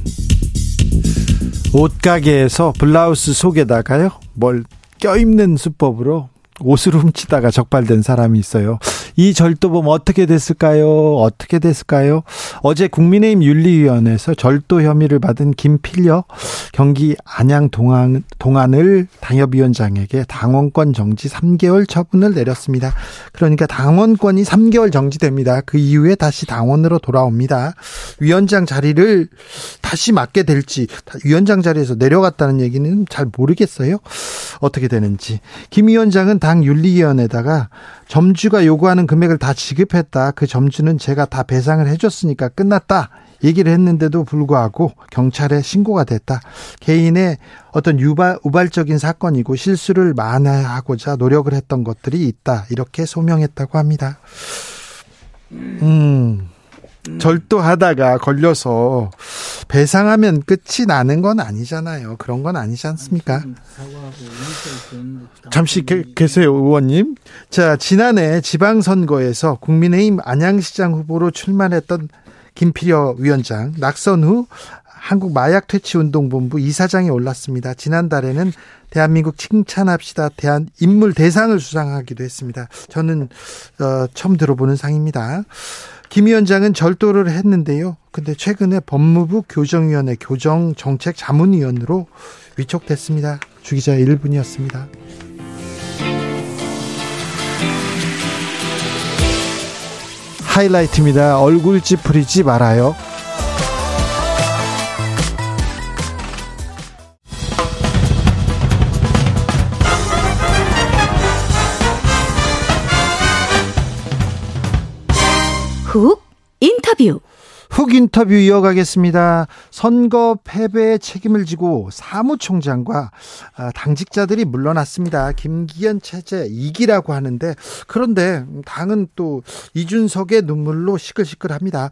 옷가게에서 블라우스 속에다가요 뭘 껴입는 수법으로 옷을 훔치다가 적발된 사람이 있어요. 이 절도범 어떻게 됐을까요? 어떻게 됐을까요? 어제 국민의힘 윤리위원회에서 절도 혐의를 받은 김필려 경기 안양 동안, 동안을 당협위원장에게 당원권 정지 3개월 처분을 내렸습니다. 그러니까 당원권이 3개월 정지됩니다. 그 이후에 다시 당원으로 돌아옵니다. 위원장 자리를 다시 맡게 될지 위원장 자리에서 내려갔다는 얘기는 잘 모르겠어요. 어떻게 되는지. 김 위원장은 당 윤리위원회에다가 점주가 요구하는 금액을 다 지급했다. 그 점주는 제가 다 배상을 해줬으니까 끝났다. 얘기를 했는데도 불구하고 경찰에 신고가 됐다. 개인의 어떤 유발, 우발적인 사건이고 실수를 만회하고자 노력을 했던 것들이 있다. 이렇게 소명했다고 합니다. 음. 절도하다가 걸려서 배상하면 끝이 나는 건 아니잖아요. 그런 건 아니지 않습니까? 잠시 게, 계세요, 의원님. 자, 지난해 지방선거에서 국민의힘 안양시장 후보로 출마했던 김필여 위원장 낙선 후 한국 마약 퇴치 운동본부 이사장에 올랐습니다. 지난달에는 대한민국 칭찬합시다 대한 인물 대상을 수상하기도 했습니다. 저는 어, 처음 들어보는 상입니다. 김 위원장은 절도를 했는데요. 근데 최근에 법무부 교정위원회 교정정책 자문위원으로 위촉됐습니다. 주기자 1분이었습니다. 하이라이트입니다. 얼굴 찌푸리지 말아요. 훅 인터뷰. 훅 인터뷰 이어가겠습니다. 선거 패배의 책임을 지고 사무총장과 아, 당직자들이 물러났습니다. 김기현 체제 이기라고 하는데 그런데 당은 또 이준석의 눈물로 시끌시끌합니다.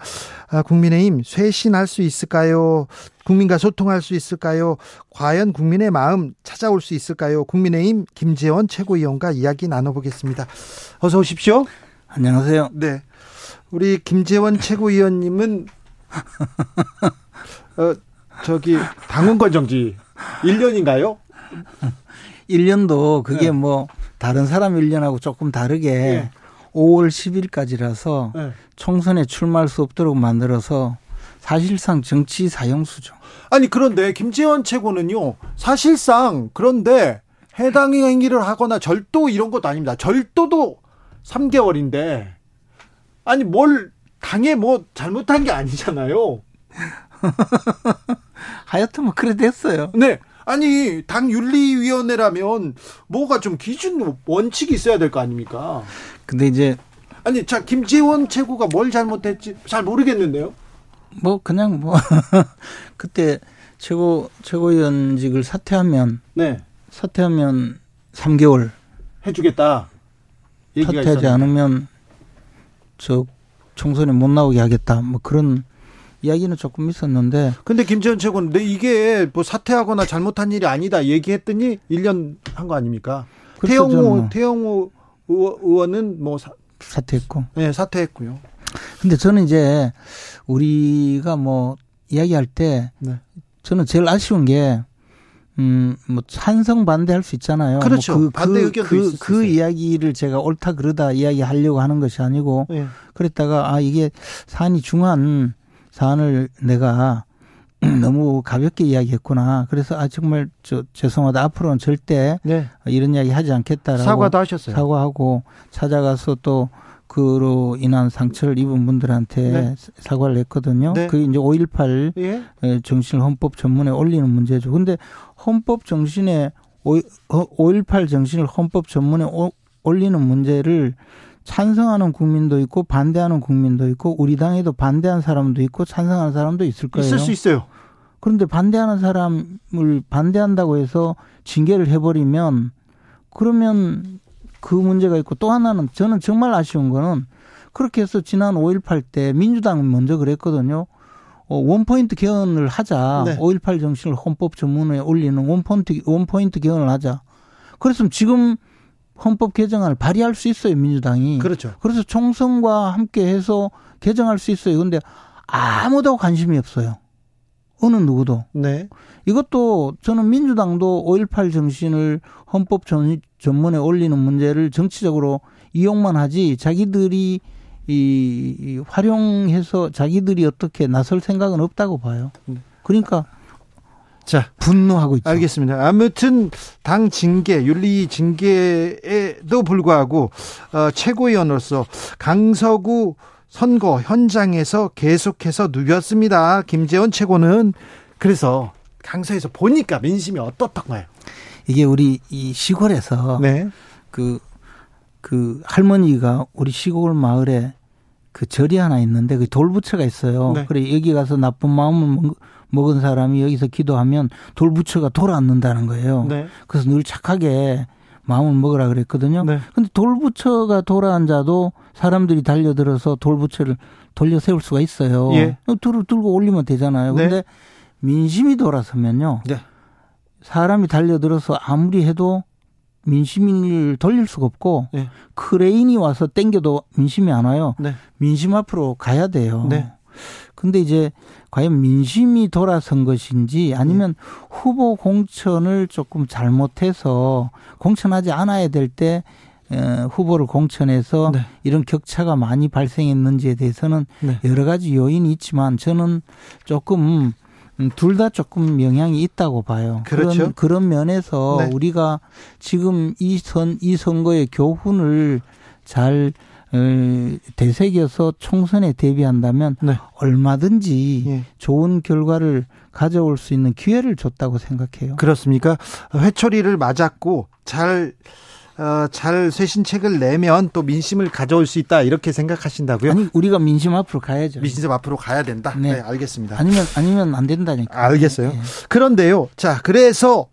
아, 국민의힘 쇄신할 수 있을까요? 국민과 소통할 수 있을까요? 과연 국민의 마음 찾아올 수 있을까요? 국민의힘 김재원 최고위원과 이야기 나눠보겠습니다. 어서 오십시오. 안녕하세요. 네. 우리 김재원 최고위원님은 어 저기 당원권 정지 1년인가요? 1년도 그게 네. 뭐 다른 사람 1년하고 조금 다르게 네. 5월 10일까지라서 네. 총선에 출마할 수 없도록 만들어서 사실상 정치 사형수죠. 아니 그런데 김재원 최고는요 사실상 그런데 해당 행위를 하거나 절도 이런 것도 아닙니다. 절도도 3개월인데 아니 뭘 당에 뭐 잘못한 게 아니잖아요. 하여튼 뭐 그래 됐어요. 네. 아니 당 윤리위원회라면 뭐가 좀 기준 원칙이 있어야 될 거 아닙니까? 근데 이제 아니 자 김재원 최고가 뭘 잘못했지 잘 모르겠는데요. 뭐 그냥 뭐 그때 최고 최고위원직을 사퇴하면 네 사퇴하면 3개월 해주겠다. 사퇴하지 있었는데. 않으면 저 총선에 못 나오게 하겠다. 뭐 그런 이야기는 조금 있었는데 근데 김재원 최고는 내 이게 뭐 사퇴하거나 잘못한 일이 아니다 얘기했더니 1년 한 거 아닙니까? 그래서 태영호 저는 태영호 의원- 의원은 뭐 사, 사퇴했고. 네, 사퇴했고요. 근데 저는 이제 우리가 뭐 이야기할 때 네. 저는 제일 아쉬운 게 음, 뭐 찬성 반대할 수 있잖아요. 그렇죠. 뭐 그, 반대 그, 의견도 그, 그 있어요. 이야기를 제가 옳다 그러다 이야기하려고 하는 것이 아니고 네. 그랬다가 아 이게 사안이 중한 사안을 내가 너무 가볍게 이야기했구나. 그래서 아 정말 저 죄송하다. 앞으로는 절대 네. 이런 이야기 하지 않겠다라고 사과도 하셨어요. 사과하고 찾아가서 또 그로 인한 상처를 입은 분들한테 네. 사과를 했거든요. 네. 그게 이제 5.18 예. 정신을 헌법 전문에 올리는 문제죠. 근데 헌법 정신에 5.18 정신을 헌법 전문에 오- 올리는 문제를 찬성하는 국민도 있고 반대하는 국민도 있고 우리 당에도 반대하는 사람도 있고 찬성하는 사람도 있을 거예요. 있을 수 있어요. 그런데 반대하는 사람을 반대한다고 해서 징계를 해버리면 그러면 그 문제가 있고 또 하나는 저는 정말 아쉬운 거는 그렇게 해서 지난 5.18 때 민주당은 먼저 그랬거든요. 어, 원포인트 개헌을 하자. 네. 5.18 정신을 헌법 전문에 올리는 원포인트, 원포인트 개헌을 하자. 그랬으면 지금 헌법 개정안을 발의할 수 있어요, 민주당이. 그렇죠. 그래서 총선과 함께 해서 개정할 수 있어요. 근데 아무도 관심이 없어요. 어느 누구도. 네. 이것도 저는 민주당도 5.18 정신을 헌법 전, 전문에 올리는 문제를 정치적으로 이용만 하지 자기들이 이, 이 활용해서 자기들이 어떻게 나설 생각은 없다고 봐요. 그러니까 자, 분노하고 있죠. 알겠습니다. 아무튼 당 징계, 윤리 징계에도 불구하고 어, 최고위원으로서 강서구 선거 현장에서 계속해서 누볐습니다. 김재원 최고는 그래서 강서에서 보니까 민심이 어떻던가요? 이게 우리 이 시골에서 네. 그, 그 할머니가 우리 시골 마을에 그 절이 하나 있는데 그 돌부처가 있어요. 네. 그래 여기 가서 나쁜 마음을 먹- 먹은 사람이 여기서 기도하면 돌부처가 돌아앉는다는 거예요. 네. 그래서 늘 착하게 마음을 먹으라 그랬거든요. 네. 근데 돌부처가 돌아앉아도 사람들이 달려들어서 돌부처를 돌려 세울 수가 있어요. 예. 들고 올리면 되잖아요. 네. 근데 민심이 돌아서면요. 네. 사람이 달려들어서 아무리 해도 민심을 돌릴 수가 없고 네. 크레인이 와서 땡겨도 민심이 안 와요. 네. 민심 앞으로 가야 돼요. 네. 근데 이제 과연 민심이 돌아선 것인지 아니면 후보 공천을 조금 잘못해서 공천하지 않아야 될 때 후보를 공천해서 네. 이런 격차가 많이 발생했는지에 대해서는 네. 여러 가지 요인이 있지만 저는 조금 둘다 조금 영향이 있다고 봐요. 그렇죠. 그런, 그런 면에서 네. 우리가 지금 이 선, 이 선거의 교훈을 잘 어, 되새겨서 총선에 대비한다면 네. 얼마든지 예. 좋은 결과를 가져올 수 있는 기회를 줬다고 생각해요. 그렇습니까? 회초리를 맞았고 잘, 어, 잘 쇄신책을 내면 또 민심을 가져올 수 있다 이렇게 생각하신다고요? 아니 우리가 민심 앞으로 가야죠. 민심 앞으로 가야 된다. 네, 네. 알겠습니다. 아니면 아니면 안 된다니까. 알겠어요. 예. 그런데요. 자, 그래서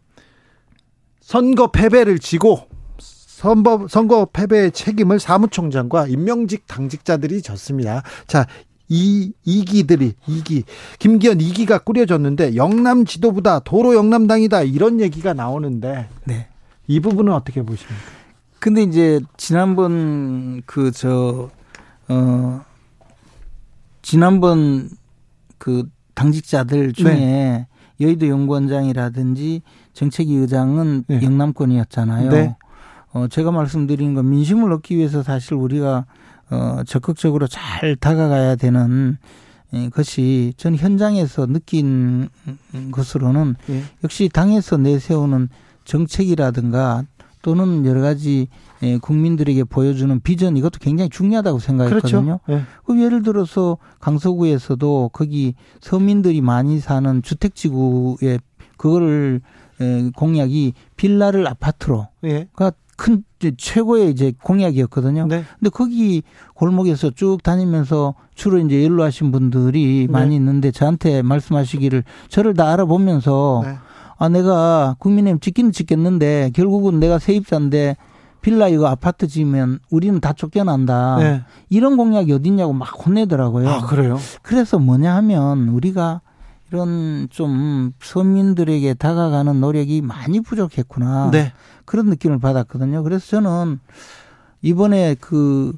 선거 패배를 지고 선거, 선거 패배의 책임을 사무총장과 임명직 당직자들이 졌습니다. 자, 이, 이기들이, 이기, 김기현 이기가 꾸려졌는데 영남 지도부다, 도로 영남당이다, 이런 얘기가 나오는데 네. 이 부분은 어떻게 보십니까? 근데 이제 지난번 그 저 어 지난번 그 당직자들 중에 여의도 연구원장이라든지 정책위 의장은 네. 영남권이었잖아요. 네. 어 제가 말씀드린 건 민심을 얻기 위해서 사실 우리가 어 적극적으로 잘 다가가야 되는 예, 것이 전 현장에서 느낀 것으로는 예. 역시 당에서 내세우는 정책이라든가 또는 여러 가지 예, 국민들에게 보여주는 비전 이것도 굉장히 중요하다고 생각했거든요. 그렇죠. 예. 그 예를 들어서 강서구에서도 거기 서민들이 많이 사는 주택지구에 그거를 에, 공약이 빌라를 아파트로 예. 가큰 최고의 이제 공약이었거든요. 네. 근데 거기 골목에서 쭉 다니면서 주로 이제 연로하신 분들이 네. 많이 있는데 저한테 말씀하시기를 저를 다 알아보면서 네. 아 내가 국민의힘 찍기는 찍겠는데 결국은 내가 세입자인데 빌라 이거 아파트 지으면 우리는 다 쫓겨난다. 네. 이런 공약이 어딨냐고 막 혼내더라고요. 아, 그래요? 그래서 뭐냐 하면 우리가 이런 좀 서민들에게 다가가는 노력이 많이 부족했구나. 네. 그런 느낌을 받았거든요. 그래서 저는 이번에 그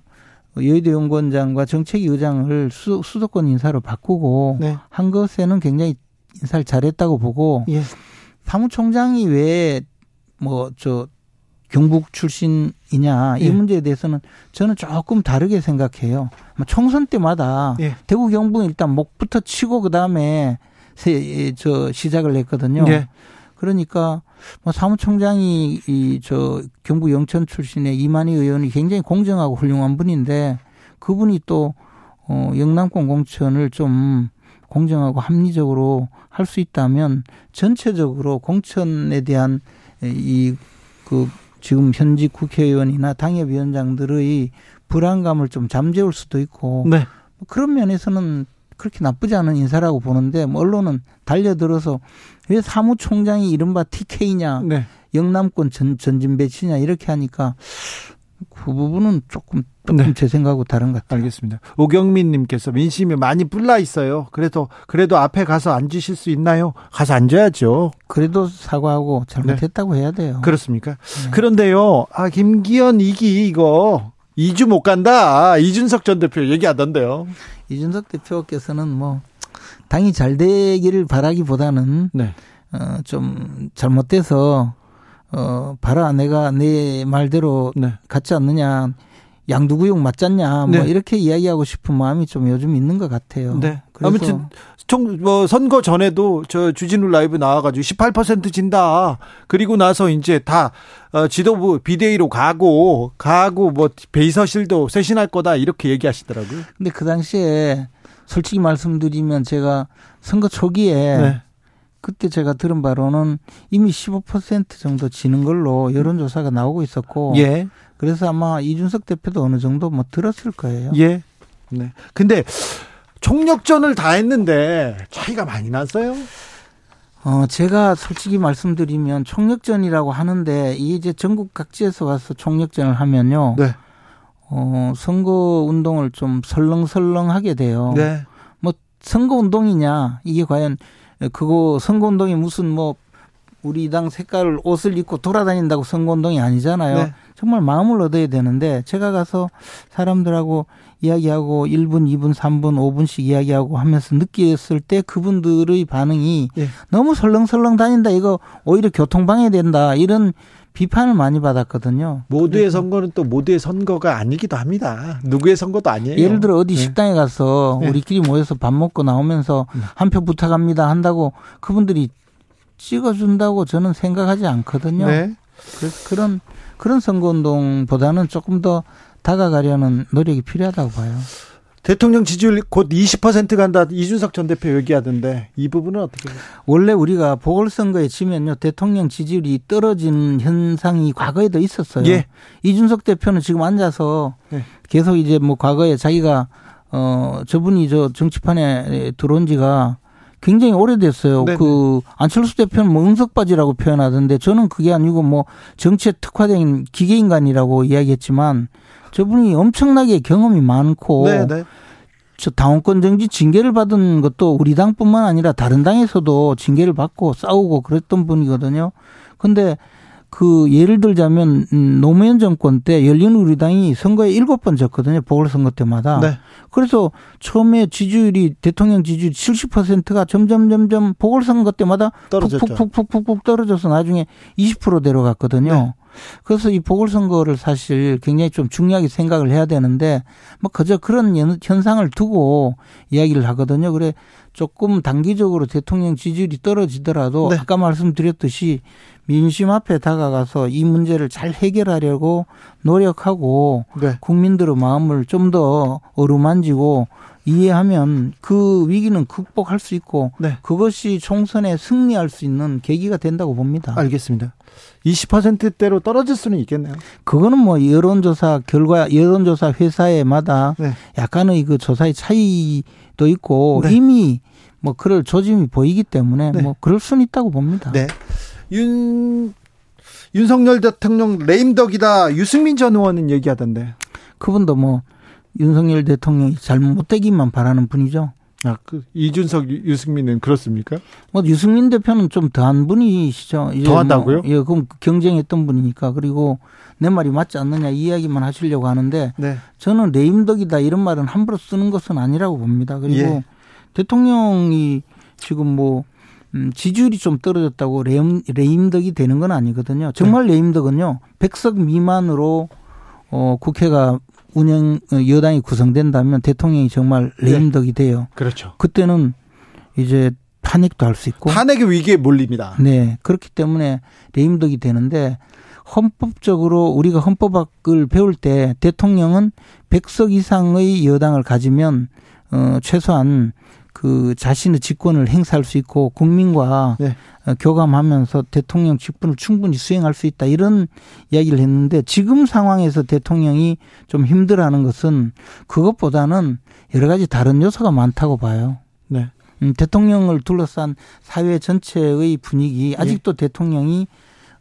여의도 연구원장과 정책위 의장을 수, 수도권 인사로 바꾸고 네. 한 것에는 굉장히 인사를 잘했다고 보고 예. 사무총장이 왜 뭐 저 경북 출신이냐 이 예. 문제에 대해서는 저는 조금 다르게 생각해요. 뭐 총선 때마다 예. 대구 경북은 일단 목부터 치고 그 다음에 저 시작을 했거든요. 예. 그러니까 뭐 사무총장이 이 저 경북 영천 출신의 이만희 의원이 굉장히 공정하고 훌륭한 분인데 그분이 또 어, 영남권 공천을 좀 공정하고 합리적으로 할 수 있다면 전체적으로 공천에 대한 이그 지금 현직 국회의원이나 당협위원장들의 불안감을 좀 잠재울 수도 있고 네. 뭐 그런 면에서는 그렇게 나쁘지 않은 인사라고 보는데 뭐 언론은 달려들어서 왜 사무총장이 이른바 TK냐 네. 영남권 전, 전진 배치냐 이렇게 하니까 그 부분은 조금 조금 네. 제 생각하고 다른 것 같아요. 알겠습니다. 오경민 님께서 민심이 많이 불나 있어요. 그래도 그래도 앞에 가서 앉으실 수 있나요? 가서 앉아야죠. 그래도 사과하고 잘못했다고 해야 돼요. 네. 그렇습니까? 네. 그런데요. 아, 김기현 이기 이거 2주 못 간다. 이준석 전 대표 얘기하던데요. 이준석 대표께서는 뭐 당이 잘 되기를 바라기보다는 네. 어, 좀 잘못돼서 어 봐라 내가 내 말대로 네. 같지 않느냐 양두구육 맞잖냐 뭐 네. 이렇게 이야기하고 싶은 마음이 좀 요즘 있는 것 같아요. 네. 아무튼 총뭐 선거 전에도 저 주진우 라이브 나와가지고 18% 진다. 그리고 나서 이제 다 어, 지도부 비대위로 가고 가고 뭐 베이서실도 쇄신할 거다 이렇게 얘기하시더라고요. 근데 그 당시에 솔직히 말씀드리면 제가 선거 초기에 네. 그때 제가 들은 바로는 이미 15% 정도 지는 걸로 여론조사가 나오고 있었고 예. 그래서 아마 이준석 대표도 어느 정도 뭐 들었을 거예요. 예. 네. 근데 총력전을 다 했는데 차이가 많이 났어요. 어, 제가 솔직히 말씀드리면 총력전이라고 하는데 이게 이제 전국 각지에서 와서 총력전을 하면요. 네. 어, 선거 운동을 좀 설렁설렁하게 돼요. 네. 뭐 선거 운동이냐 이게 과연 그거 선거 운동이 무슨 뭐 우리 당 색깔 옷을 입고 돌아다닌다고 선거 운동이 아니잖아요. 네. 정말 마음을 얻어야 되는데 제가 가서 사람들하고 이야기하고 1분, 2분, 3분, 5분씩 이야기하고 하면서 느꼈을 때 그분들의 반응이 예. 너무 설렁설렁 다닌다. 이거 오히려 교통방해된다. 이런 비판을 많이 받았거든요. 모두의 선거는 또 모두의 선거가 아니기도 합니다. 누구의 선거도 아니에요. 예를 들어 어디 네. 식당에 가서 네. 우리끼리 모여서 밥 먹고 나오면서 네. 한표 부탁합니다 한다고 그분들이 찍어준다고 저는 생각하지 않거든요. 네. 그래서 그런 그런 선거운동보다는 조금 더 다가가려는 노력이 필요하다고 봐요. 대통령 지지율 곧 20% 간다. 이준석 전 대표 얘기하던데 이 부분은 어떻게 보세요? 원래 우리가 보궐선거에 지면요 대통령 지지율이 떨어지는 현상이 과거에도 있었어요. 예. 이준석 대표는 지금 앉아서 네. 계속 이제 뭐 과거에 자기가 어 저분이 저 정치판에 들어온 지가 굉장히 오래됐어요. 네네. 그 안철수 대표는 뭐 응석바지라고 표현하던데 저는 그게 아니고 뭐 정치에 특화된 기계인간이라고 이야기했지만 저분이 엄청나게 경험이 많고 네, 네. 저 당원권 정지 징계를 받은 것도 우리 당뿐만 아니라 다른 당에서도 징계를 받고 싸우고 그랬던 분이거든요. 근데 그 예를 들자면 음, 노무현 정권 때 열린 우리당이 선거에 일곱 번 졌거든요. 보궐선거 때마다. 네. 그래서 처음에 지지율이 대통령 지지율 70%가 점점 점점 보궐선거 때마다 떨어졌죠. 푹푹푹푹푹 떨어져서 나중에 20% 내려갔거든요. 네. 그래서 이 보궐선거를 사실 굉장히 좀 중요하게 생각을 해야 되는데 뭐 그저 그런 현상을 두고 이야기를 하거든요. 그래 조금 단기적으로 대통령 지지율이 떨어지더라도 네. 아까 말씀드렸듯이 민심 앞에 다가가서 이 문제를 잘 해결하려고 노력하고 네. 국민들의 마음을 좀 더 어루만지고 이해하면 그 위기는 극복할 수 있고 네. 그것이 총선에 승리할 수 있는 계기가 된다고 봅니다. 알겠습니다. 20%대로 떨어질 수는 있겠네요. 그거는 뭐 여론조사 결과 여론조사 회사에마다 네. 약간의 그 조사의 차이도 있고 네. 이미 뭐 그럴 조짐이 보이기 때문에 네. 뭐 그럴 수는 있다고 봅니다. 네. 윤 윤석열 대통령 레임덕이다. 유승민 전 의원은 얘기하던데. 그분도 뭐 윤석열 대통령이 잘못되기만 바라는 분이죠. 아, 그 이준석 유- 유승민은 그렇습니까? 뭐 유승민 대표는 좀 더한 분이시죠. 이제 더하다고요? 뭐, 예, 그럼 경쟁했던 분이니까 그리고 내 말이 맞지 않느냐 이 이야기만 하시려고 하는데 네. 저는 레임덕이다 이런 말은 함부로 쓰는 것은 아니라고 봅니다. 그리고 예. 대통령이 지금 뭐 음, 지지율이 좀 떨어졌다고 레임, 레임덕이 되는 건 아니거든요. 정말 네. 레임덕은요. 100석 미만으로 어, 국회가 운영 어, 여당이 구성된다면 대통령이 정말 네. 레임덕이 돼요. 그렇죠. 그때는 이제 탄핵도 할 수 있고 탄핵의 위기에 몰립니다. 네. 그렇기 때문에 레임덕이 되는데 헌법적으로 우리가 헌법학을 배울 때 대통령은 100석 이상의 여당을 가지면 어 최소한 그 자신의 직권을 행사할 수 있고 국민과 네. 어, 교감하면서 대통령 직분을 충분히 수행할 수 있다 이런 이야기를 했는데 지금 상황에서 대통령이 좀 힘들어하는 것은 그것보다는 여러 가지 다른 요소가 많다고 봐요. 네. 음, 대통령을 둘러싼 사회 전체의 분위기 예. 아직도 대통령이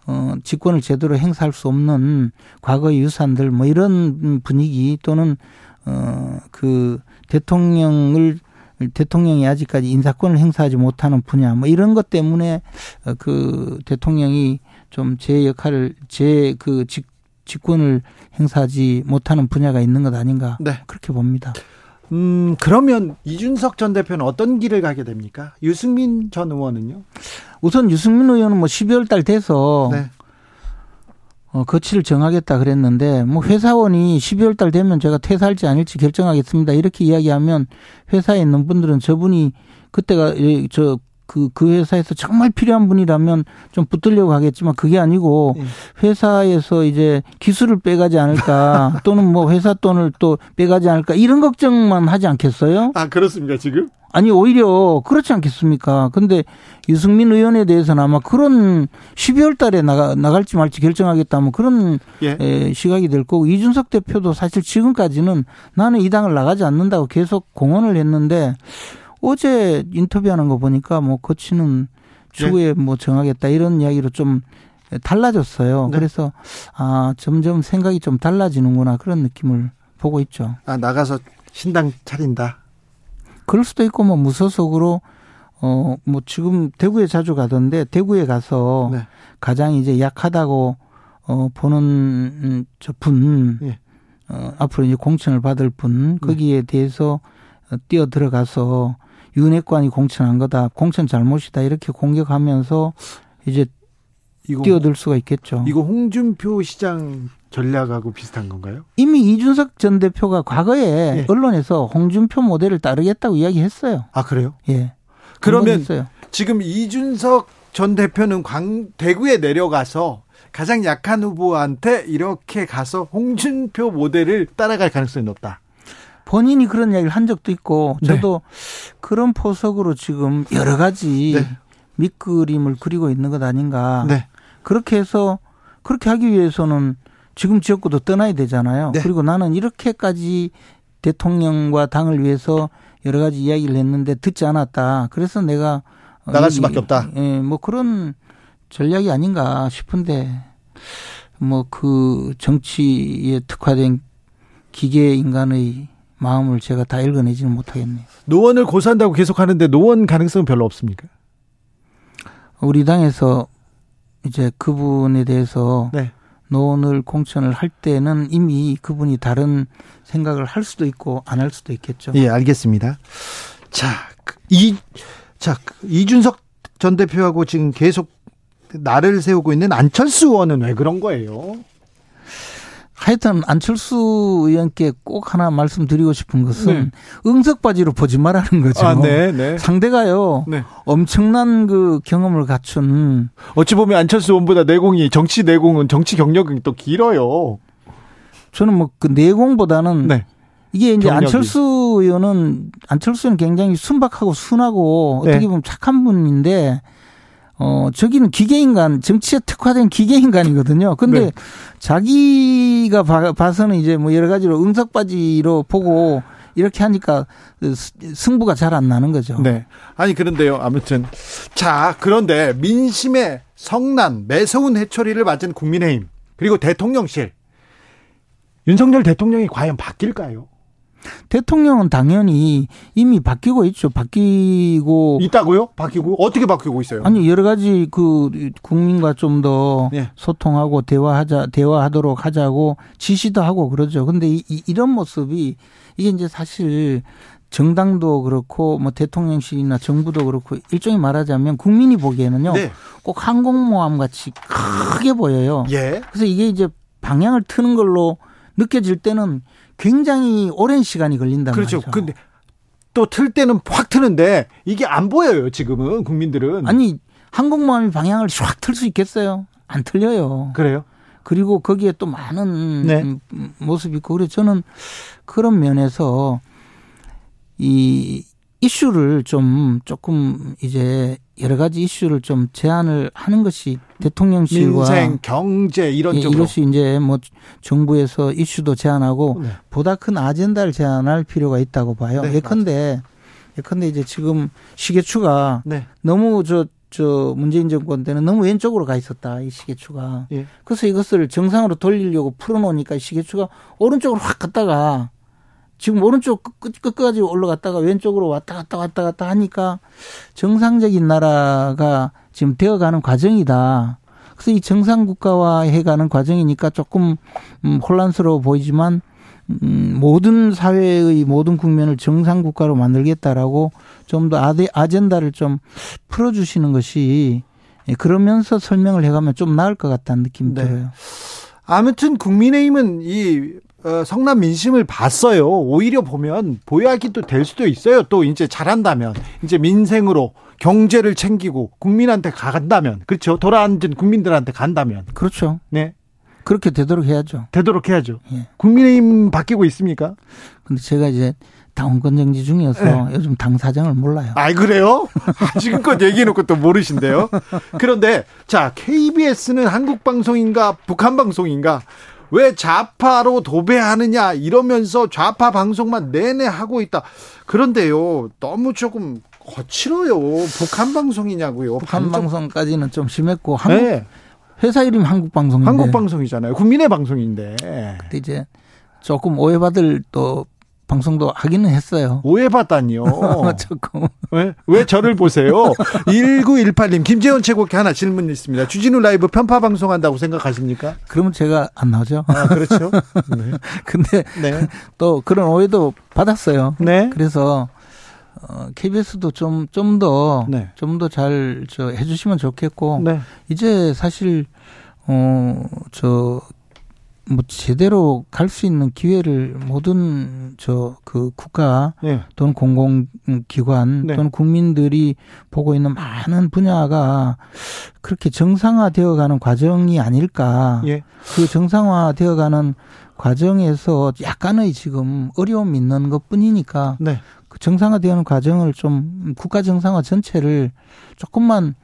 어, 직권을 제대로 행사할 수 없는 과거의 유산들 뭐 이런 분위기 또는 어, 그 대통령을 대통령이 아직까지 인사권을 행사하지 못하는 분야 뭐 이런 것 때문에 어, 그 대통령이 좀 제 역할을 제그 직권을 행사하지 못하는 분야가 있는 것 아닌가 네. 그렇게 봅니다. 음, 그러면 이준석 전 대표는 어떤 길을 가게 됩니까? 유승민 전 의원은요? 우선 유승민 의원은 뭐 12월 달 돼서 네. 어, 거취를 정하겠다 그랬는데 뭐 회사원이 12월 달 되면 제가 퇴사할지 아닐지 결정하겠습니다. 이렇게 이야기하면 회사에 있는 분들은 저분이 그때가 저 그, 그 회사에서 정말 필요한 분이라면 좀 붙들려고 하겠지만 그게 아니고 예. 회사에서 이제 기술을 빼가지 않을까 또는 뭐 회사 돈을 또 빼가지 않을까 이런 걱정만 하지 않겠어요? 아, 그렇습니까, 지금? 아니 오히려 그렇지 않겠습니까? 근데 유승민 의원에 대해서는 아마 그런 12월 달에 나가, 나갈지 말지 결정하겠다면 그런 예. 에, 시각이 될 거고 이준석 대표도 사실 지금까지는 나는 이 당을 나가지 않는다고 계속 공언을 했는데 어제 인터뷰하는 거 보니까 뭐 거치는 추후에 뭐 정하겠다 이런 이야기로 좀 달라졌어요. 네. 그래서 아 점점 생각이 좀 달라지는구나 그런 느낌을 보고 있죠. 아, 나가서 신당 차린다. 그럴 수도 있고 뭐 무소속으로 어 뭐 지금 대구에 자주 가던데 대구에 가서 네. 가장 이제 약하다고 어 보는 음, 저분 예. 어 앞으로 이제 공천을 받을 분 거기에 대해서 어, 뛰어 들어가서 윤핵관이 공천한 거다 공천 잘못이다 이렇게 공격하면서 이제 이거, 뛰어들 수가 있겠죠. 이거 홍준표 시장 전략하고 비슷한 건가요? 이미 이준석 전 대표가 과거에 예. 언론에서 홍준표 모델을 따르겠다고 이야기했어요. 아, 그래요? 예. 그러면. 지금 이준석 전 대표는 광, 대구에 내려가서 가장 약한 후보한테 이렇게 가서 홍준표 모델을 따라갈 가능성이 높다. 본인이 그런 이야기를 한 적도 있고 네. 저도 그런 포석으로 지금 여러 가지 네. 밑그림을 그리고 있는 것 아닌가. 네. 그렇게 해서 그렇게 하기 위해서는 지금 지역구도 떠나야 되잖아요. 네. 그리고 나는 이렇게까지 대통령과 당을 위해서 여러 가지 이야기를 했는데 듣지 않았다. 그래서 내가 어, 나갈 수밖에 없다. 예, 뭐 그런 전략이 아닌가 싶은데 뭐 그 정치에 특화된 기계 인간의 마음을 제가 다 읽어내지는 못하겠네요. 노원을 고수한다고 계속 하는데 노원 가능성은 별로 없습니까? 우리 당에서 이제 그분에 대해서 네. 노원을 공천을 할 때는 이미 그분이 다른 생각을 할 수도 있고 안 할 수도 있겠죠. 예, 알겠습니다. 자, 그 이, 자, 그 이준석 전 대표하고 지금 계속 나를 세우고 있는 안철수 의원은 왜 그런 거예요? 하여튼 안철수 의원께 꼭 하나 말씀드리고 싶은 것은 네. 응석바지로 보지 말라는 거죠. 아, 네, 네. 상대가요. 네. 엄청난 그 경험을 갖춘 어찌 보면 안철수 의원보다 내공이 정치 내공은 정치 경력은 또 길어요. 저는 뭐 그 내공보다는 네. 이게 이제 경력이. 안철수 의원은 안철수는 굉장히 순박하고 순하고 네. 어떻게 보면 착한 분인데 어 저기는 기계인간 정치에 특화된 기계인간이거든요. 근데 네. 자기가 봐, 봐서는 이제 뭐 여러 가지로 응석바지로 보고 이렇게 하니까 스- 승부가 잘 안 나는 거죠. 네. 아니 그런데요. 아무튼 자 그런데 민심의 성난 매서운 해초리를 맞은 국민의힘 그리고 대통령실 윤석열 대통령이 과연 바뀔까요? 대통령은 당연히 이미 바뀌고 있죠. 바뀌고 있다고요? 바뀌고 어떻게 바뀌고 있어요? 아니 여러 가지 그 국민과 좀더 예. 소통하고 대화하자 대화하도록 하자고 지시도 하고 그러죠. 근데 이, 이- 이런 모습이 이게 이제 사실 정당도 그렇고 뭐 대통령실이나 정부도 그렇고 일종의 말하자면 국민이 보기에는요 네. 꼭 항공모함 같이 크게 보여요. 예. 그래서 이게 이제 방향을 트는 걸로 느껴질 때는 굉장히 오랜 시간이 걸린단 그렇죠. 말이죠. 근데 또 틀 때는 확 트는데 이게 안 보여요. 지금은 국민들은 아니 항공모함이 방향을 쫙 틀 수 있겠어요? 안 틀려요. 그래요? 그리고 거기에 또 많은 네. 음, 모습이 있고 그래서 저는 그런 면에서 이 이슈를 좀 조금 이제 여러 가지 이슈를 좀 제안을 하는 것이 대통령실과 민생, 경제 이런 예, 쪽으로 이것이 이제 뭐 정부에서 이슈도 제안하고 네. 보다 큰 아젠다를 제안할 필요가 있다고 봐요. 네, 예컨대 예컨대 이제 지금 시계추가 네. 너무 저, 저 문재인 정권 때는 너무 왼쪽으로 가 있었다. 이 시계추가. 예. 그래서 이것을 정상으로 돌리려고 풀어놓으니까 시계추가 오른쪽으로 확 갔다가 지금 오른쪽 끝, 끝, 끝까지 올라갔다가 왼쪽으로 왔다 갔다 왔다 갔다 하니까 정상적인 나라가 지금 되어가는 과정이다. 그래서 이 정상 국가화 해가는 과정이니까 조금 음, 혼란스러워 보이지만 음, 모든 사회의 모든 국면을 정상 국가로 만들겠다라고 좀 더 아젠다를 좀 풀어주시는 것이 예, 그러면서 설명을 해가면 좀 나을 것 같다는 느낌이 네. 들어요. 아무튼 국민의힘은 이 어, 성남 민심을 봤어요. 오히려 보면 보약이 또 될 수도 있어요. 또 이제 잘한다면 이제 민생으로 경제를 챙기고 국민한테 간다면 그렇죠. 돌아앉은 국민들한테 간다면 그렇죠. 네 그렇게 되도록 해야죠. 되도록 해야죠. 예. 국민의힘 바뀌고 있습니까? 근데 제가 이제 당원권 정지 중이어서 요즘 당 사정을 몰라요. 아 그래요? 아, 지금껏 얘기해놓고 또 모르신대요. 그런데 자 KBS는 한국 방송인가 북한 방송인가 왜 좌파로 도배하느냐 이러면서 좌파 방송만 내내 하고 있다. 그런데요 너무 조금 거칠어요. 북한 방송이냐고요. 북한 반쪽- 방송까지는 좀 심했고 한국 네, 회사 이름이 한국 방송인데 한국 방송이잖아요. 국민의 방송인데 근데 이제 조금 오해받을 또 방송도 하기는 했어요. 오해받다니요. 조금 왜, 왜 저를 보세요? 1918님, 김재원 최고께 하나 질문 있습니다. 주진우 라이브 편파 방송한다고 생각하십니까? 그러면 제가 안 나오죠. 아, 그렇죠. 네. 근데 네. 또 그런 오해도 받았어요. 네. 그래서 어, KBS도 좀 좀 더 네. 좀더 잘 저 해주시면 좋겠고 네. 이제 사실 어 저 뭐 제대로 갈 수 있는 기회를 모든 저 그 국가 네. 또는 공공기관 네. 또는 국민들이 보고 있는 많은 분야가 그렇게 정상화되어가는 과정이 아닐까. 예. 그 정상화되어가는 과정에서 약간의 지금 어려움이 있는 것 뿐이니까 네. 그 정상화되는 과정을 좀 국가 정상화 전체를 조금만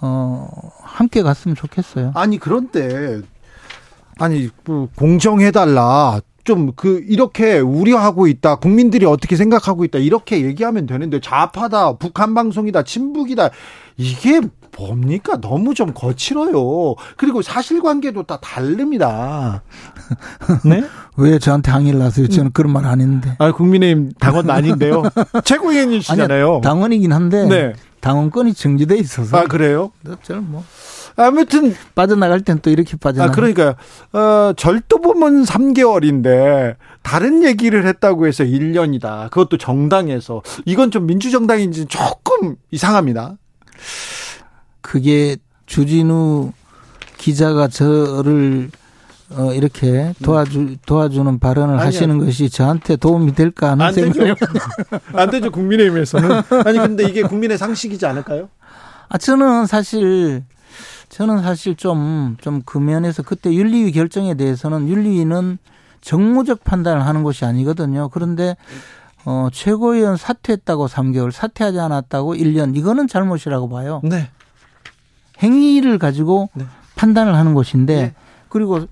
어 함께 갔으면 좋겠어요. 아니, 그런데, 아니, 그 공정해달라. 좀 그, 이렇게 우려하고 있다. 국민들이 어떻게 생각하고 있다. 이렇게 얘기하면 되는데, 좌파다, 북한 방송이다, 친북이다. 이게 뭡니까? 너무 좀 거칠어요. 그리고 사실관계도 다 다릅니다. 네? 왜 저한테 항의를 하세요? 저는 그런 말 안 했는데. 아, 국민의힘 당원 아닌데요. 최고위원이시잖아요. 아니요, 당원이긴 한데 네. 당원권이 정지돼 있어서 아, 그래요? 저는 뭐 아무튼, 빠져나갈 땐 또 이렇게 빠져나. 아, 그러니까요. 어, 절도 보면 3개월인데, 다른 얘기를 했다고 해서 1년이다. 그것도 정당에서. 이건 좀 민주정당인지 조금 이상합니다. 그게 주진우 기자가 저를 어, 이렇게 도와주, 도와주는 발언을 아니요. 하시는 것이 저한테 도움이 될까 하는. 생각을. 안 되죠. 국민의힘에서는. 아니 근데 이게 국민의 상식이지 않을까요? 아, 저는 사실, 저는 사실 좀, 좀 그 면에서 그때 윤리위 결정에 대해서는 윤리위는 정무적 판단을 하는 것이 아니거든요. 그런데, 어, 최고위원 사퇴했다고 3개월, 사퇴하지 않았다고 1년, 이거는 잘못이라고 봐요. 네. 행위를 가지고 네. 판단을 하는 것인데, 네. 그리고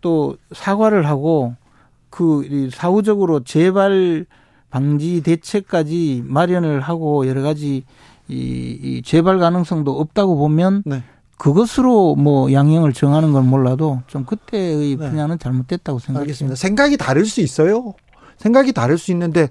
또 사과를 하고, 그, 이 사후적으로 재발 방지 대책까지 마련을 하고 여러 가지 이, 이 재발 가능성도 없다고 보면 네. 그것으로 뭐 양형을 정하는 건 몰라도 좀 그때의 네. 분야는 잘못됐다고 생각해요. 알겠습니다. 생각이 다를 수 있어요. 생각이 다를 수 있는데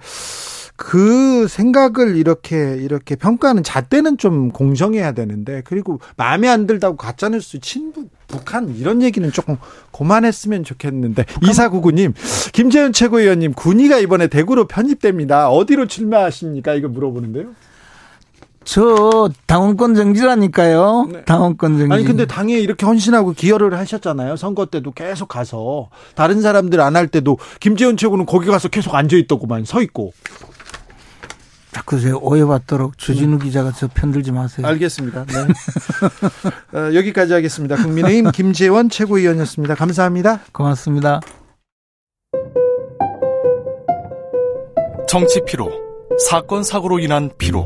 그 생각을 이렇게 이렇게 평가하는 잣대는 좀 공정해야 되는데 그리고 마음에 안 들다고 가짜뉴스 친북 북한 이런 얘기는 조금 그만했으면 좋겠는데 이사구구님 김재현 최고위원님 군의가 이번에 대구로 편입됩니다. 어디로 출마하십니까? 이거 물어보는데요. 저 당원권 정지라니까요. 네. 당원권 정지. 아니 근데 당에 이렇게 헌신하고 기여를 하셨잖아요. 선거 때도 계속 가서 다른 사람들 안 할 때도 김재현 최고는 거기 가서 계속 앉아 있더구만 서 있고. 자꾸 제 오해받도록 주진우 기자가 저 편들지 마세요. 알겠습니다. 네. 어, 여기까지 하겠습니다. 국민의힘 김재원 최고위원이었습니다. 감사합니다. 고맙습니다. 정치 피로, 사건 사고로 인한 피로,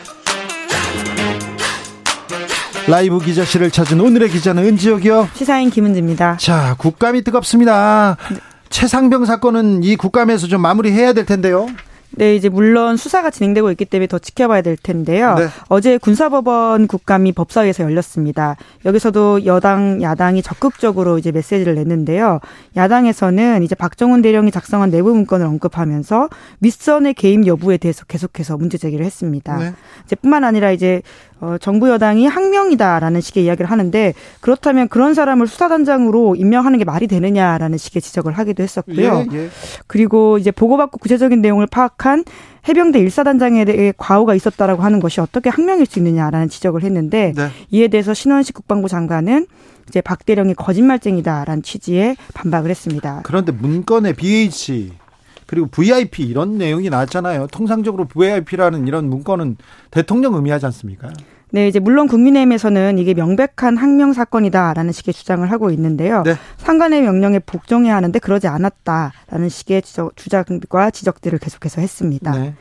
라이브 기자실을 찾은 오늘의 기자는 은지혁이요. 시사인 김은지입니다. 자, 국감이 뜨겁습니다. 최상병 사건은 이 국감에서 좀 마무리해야 될 텐데요. 네, 이제 물론 수사가 진행되고 있기 때문에 더 지켜봐야 될 텐데요. 네. 어제 군사법원 국감이 법사위에서 열렸습니다. 여기서도 여당, 야당이 적극적으로 이제 메시지를 냈는데요. 야당에서는 이제 박정훈 대령이 작성한 내부 문건을 언급하면서 윗선의 개입 여부에 대해서 계속해서 문제 제기를 했습니다. 네. 이제 뿐만 아니라 이제 어, 정부 여당이 항명이다라는 식의 이야기를 하는데 그렇다면 그런 사람을 수사단장으로 임명하는 게 말이 되느냐라는 식의 지적을 하기도 했었고요. 예, 예. 그리고 이제 보고받고 구체적인 내용을 파악 한 해병대 일사단장에 대해 과오가 있었다라고 하는 것이 어떻게 항명일 수 있느냐라는 지적을 했는데 네. 이에 대해서 신원식 국방부 장관은 이제 박 대령이 거짓말쟁이다라는 취지의 반박을 했습니다. 그런데 문건에 BH 그리고 VIP 이런 내용이 나왔잖아요. 통상적으로 VIP라는 이런 문건은 대통령 의미하지 않습니까? 네, 이제 물론 국민의힘에서는 이게 명백한 항명 사건이다라는 식의 주장을 하고 있는데요. 네. 상관의 명령에 복종해야 하는데 그러지 않았다라는 식의 지적, 주장과 지적들을 계속해서 했습니다. 네.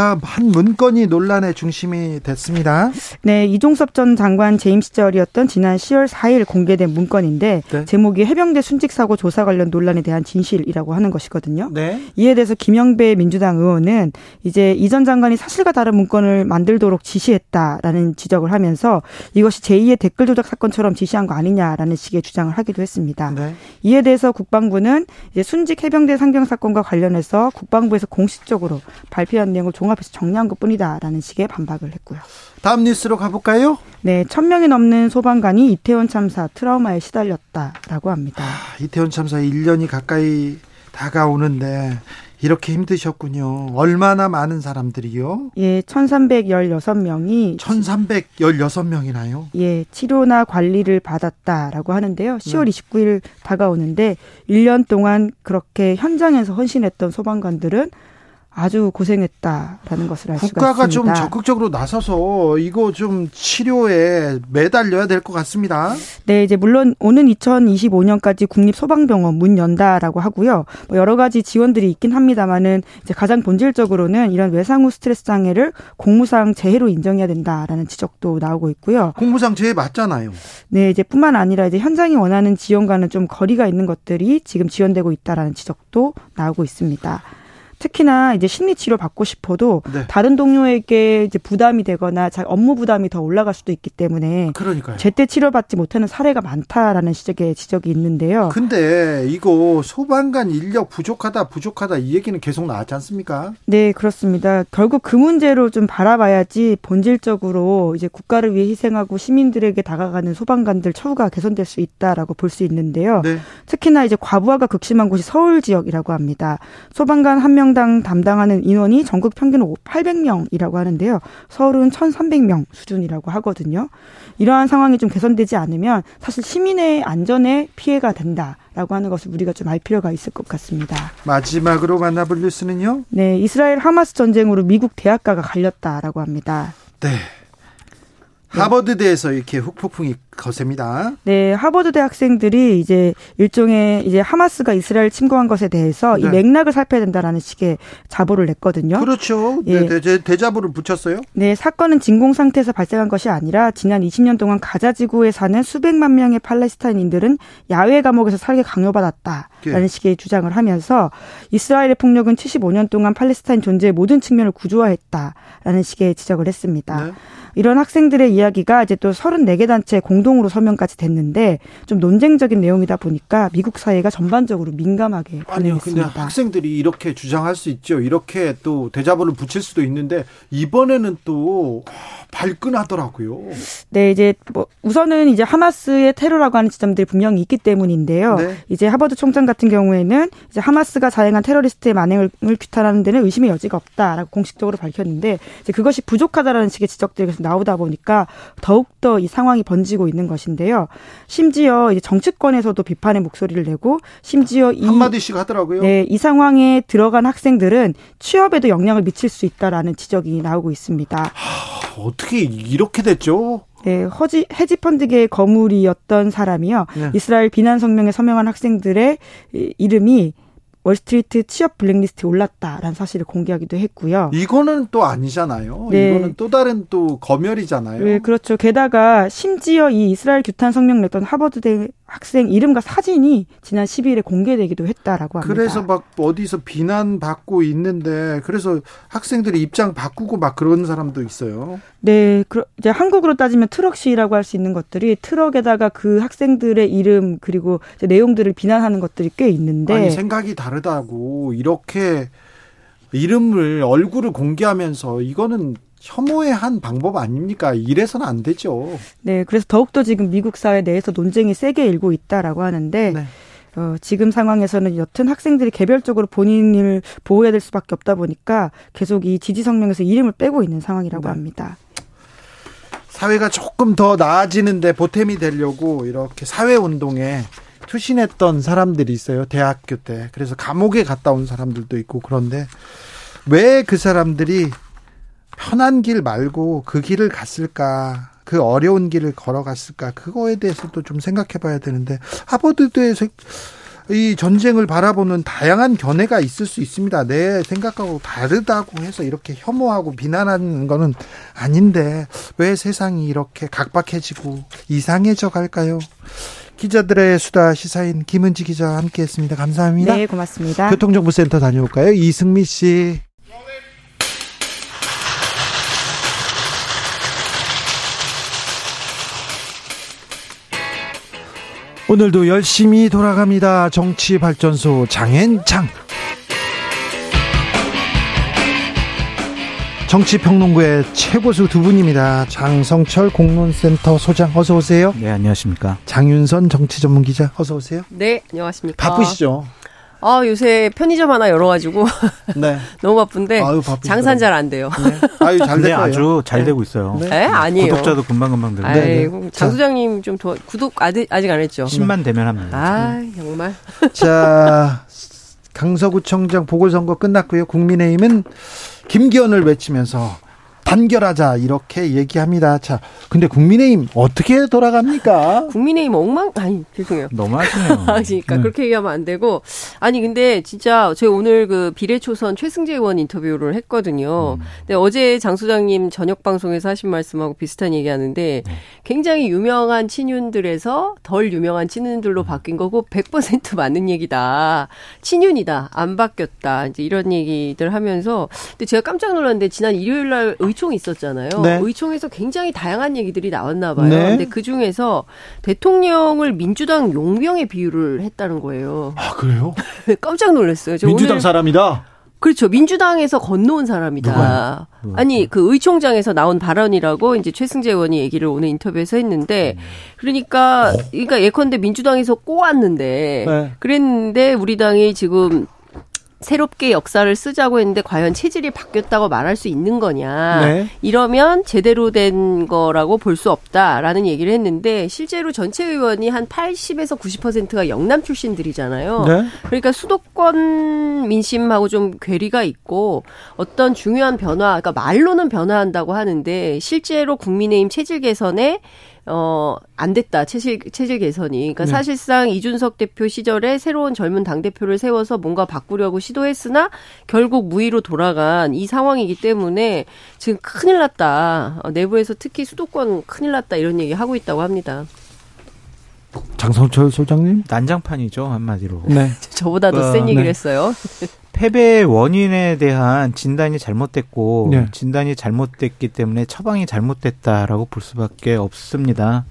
아, 한 문건이 논란의 중심이 됐습니다. 네, 이종섭 전 장관 재임 시절이었던 지난 10월 4일 공개된 문건인데 네. 제목이 해병대 순직 사고 조사 관련 논란에 대한 진실이라고 하는 것이거든요. 네. 이에 대해서 김영배 민주당 의원은 이제 이 전 장관이 사실과 다른 문건을 만들도록 지시했다라는 지적을 하면서 이것이 제2의 댓글 조작 사건처럼 지시한 거 아니냐라는 식의 주장을 하기도 했습니다. 네. 이에 대해서 국방부는 이제 순직 해병대 상병 사건과 관련해서 국방부에서 공식적으로 발표한 내용을 종 합해서 정리한 것 뿐이다라는 식의 반박을 했고요. 다음 뉴스로 가볼까요? 네, 천 명이 넘는 소방관이 이태원 참사 트라우마에 시달렸다라고 합니다. 아, 이태원 참사 1년이 가까이 다가오는데 이렇게 힘드셨군요. 얼마나 많은 사람들이요? 예, 1316명이 1316명이나요? 예, 치료나 관리를 받았다라고 하는데요. 10월 29일 다가오는데 1년 동안 그렇게 현장에서 헌신했던 소방관들은 아주 고생했다라는 것을 알 수가 국가가 좀 있습니다. 적극적으로 나서서 이거 좀 치료에 매달려야 될 것 같습니다. 네, 이제 물론 오는 2025년까지 국립소방병원 문 연다라고 하고요. 뭐 여러 가지 지원들이 있긴 합니다만은 이제 가장 본질적으로는 이런 외상 후 스트레스 장애를 공무상 재해로 인정해야 된다라는 지적도 나오고 있고요. 공무상 재해 맞잖아요. 네, 이제 뿐만 아니라 이제 현장이 원하는 지원과는 좀 거리가 있는 것들이 지금 지원되고 있다라는 지적도 나오고 있습니다. 특히나 이제 심리 치료 받고 싶어도 네. 다른 동료에게 이제 부담이 되거나 자 업무 부담이 더 올라갈 수도 있기 때문에 그러니까요. 제때 치료받지 못하는 사례가 많다라는 지적에 지적이 있는데요. 근데 이거 소방관 인력 부족하다 부족하다 이 얘기는 계속 나왔지 않습니까? 네, 그렇습니다. 결국 그 문제로 좀 바라봐야지 본질적으로 이제 국가를 위해 희생하고 시민들에게 다가가는 소방관들 처우가 개선될 수 있다라고 볼 수 있는데요. 네. 특히나 이제 과부하가 극심한 곳이 서울 지역이라고 합니다. 소방관 한명 당 담당하는 인원이 전국 평균 800명이라고 하는데요. 서울은 1,300명 수준이라고 하거든요. 이러한 상황이 좀 개선되지 않으면 사실 시민의 안전에 피해가 된다 라고 하는 것을 우리가 좀 알 필요가 있을 것 같습니다. 마지막으로 만나볼 뉴스는요. 네, 이스라엘 하마스 전쟁으로 미국 대학가가 갈렸다라고 합니다. 네. 하버드대에서 이렇게 훅폭풍이 거셉니다. 네, 하버드 대학생들이 이제 일종의 이제 하마스가 이스라엘 침공한 것에 대해서 이 네. 맥락을 살펴야 된다라는 식의 자보를 냈거든요. 그렇죠. 예. 네, 대, 대자보를 붙였어요. 네, 사건은 진공 상태에서 발생한 것이 아니라 지난 20년 동안 가자 지구에 사는 수백만 명의 팔레스타인인들은 야외 감옥에서 살게 강요받았다라는 예. 식의 주장을 하면서 이스라엘의 폭력은 75년 동안 팔레스타인 존재의 모든 측면을 구조화했다라는 식의 지적을 했습니다. 네. 이런 학생들의 이야기가 이제 또 34개 단체 공동 으로 서명까지 됐는데 좀 논쟁적인 내용이다 보니까 미국 사회가 전반적으로 민감하게 아니요, 근데 반응했습니다. 학생들이 이렇게 주장할 수 있죠. 이렇게 또 대자보를 붙일 수도 있는데 이번에는 또 발끈하더라고요. 네, 이제 뭐 우선은 이제 하마스의 테러라고 하는 지점들이 분명히 있기 때문인데요. 네. 이제 하버드 총장 같은 경우에는 이제 하마스가 자행한 테러리스트의 만행을 규탄하는 데는 의심의 여지가 없다라고 공식적으로 밝혔는데 이제 그것이 부족하다라는 식의 지적들이 계속 나오다 보니까 더욱 더 이 상황이 번지고 있는 것인데요. 심지어 이제 정치권에서도 비판의 목소리를 내고 심지어 이 한마디씩 하더라고요. 네, 이 상황에 들어간 학생들은 취업에도 영향을 미칠 수 있다라는 지적이 나오고 있습니다. 어떻게 이렇게 됐죠? 네, 허지, 헤지펀드계의 거물이었던 사람이요. 네. 이스라엘 비난 성명에 서명한 학생들의 이- 이름이 월스트리트 취업 블랙리스트에 올랐다라는 사실을 공개하기도 했고요. 이거는 또 아니잖아요. 네. 이거는 또 다른 또 검열이잖아요. 네, 그렇죠. 게다가 심지어 이 이스라엘 규탄 성명을 냈던 하버드대 학생 이름과 사진이 지난 12일에 공개되기도 했다라고 합니다. 그래서 막 어디서 비난 받고 있는데 그래서 학생들이 입장 바꾸고 막 그런 사람도 있어요. 네, 그 이제 한국으로 따지면 트럭시라고 할 수 있는 것들이 트럭에다가 그 학생들의 이름 그리고 내용들을 비난하는 것들이 꽤 있는데 아니 생각이 다르다고 이렇게 이름을 얼굴을 공개하면서 이거는 혐오의 한 방법 아닙니까? 이래서는 안 되죠. 네, 그래서 더욱더 지금 미국 사회 내에서 논쟁이 세게 일고 있다라고 하는데 네. 어, 지금 상황에서는 여튼 학생들이 개별적으로 본인을 보호해야 될 수밖에 없다 보니까 계속 이 지지 성명에서 이름을 빼고 있는 상황이라고 네. 합니다. 사회가 조금 더 나아지는데 보탬이 되려고 이렇게 사회 운동에 투신했던 사람들이 있어요. 대학교 때. 그래서 감옥에 갔다 온 사람들도 있고 그런데 왜 그 사람들이 편한 길 말고 그 길을 갔을까? 그 어려운 길을 걸어갔을까? 그거에 대해서도 좀 생각해 봐야 되는데 하버드대에서 이 전쟁을 바라보는 다양한 견해가 있을 수 있습니다. 내 생각하고 다르다고 해서 이렇게 혐오하고 비난하는 거는 아닌데 왜 세상이 이렇게 각박해지고 이상해져 갈까요? 기자들의 수다 시사인 김은지 기자와 함께했습니다. 감사합니다. 네, 고맙습니다. 교통정보센터 다녀올까요? 이승미 씨. 오늘도 열심히 돌아갑니다. 정치발전소 장앤창. 정치평론부의 최고수 두 분입니다. 장성철 공론센터 소장 어서 오세요. 네, 안녕하십니까. 장윤선 정치전문기자 어서 오세요. 네, 안녕하십니까. 바쁘시죠? 아, 요새 편의점 하나 열어가지고 네. 너무 바쁜데 아유. 장사는 잘 안 돼요. 아유 잘 근데 될 거예요. 아주 잘 네. 되고 있어요. 에? 아니에요. 구독자도 금방 금방 늘고. 아이고, 장 소장님 좀 더, 구독 아직, 아직 안 했죠? 10만 되면 합니다. 아, 정말. 자, 강서구청장 보궐선거 끝났고요. 국민의힘은 김기현을 외치면서 단결하자 이렇게 얘기합니다. 자, 근데 국민의힘 어떻게 돌아갑니까? 국민의힘 엉망 아니 죄송해요. 너무하시네요. 그러니까 네. 그렇게 얘기하면 안 되고 아니 근데 진짜 제가 오늘 그 비례초선 최승재 의원 인터뷰를 했거든요. 음. 근데 어제 장 소장님 저녁 방송에서 하신 말씀하고 비슷한 얘기하는데 네. 굉장히 유명한 친윤들에서 덜 유명한 음. 친윤들로 바뀐 거고 100% 맞는 얘기다. 친윤이다. 안 바뀌었다. 이제 이런 얘기들 하면서 근데 제가 깜짝 놀랐는데 지난 일요일 날 의 총이 있었잖아요. 네. 의총에서 굉장히 다양한 얘기들이 나왔나 봐요. 네. 근데 그 중에서 대통령을 민주당 용병에 비유를 했다는 거예요. 아, 그래요? 깜짝 놀랐어요. 저 민주당 오늘 사람이다. 그렇죠. 민주당에서 건너온 사람이다. 누가요? 아니 그 의총장에서 나온 발언이라고 이제 최승재 의원이 얘기를 오늘 인터뷰에서 했는데 그러니까 그러니까 예컨대 민주당에서 꼬았는데 네. 그랬는데 우리 당이 지금 새롭게 역사를 쓰자고 했는데 과연 체질이 바뀌었다고 말할 수 있는 거냐. 네. 이러면 제대로 된 거라고 볼 수 없다라는 얘기를 했는데 실제로 전체 의원이 한 80에서 90%가 영남 출신들이잖아요. 네. 그러니까 수도권 민심하고 좀 괴리가 있고 어떤 중요한 변화, 그러니까 말로는 변화한다고 하는데 실제로 국민의힘 체질 개선에 어, 안 됐다. 체질, 체질 개선이. 그러니까 네. 사실상 이준석 대표 시절에 새로운 젊은 당대표를 세워서 뭔가 바꾸려고 시도했으나 결국 무의로 돌아간 이 상황이기 때문에 지금 큰일 났다. 어, 내부에서 특히 수도권 큰일 났다. 이런 얘기 하고 있다고 합니다. 장성철 소장님? 난장판이죠 한마디로. 네. 저보다 더 어, 센 얘기를 네. 했어요. 패배의 원인에 대한 진단이 잘못됐고 네. 진단이 잘못됐기 때문에 처방이 잘못됐다라고 볼 수밖에 없습니다.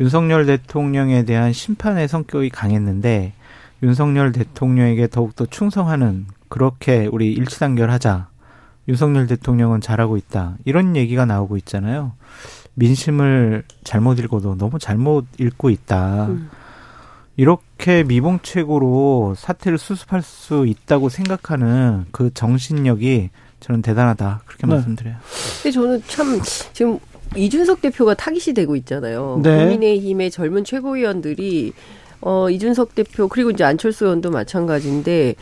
윤석열 대통령에 대한 심판의 성격이 강했는데 윤석열 대통령에게 더욱더 충성하는 그렇게 우리 일치단결하자. 윤석열 대통령은 잘하고 있다. 이런 얘기가 나오고 있잖아요. 민심을 잘못 읽어도 너무 잘못 읽고 있다. 음. 이렇게 미봉책으로 사태를 수습할 수 있다고 생각하는 그 정신력이 저는 대단하다. 그렇게 네. 말씀드려요. 근데 저는 참 지금 이준석 대표가 타깃이 되고 있잖아요. 네. 국민의힘의 젊은 최고위원들이 어 이준석 대표 그리고 이제 안철수 의원도 마찬가지인데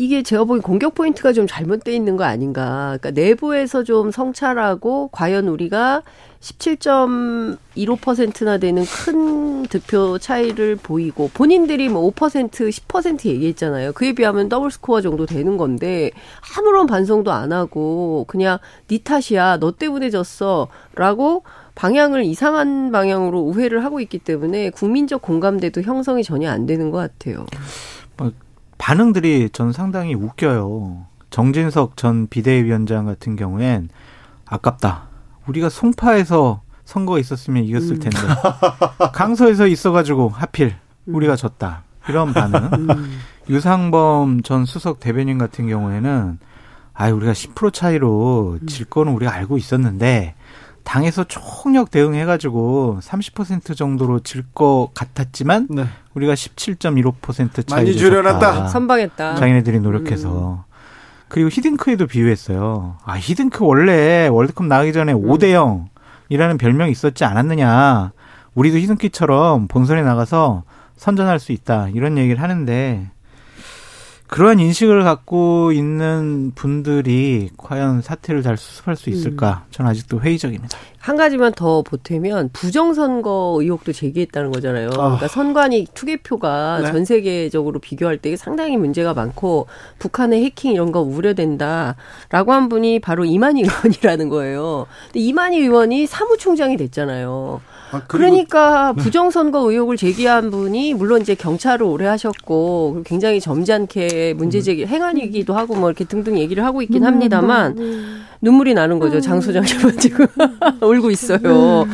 이게 제가 보기 공격 포인트가 좀 잘못돼 있는 거 아닌가. 그러니까 내부에서 좀 성찰하고 과연 우리가 17.15%나 되는 큰 득표 차이를 보이고 본인들이 뭐 5% 10% 얘기했잖아요. 그에 비하면 더블 스코어 정도 되는 건데 아무런 반성도 안 하고 그냥 네 탓이야. 너 때문에 졌어라고 방향을 이상한 방향으로 우회를 하고 있기 때문에 국민적 공감대도 형성이 전혀 안 되는 것 같아요. 반응들이 전 상당히 웃겨요. 정진석 전 비대위원장 같은 경우엔 아깝다. 우리가 송파에서 선거가 있었으면 이겼을 음. 텐데 강서에서 있어가지고 하필 우리가 졌다. 이런 반응. 음. 유상범 전 수석 대변인 같은 경우에는 아 우리가 10% 차이로 질 거는 우리가 알고 있었는데 당에서 총력 대응해가지고 30% 정도로 질 것 같았지만 네. 우리가 17.15% 차이 많이 줄여놨다. 선방했다. 자기네들이 노력해서 그리고 히딩크에도 비유했어요. 아 히딩크 원래 월드컵 나가기 전에 5대 0이라는 별명이 있었지 않았느냐. 우리도 히딩크처럼 본선에 나가서 선전할 수 있다 이런 얘기를 하는데 그러한 인식을 갖고 있는 분들이 과연 사태를 잘 수습할 수 있을까? 저는 아직도 회의적입니다. 한 가지만 더 보태면 부정선거 의혹도 제기했다는 거잖아요. 그러니까 선관위 투개표가 네. 전 세계적으로 비교할 때 상당히 문제가 많고 북한의 해킹 이런 거 우려된다라고 한 분이 바로 이만희 의원이라는 거예요. 근데 이만희 의원이 사무총장이 됐잖아요. 아, 그러니까 부정선거 의혹을 제기한 분이 물론 이제 경찰을 오래 하셨고 굉장히 점잖게 문제 제기 행안이기도 하고 뭐 이렇게 등등 얘기를 하고 있긴 합니다만 눈물이 나는 거죠. 장 소장님은 지금 울고 있어요.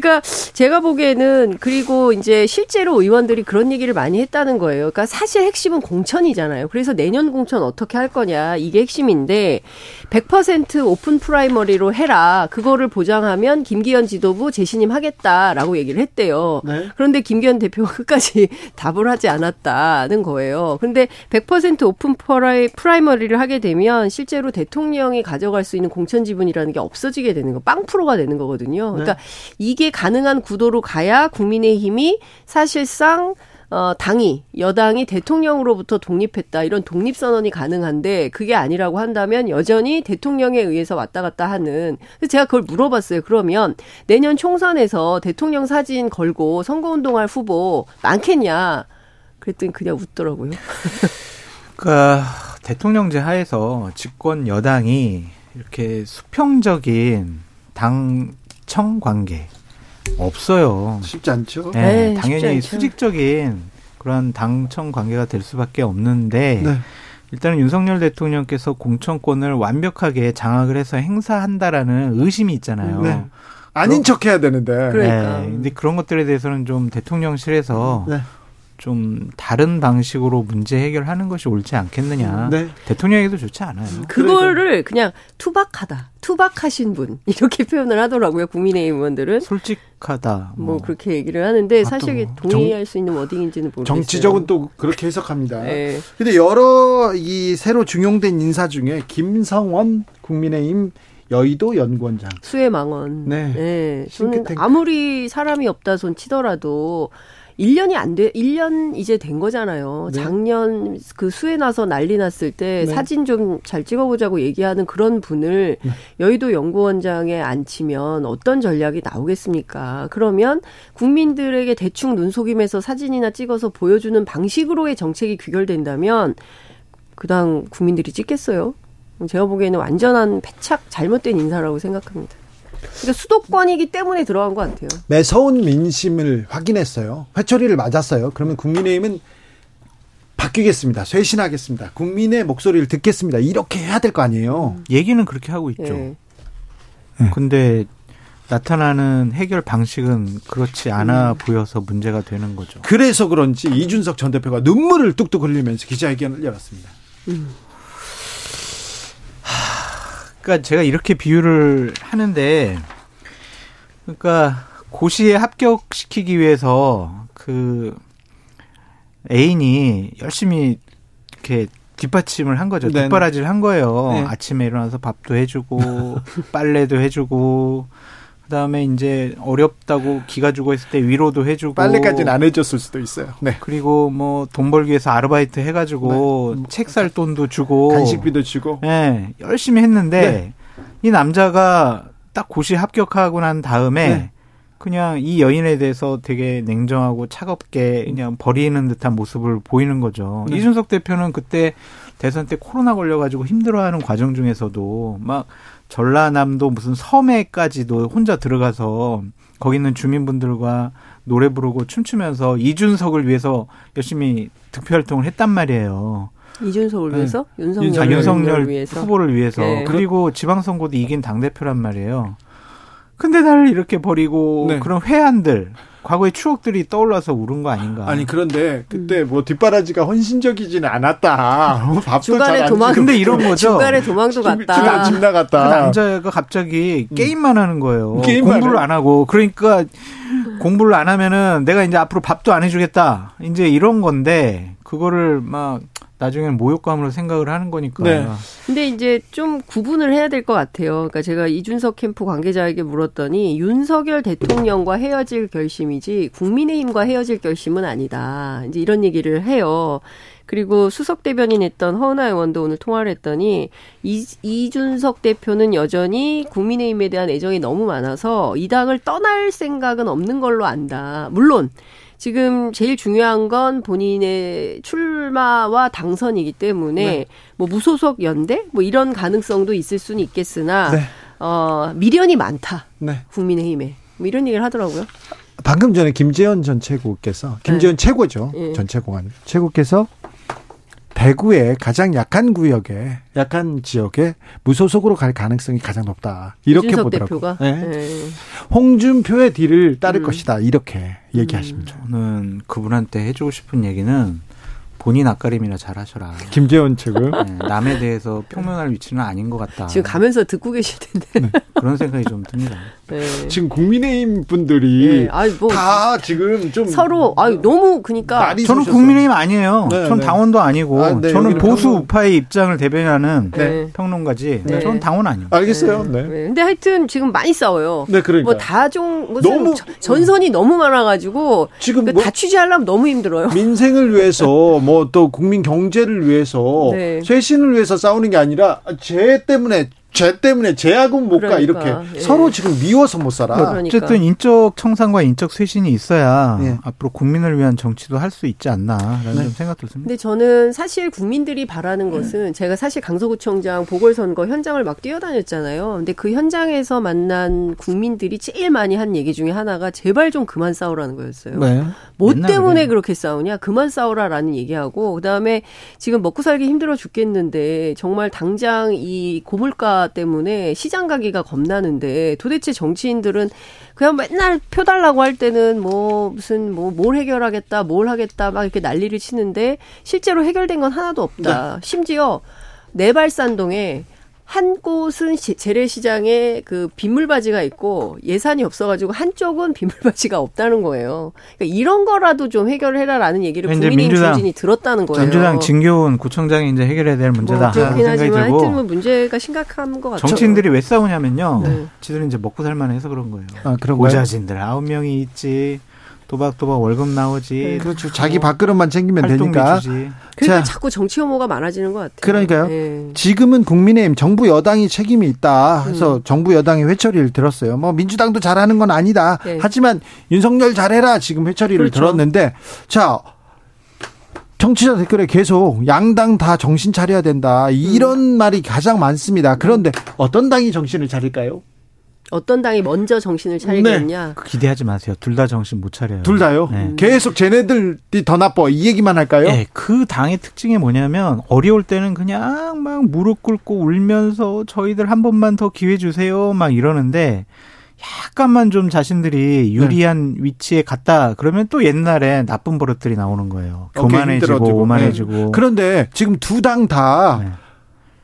그러니까 제가 보기에는 그리고 이제 실제로 의원들이 그런 얘기를 많이 했다는 거예요. 그러니까 사실 핵심은 공천이잖아요. 그래서 내년 공천 어떻게 할 거냐 이게 핵심인데 100% open primary로 해라. 그거를 보장하면 김기현 지도부 재신임 하겠다라고 얘기를 했대요. 네. 그런데 김기현 대표가 끝까지 답을 하지 않았다는 거예요. 그런데 100% open pri, primary를 하게 되면 실제로 대통령이 가져갈 수 있는 공천 지분이라는 게 없어지게 되는 거, 빵 프로가 되는 거거든요. 그러니까 이게 가능한 구도로 가야 국민의힘이 사실상 어, 당이, 여당이 대통령으로부터 독립했다. 이런 독립선언이 가능한데 그게 아니라고 한다면 여전히 대통령에 의해서 왔다 갔다 하는. 그래서 제가 그걸 물어봤어요. 그러면 내년 총선에서 대통령 사진 걸고 선거운동할 후보 많겠냐. 그랬더니 그냥 웃더라고요. 그러니까 대통령제 하에서 집권 여당이 이렇게 수평적인 당청 관계 없어요. 쉽지 않죠. 네, 에이, 당연히 쉽지 않죠. 수직적인 그런 당청 관계가 될 수밖에 없는데 네. 일단은 윤석열 대통령께서 공천권을 완벽하게 장악을 해서 행사한다라는 의심이 있잖아요. 네. 아닌 척 해야 되는데. 그러니까. 네, 근데 그런 것들에 대해서는 좀 대통령실에서 네. 좀 다른 방식으로 문제 해결하는 것이 옳지 않겠느냐. 네. 대통령에게도 좋지 않아요. 그거를 그냥 투박하다. 투박하신 분. 이렇게 표현을 하더라고요. 국민의힘 의원들은. 솔직하다. 뭐 그렇게 얘기를 하는데 아, 사실 이게 또 동의할 수 있는 워딩인지는 모르겠어요. 정치적은 또 그렇게 해석합니다. 네. 근데 여러 이 새로 중용된 인사 중에 김성원 국민의힘 여의도 연구원장. 수혜망원. 네. 네. 저는 싱크탱크. 아무리 사람이 없다 손 치더라도 1년이 안 돼, 1년 이제 된 거잖아요. 네. 작년 그 수해 나서 난리 났을 때 네. 사진 좀 잘 찍어보자고 얘기하는 그런 분을 네. 여의도 연구원장에 앉히면 어떤 전략이 나오겠습니까? 그러면 국민들에게 대충 눈속임해서 사진이나 찍어서 보여주는 방식으로의 정책이 귀결된다면 그당 국민들이 찍겠어요? 제가 보기에는 완전한 패착 잘못된 인사라고 생각합니다. 그러니까 수도권이기 때문에 들어간 것 같아요. 매서운 민심을 확인했어요. 회초리를 맞았어요. 그러면 국민의힘은 바뀌겠습니다. 쇄신하겠습니다. 국민의 목소리를 듣겠습니다. 이렇게 해야 될 거 아니에요. 얘기는 그렇게 하고 있죠. 예. 근데 나타나는 해결 방식은 그렇지 않아 보여서 문제가 되는 거죠. 그래서 그런지 이준석 전 대표가 눈물을 뚝뚝 흘리면서 기자회견을 열었습니다. 그러니까 제가 이렇게 비유를 하는데, 그러니까 고시에 합격시키기 위해서 그 애인이 열심히 이렇게 뒷받침을 한 거죠. 뒷바라지를 한 거예요. 네. 아침에 일어나서 밥도 해주고 빨래도 해주고 그다음에 이제 어렵다고 기가 죽어 있을 때 위로도 해주고 빨래까지는 안 해줬을 수도 있어요. 네. 그리고 뭐 돈 벌기 위해서 아르바이트 해가지고 책살 돈도 주고 간식비도 주고. 예, 열심히 했는데 네. 이 남자가 딱 고시 합격하고 난 다음에 네. 그냥 이 여인에 대해서 되게 냉정하고 차갑게 그냥 버리는 듯한 모습을 보이는 거죠. 네. 이준석 대표는 그때 대선 때 코로나 걸려가지고 힘들어하는 과정 중에서도 막 전라남도 무슨 섬에까지도 혼자 들어가서 거기 있는 주민분들과 노래 부르고 춤추면서 이준석을 위해서 열심히 득표 활동을 했단 말이에요. 이준석을 네. 위해서 윤석열, 자, 윤석열 위해서 후보를 위해서 네. 그리고 지방선거도 이긴 당 대표란 말이에요. 근데 나를 이렇게 버리고 네. 그런 회한들 과거의 추억들이 떠올라서 울은 거 아닌가? 아니 그런데 그때 뭐 뒷바라지가 헌신적이지는 않았다. 뭐 밥도 중간에 잘안 도망 근데 이런 거죠. 중간에 도망도 갔다. 집그 나갔다. 남자가 갑자기 게임만 하는 거예요. 음. 게임만 공부를 해? 안 하고 그러니까 공부를 안 하면은 내가 이제 앞으로 밥도 안 해주겠다. 이제 이런 건데 그거를 막 나중에는 모욕감으로 생각을 하는 거니까. 네. 근데 이제 좀 구분을 해야 될 것 같아요. 그러니까 제가 이준석 캠프 관계자에게 물었더니 윤석열 대통령과 헤어질 결심이지 국민의힘과 헤어질 결심은 아니다. 이제 이런 얘기를 해요. 그리고 수석 대변인 했던 허은하 의원도 오늘 통화를 했더니 이, 이준석 대표는 여전히 국민의힘에 대한 애정이 너무 많아서 이 당을 떠날 생각은 없는 걸로 안다. 물론 지금 제일 중요한 건 본인의 출마와 당선이기 때문에 네. 뭐 무소속 연대 뭐 이런 가능성도 있을 수는 있겠으나 네. 어 미련이 많다 네. 국민의힘에 뭐 이런 얘기를 하더라고요. 방금 전에 김재현 전 최고께서 김재현 최고죠. 예. 전 최고관 최고께서 대구의 가장 약한 구역에 약한 지역에 무소속으로 갈 가능성이 가장 높다. 이렇게 보더라고요. 네. 네. 홍준표의 뒤를 따를 음. 것이다. 이렇게 얘기하십니다. 저는 그분한테 해주고 싶은 얘기는 본인 앞가림이나 잘하셔라. 김재원 책을 네, 남에 대해서 평면할 위치는 아닌 것 같다. 지금 가면서 듣고 계실 텐데. 그런 생각이 좀 듭니다. 네. 지금 국민의힘 분들이 네. 뭐 다 지금 좀 서로 아유 너무 그니까 저는 쏘셨어요. 국민의힘 아니에요. 네, 전 네. 당원도 아니고 아, 네, 저는 보수 평론- 우파의 입장을 대변하는 네. 평론가지. 네. 저는 당원 아닙니다. 알겠어요. 네. 네. 근데 하여튼 지금 많이 싸워요. 네, 그러니까. 뭐 다종 무슨 전선이 너무 많아가지고 지금 그 뭐- 다 취재하려면 너무 힘들어요. 민생을 위해서 뭐 또 국민 경제를 위해서 네. 쇄신을 위해서 싸우는 게 아니라 죄 때문에 죄 때문에 죄악은 못가 그러니까, 이렇게 예. 서로 지금 미워서 못 살아. 그러니까. 어쨌든 인적 청산과 인적 쇄신이 있어야 예. 앞으로 국민을 위한 정치도 할 수 있지 않나라는 네. 좀 생각도 듭니다. 근데 저는 사실 국민들이 바라는 것은 제가 사실 강서구청장 보궐선거 현장을 막 뛰어다녔잖아요. 근데 그 현장에서 만난 국민들이 제일 많이 한 얘기 중에 하나가 제발 좀 그만 싸우라는 거였어요. 네. 뭐 때문에 그래요. 그렇게 싸우냐? 그만 싸우라라는 얘기하고 그다음에 지금 먹고 살기 힘들어 죽겠는데 정말 당장 이 고물가 때문에 시장 가기가 겁나는데 도대체 정치인들은 그냥 맨날 표 달라고 할 때는 뭐 무슨 뭐 뭘 해결하겠다, 뭘 하겠다 막 이렇게 난리를 치는데 실제로 해결된 건 하나도 없다. 심지어 내발산동에 한 곳은 시- 재래시장에 그 빗물바지가 있고 예산이 없어가지고 한쪽은 빗물바지가 없다는 거예요. 그러니까 이런 거라도 좀 해결을 해라라는 얘기를 국민의힘 민주당, 중진이 들었다는 거예요. 민주당 진교훈 구청장이 이제 해결해야 될 문제다. 뭐 그렇긴 그런 하지만 하여튼 뭐 문제가 심각한 것 같아요. 정치인들이 왜 싸우냐면요. 네. 지들은 이제 먹고 살만 해서 그런 거예요. 아, 그런가요? 오자진들 아홉 명이 있지. 도박도박 월급 나오지. 네. 그렇죠. 자기 밥그릇만 챙기면 되니까. 주지. 그러니까 자. 자꾸 정치 혐오가 많아지는 것 같아요. 그러니까요. 네. 지금은 국민의힘 정부 여당이 책임이 있다 해서 음. 정부 여당이 회초리를 들었어요. 뭐 민주당도 잘하는 건 아니다. 네. 하지만 윤석열 잘해라 지금 회초리를 그렇죠. 들었는데 자 정치자 댓글에 계속 양당 다 정신 차려야 된다 이런 음. 말이 가장 많습니다. 그런데 어떤 당이 정신을 차릴까요? 어떤 당이 먼저 정신을 네. 차리겠냐. 기대하지 마세요. 둘 다 정신 못 차려요. 둘 다요. 네. 계속 쟤네들이 더 나빠 이 얘기만 할까요? 네, 그 당의 특징이 뭐냐면 어려울 때는 그냥 막 무릎 꿇고 울면서 저희들 한 번만 더 기회 주세요 막 이러는데 약간만 좀 자신들이 유리한 위치에 갔다 그러면 또 옛날에 나쁜 버릇들이 나오는 거예요. 교만해지고. 오만해지고. 네. 그런데 지금 두 당다 네.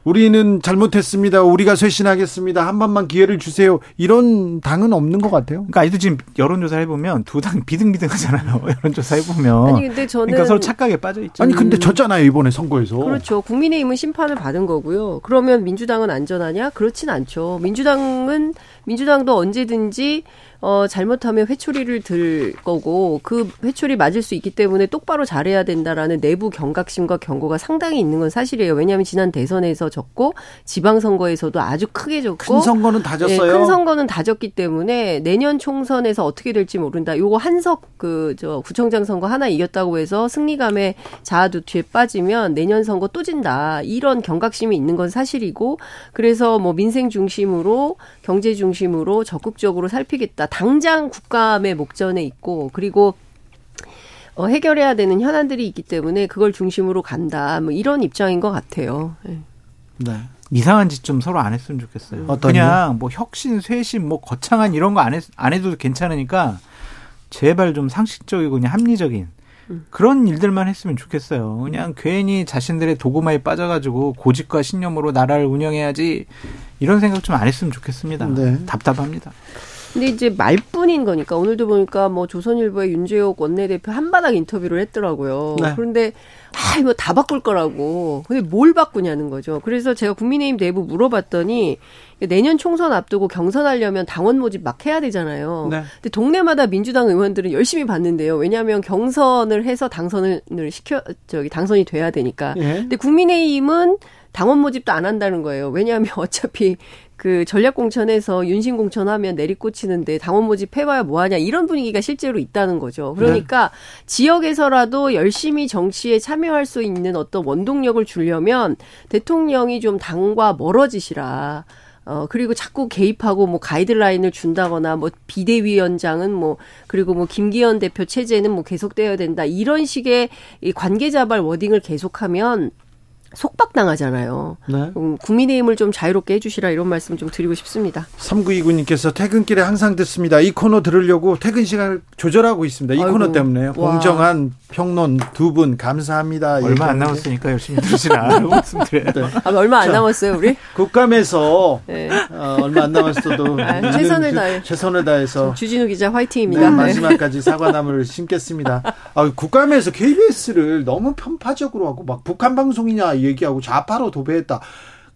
우리는 잘못했습니다. 우리가 쇄신하겠습니다. 한 번만 기회를 주세요. 이런 당은 없는 것 같아요. 그러니까 아직도 지금 여론조사 해보면 두 당 비등비등하잖아요. 여론조사 해보면. 아니 근데 저는 그러니까 서로 착각에 빠져 있죠. 아니 근데 졌잖아요 이번에 선거에서. 그렇죠. 국민의힘은 심판을 받은 거고요. 그러면 민주당은 안전하냐? 그렇진 않죠. 민주당은 민주당도 언제든지 어 잘못하면 회초리를 들 거고 그 회초리 맞을 수 있기 때문에 똑바로 잘해야 된다라는 내부 경각심과 경고가 상당히 있는 건 사실이에요. 왜냐하면 지난 대선에서 졌고 지방 선거에서도 아주 크게 졌고 큰 선거는 다 예, 졌어요. 큰 선거는 다 졌기 때문에 내년 총선에서 어떻게 될지 모른다. 요거 한석 그 저 구청장 선거 하나 이겼다고 해서 승리감에 자아두투에 빠지면 내년 선거 또 진다. 이런 경각심이 있는 건 사실이고 그래서 뭐 민생 중심으로 경제 중심 으로 적극적으로 살피겠다. 당장 국감의 목전에 있고 그리고 어, 해결해야 되는 현안들이 있기 때문에 그걸 중심으로 간다. 뭐 이런 입장인 것 같아요. 예. 네. 이상한 짓 좀 서로 안 했으면 좋겠어요. 어떤요? 그냥 뭐 혁신, 쇄신, 뭐 거창한 이런 거 안 안 해도 괜찮으니까 제발 좀 상식적이고 그냥 합리적인 음. 그런 일들만 했으면 좋겠어요. 그냥 괜히 자신들의 도구마에 빠져가지고 고집과 신념으로 나라를 운영해야지 이런 생각 좀 안 했으면 좋겠습니다. 네. 답답합니다. 근데 이제 말뿐인 거니까 오늘도 보니까 뭐 조선일보의 윤재옥 원내대표 한바닥 인터뷰를 했더라고요. 네. 그런데 아 이거 다 바꿀 거라고. 근데 뭘 바꾸냐는 거죠. 그래서 제가 국민의힘 내부 물어봤더니 내년 총선 앞두고 경선하려면 당원 모집 막 해야 되잖아요. 네. 근데 동네마다 민주당 의원들은 열심히 받는데요. 왜냐하면 경선을 해서 당선을 시켜 저기 당선이 돼야 되니까. 예. 근데 국민의힘은 당원 모집도 안 한다는 거예요. 왜냐하면 어차피 그 전략공천에서 윤신공천 하면 내리꽂히는데 당원 모집 해봐야 뭐하냐 이런 분위기가 실제로 있다는 거죠. 그러니까 지역에서라도 열심히 정치에 참여할 수 있는 어떤 원동력을 주려면 대통령이 좀 당과 멀어지시라. 어, 그리고 자꾸 개입하고 뭐 가이드라인을 준다거나 뭐 비대위원장은 뭐 그리고 뭐 김기현 대표 체제는 뭐 계속되어야 된다. 이런 식의 이 관계자발 워딩을 계속하면 속박당하잖아요. 네. 음, 국민의힘을 좀 자유롭게 해주시라 이런 말씀 좀 드리고 싶습니다. 3929님께서 퇴근길에 항상 듣습니다. 이 코너 들으려고 퇴근 시간을 조절하고 있습니다. 이 아이고. 코너 때문에 와. 공정한 평론 두 분 감사합니다. 얼마 안. 남았으니까 열심히 들으시라 말씀드려요. 아, 얼마 안 자, 남았어요, 우리? 국감에서 네. 어, 얼마 안 남았어도 아, 최선을 다해. 최선을 다해서 주진우 기자 네, 화이팅입니다. 네. 마지막까지 사과나무를 심겠습니다. 아, 국감에서 KBS를 너무 편파적으로 하고 막 북한 방송이냐 얘기하고 좌파로 도배했다.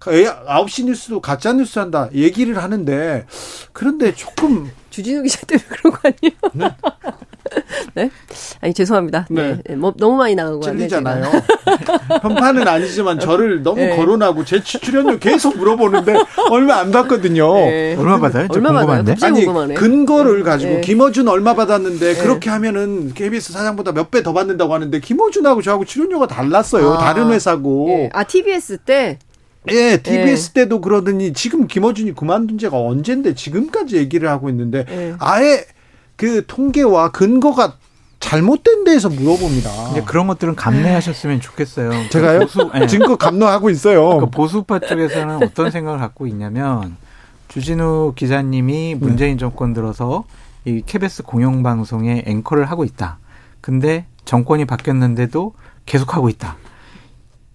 9시 뉴스도 가짜 뉴스 한다 얘기를 하는데 그런데 조금 주진우 기자 때문에 그런 거 아니에요? 네? 아니 죄송합니다. 네. 네. 네, 뭐 너무 많이 나간 거 같네요. 찔리잖아요. 편파는 아니지만 저를 너무 네. 거론하고 제 출연료 계속 물어보는데 얼마 안 받거든요. 네. 얼마 받아요? 저 얼마 받아요? 궁금한데. 갑자기 아니 궁금하네. 근거를 가지고 네. 김어준 얼마 받았는데 그렇게 하면은 KBS 사장보다 몇 배 더 받는다고 하는데 김어준하고 저하고 출연료가 달랐어요. 아. 다른 회사고. 예. 아 TBS 때 예, TBS 때도 그러더니 지금 김어준이 그만둔 지가 언젠데 지금까지 얘기를 하고 있는데 예. 아예 그 통계와 근거가 잘못된 데에서 물어봅니다. 이제 그런 것들은 감내하셨으면 좋겠어요. 제가요? 보수, 예. 증거 감노하고 있어요. 그 보수파 쪽에서는 어떤 생각을 갖고 있냐면 주진우 기자님이 문재인 정권 들어서 이 KBS 공영방송의 앵커를 하고 있다. 근데 정권이 바뀌었는데도 계속 하고 있다.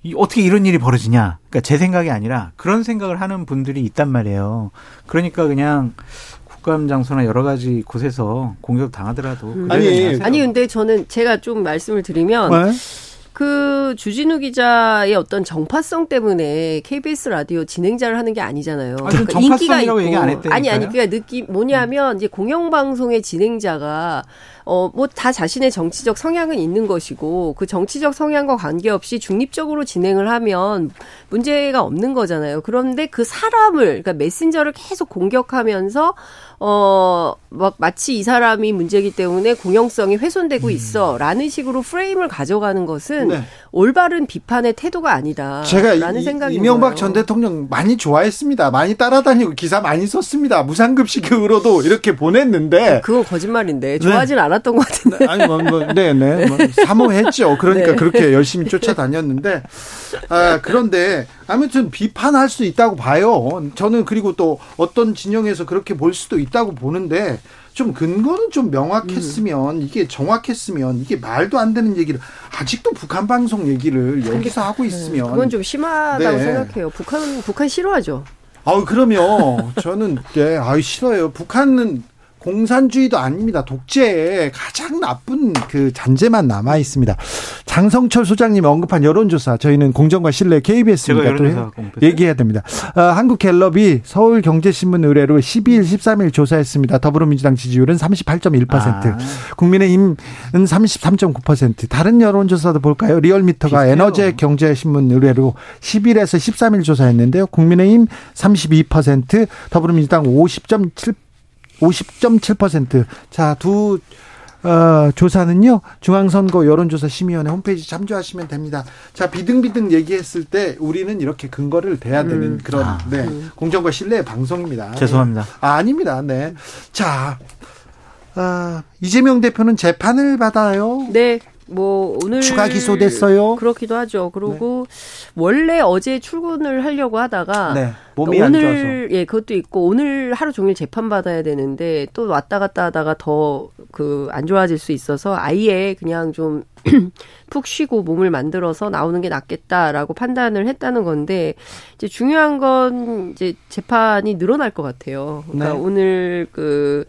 이 어떻게 이런 일이 벌어지냐? 그러니까 제 생각이 아니라 그런 생각을 하는 분들이 있단 말이에요. 그러니까 그냥 국감 장소나 여러 가지 곳에서 공격 당하더라도 음. 아니, 아니 근데 저는 제가 좀 말씀을 드리면 네? 그 주진우 기자의 어떤 정파성 때문에 KBS 라디오 진행자를 하는 게 아니잖아요. 아니, 그럼 정파성이라고 얘기 안 했다니까요? 아니 아니 그러니까 느낌 뭐냐면 이제 공영방송의 진행자가 어 뭐 다 자신의 정치적 성향은 있는 것이고 그 정치적 성향과 관계없이 중립적으로 진행을 하면 문제가 없는 거잖아요. 그런데 그 사람을 그러니까 메신저를 계속 공격하면서 어, 막 마치 이 사람이 문제이기 때문에 공영성이 훼손되고 있어. 라는 식으로 프레임을 가져가는 것은 음. 네. 올바른 비판의 태도가 아니다. 제가 라는 이- 생각이 이명박 전 대통령 많이 좋아했습니다. 많이 따라다니고 기사 많이 썼습니다. 무상급식으로도 이렇게 보냈는데 그건 거짓말인데 좋아하진 않았던 것 같은데. 아니 뭐, 뭐 네 네 뭐, 사모했죠. 그러니까 네. 그렇게 열심히 쫓아다녔는데 아 그런데 아무튼 비판할 수 있다고 봐요. 저는 그리고 또 어떤 진영에서 그렇게 볼 수도 있다 고 보는데 좀 근거는 좀 명확했으면 음. 이게 정확했으면 이게 말도 안 되는 얘기를 아직도 북한 방송 얘기를 여기서 하고 있으면 네, 그건 좀 심하다고 네. 생각해요. 북한 북한 싫어하죠. 아우 그러면 저는 네, 아유 싫어요. 북한은 공산주의도 아닙니다. 독재의 가장 나쁜 그 잔재만 남아 있습니다. 장성철 소장님 언급한 여론조사 저희는 공정과 신뢰 KBS입니다. 공표했어요? 얘기해야 됩니다. 어, 한국갤럽이 서울경제신문 의뢰로 12일, 13일 조사했습니다. 더불어민주당 지지율은 38.1%, 아. 국민의힘은 33.9%. 다른 여론조사도 볼까요? 리얼미터가 비슷해요. 에너제 경제신문 의뢰로 10일에서 13일 조사했는데요. 국민의힘 32%, 더불어민주당 50.7 50.7%. 자, 두 어, 조사는요, 중앙선거 여론조사 심의위원회 홈페이지 참조하시면 됩니다. 자, 비등비등 얘기했을 때 우리는 이렇게 근거를 대야 되는 음. 그런, 아. 네, 공정과 신뢰의 방송입니다. 죄송합니다. 아, 아닙니다. 네. 자, 아, 이재명 대표는 재판을 받아요. 네. 뭐 오늘 추가 기소됐어요? 그렇기도 하죠. 그리고 원래 어제 출근을 하려고 하다가 네. 몸이 안 좋아서. 오늘 예 그것도 있고 오늘 하루 종일 재판 받아야 되는데 또 왔다 갔다 하다가 더 그 안 좋아질 수 있어서 아예 그냥 좀 푹 쉬고 몸을 만들어서 나오는 게 낫겠다라고 판단을 했다는 건데 이제 중요한 건 이제 재판이 늘어날 것 같아요. 그러니까 네. 오늘 그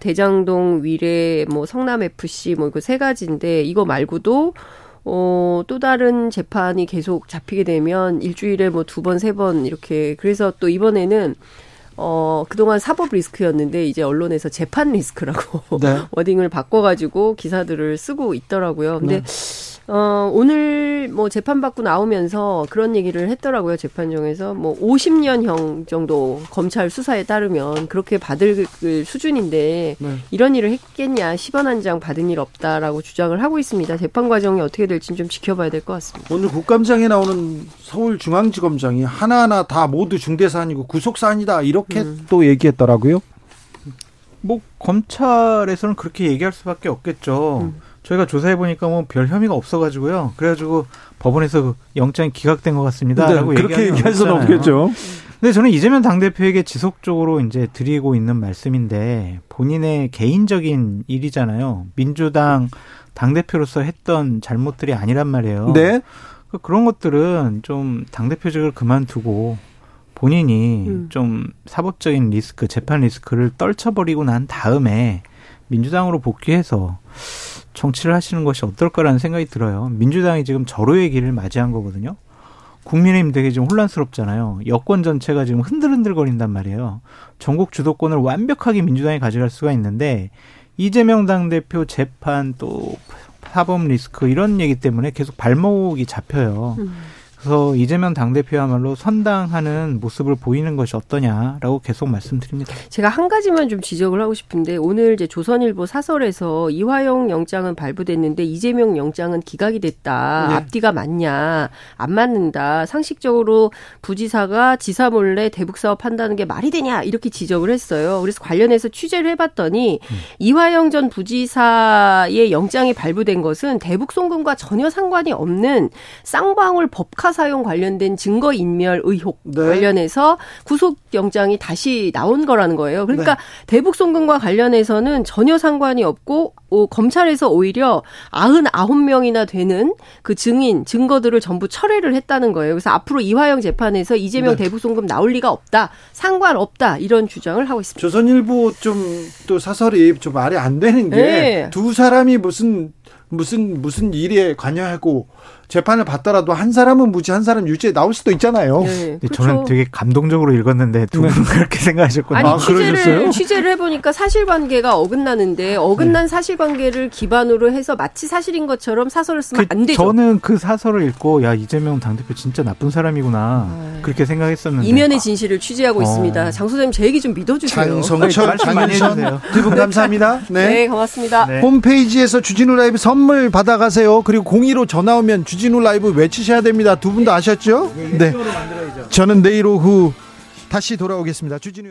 대장동 위례 뭐 성남 FC 뭐그세 가지인데 이거 말고도 어, 또 다른 재판이 계속 잡히게 되면 일주일에 뭐 두 번, 세 번 이렇게 그래서 또 이번에는 어, 그동안 사법 리스크였는데 이제 언론에서 재판 리스크라고 네. 워딩을 바꿔 가지고 기사들을 쓰고 있더라고요. 근데 어, 오늘 뭐 재판받고 나오면서 그런 얘기를 했더라고요. 재판정에서 뭐 50년형 정도 검찰 수사에 따르면 그렇게 받을 수준인데 네. 이런 일을 했겠냐. 10원 한 장 받은 일 없다라고 주장을 하고 있습니다. 재판 과정이 어떻게 될지 좀 지켜봐야 될 것 같습니다. 오늘 국감장에 나오는 서울중앙지검장이 하나하나 다 모두 중대사안이고 구속사안이다. 이렇게 음. 또 얘기했더라고요. 뭐 검찰에서는 그렇게 얘기할 수밖에 없겠죠. 음. 저희가 조사해 보니까 뭐 별 혐의가 없어가지고요. 그래가지고 법원에서 그 영장이 기각된 것 같습니다라고 네, 그렇게 얘기할 수는 없겠죠. 근데 저는 이재명 당대표에게 지속적으로 이제 드리고 있는 말씀인데 본인의 개인적인 일이잖아요. 민주당 당대표로서 했던 잘못들이 아니란 말이에요. 네. 그 그런 것들은 좀 당대표직을 그만두고 본인이 음. 좀 사법적인 리스크, 재판 리스크를 떨쳐버리고 난 다음에 민주당으로 복귀해서 정치를 하시는 것이 어떨까라는 생각이 들어요. 민주당이 지금 절호의 길을 맞이한 거거든요. 국민의힘 되게 지금 혼란스럽잖아요. 여권 전체가 지금 흔들흔들거린단 말이에요. 전국 주도권을 완벽하게 민주당이 가져갈 수가 있는데 이재명 당대표 재판 또 사법 리스크 이런 얘기 때문에 계속 발목이 잡혀요. 음. 그래서 이재명 당대표야말로 선당하는 모습을 보이는 것이 어떠냐라고 계속 말씀드립니다. 제가 한 가지만 좀 지적을 하고 싶은데 오늘 이제 조선일보 사설에서 이화영 영장은 발부됐는데 이재명 영장은 기각이 됐다. 네. 앞뒤가 맞냐? 안 맞는다. 상식적으로 부지사가 지사 몰래 대북 사업 한다는 게 말이 되냐? 이렇게 지적을 했어요. 그래서 관련해서 취재를 해봤더니 이화영 전 부지사의 영장이 발부된 것은 대북 송금과 전혀 상관이 없는 쌍방울 법카 사용 관련된 증거 인멸 의혹 관련해서 구속 영장이 다시 나온 거라는 거예요. 그러니까 대북 송금과 관련해서는 전혀 상관이 없고 어, 검찰에서 오히려 99명이나 되는 그 증인 증거들을 전부 철회를 했다는 거예요. 그래서 앞으로 이화영 재판에서 이재명 네. 대북 송금 나올 리가 없다. 상관없다. 이런 주장을 하고 있습니다. 조선일보 좀 또 사설이 좀 말이 안 되는 게 네. 두 사람이 무슨 무슨 무슨 일에 관여하고 재판을 받더라도 한 사람은 무죄 한 사람 유죄 나올 수도 있잖아요. 네, 근데 저는 되게 감동적으로 읽었는데 두 분은 그렇게 생각하셨군요. 아니 취재를 취재를 해보니까 사실관계가 어긋나는데 어긋난 사실관계를 기반으로 해서 마치 사실인 것처럼 사설을 쓰면 안 되죠. 저는 그 사설을 읽고 야 이재명 당대표 진짜 나쁜 사람이구나 그렇게 생각했었는데 이면의 진실을 취재하고 어. 있습니다. 장 소장님 제 얘기 좀 믿어주세요. 장성철, 장윤선 해주세요. 두분 감사합니다. 네. 네, 고맙습니다. 홈페이지에서 주진우 라이브 선물 받아가세요. 그리고 02로 전화 오면 주진우 라이브 외치셔야 됩니다. 두 분도 아셨죠? 네. 저는 내일 오후 다시 돌아오겠습니다. 주진우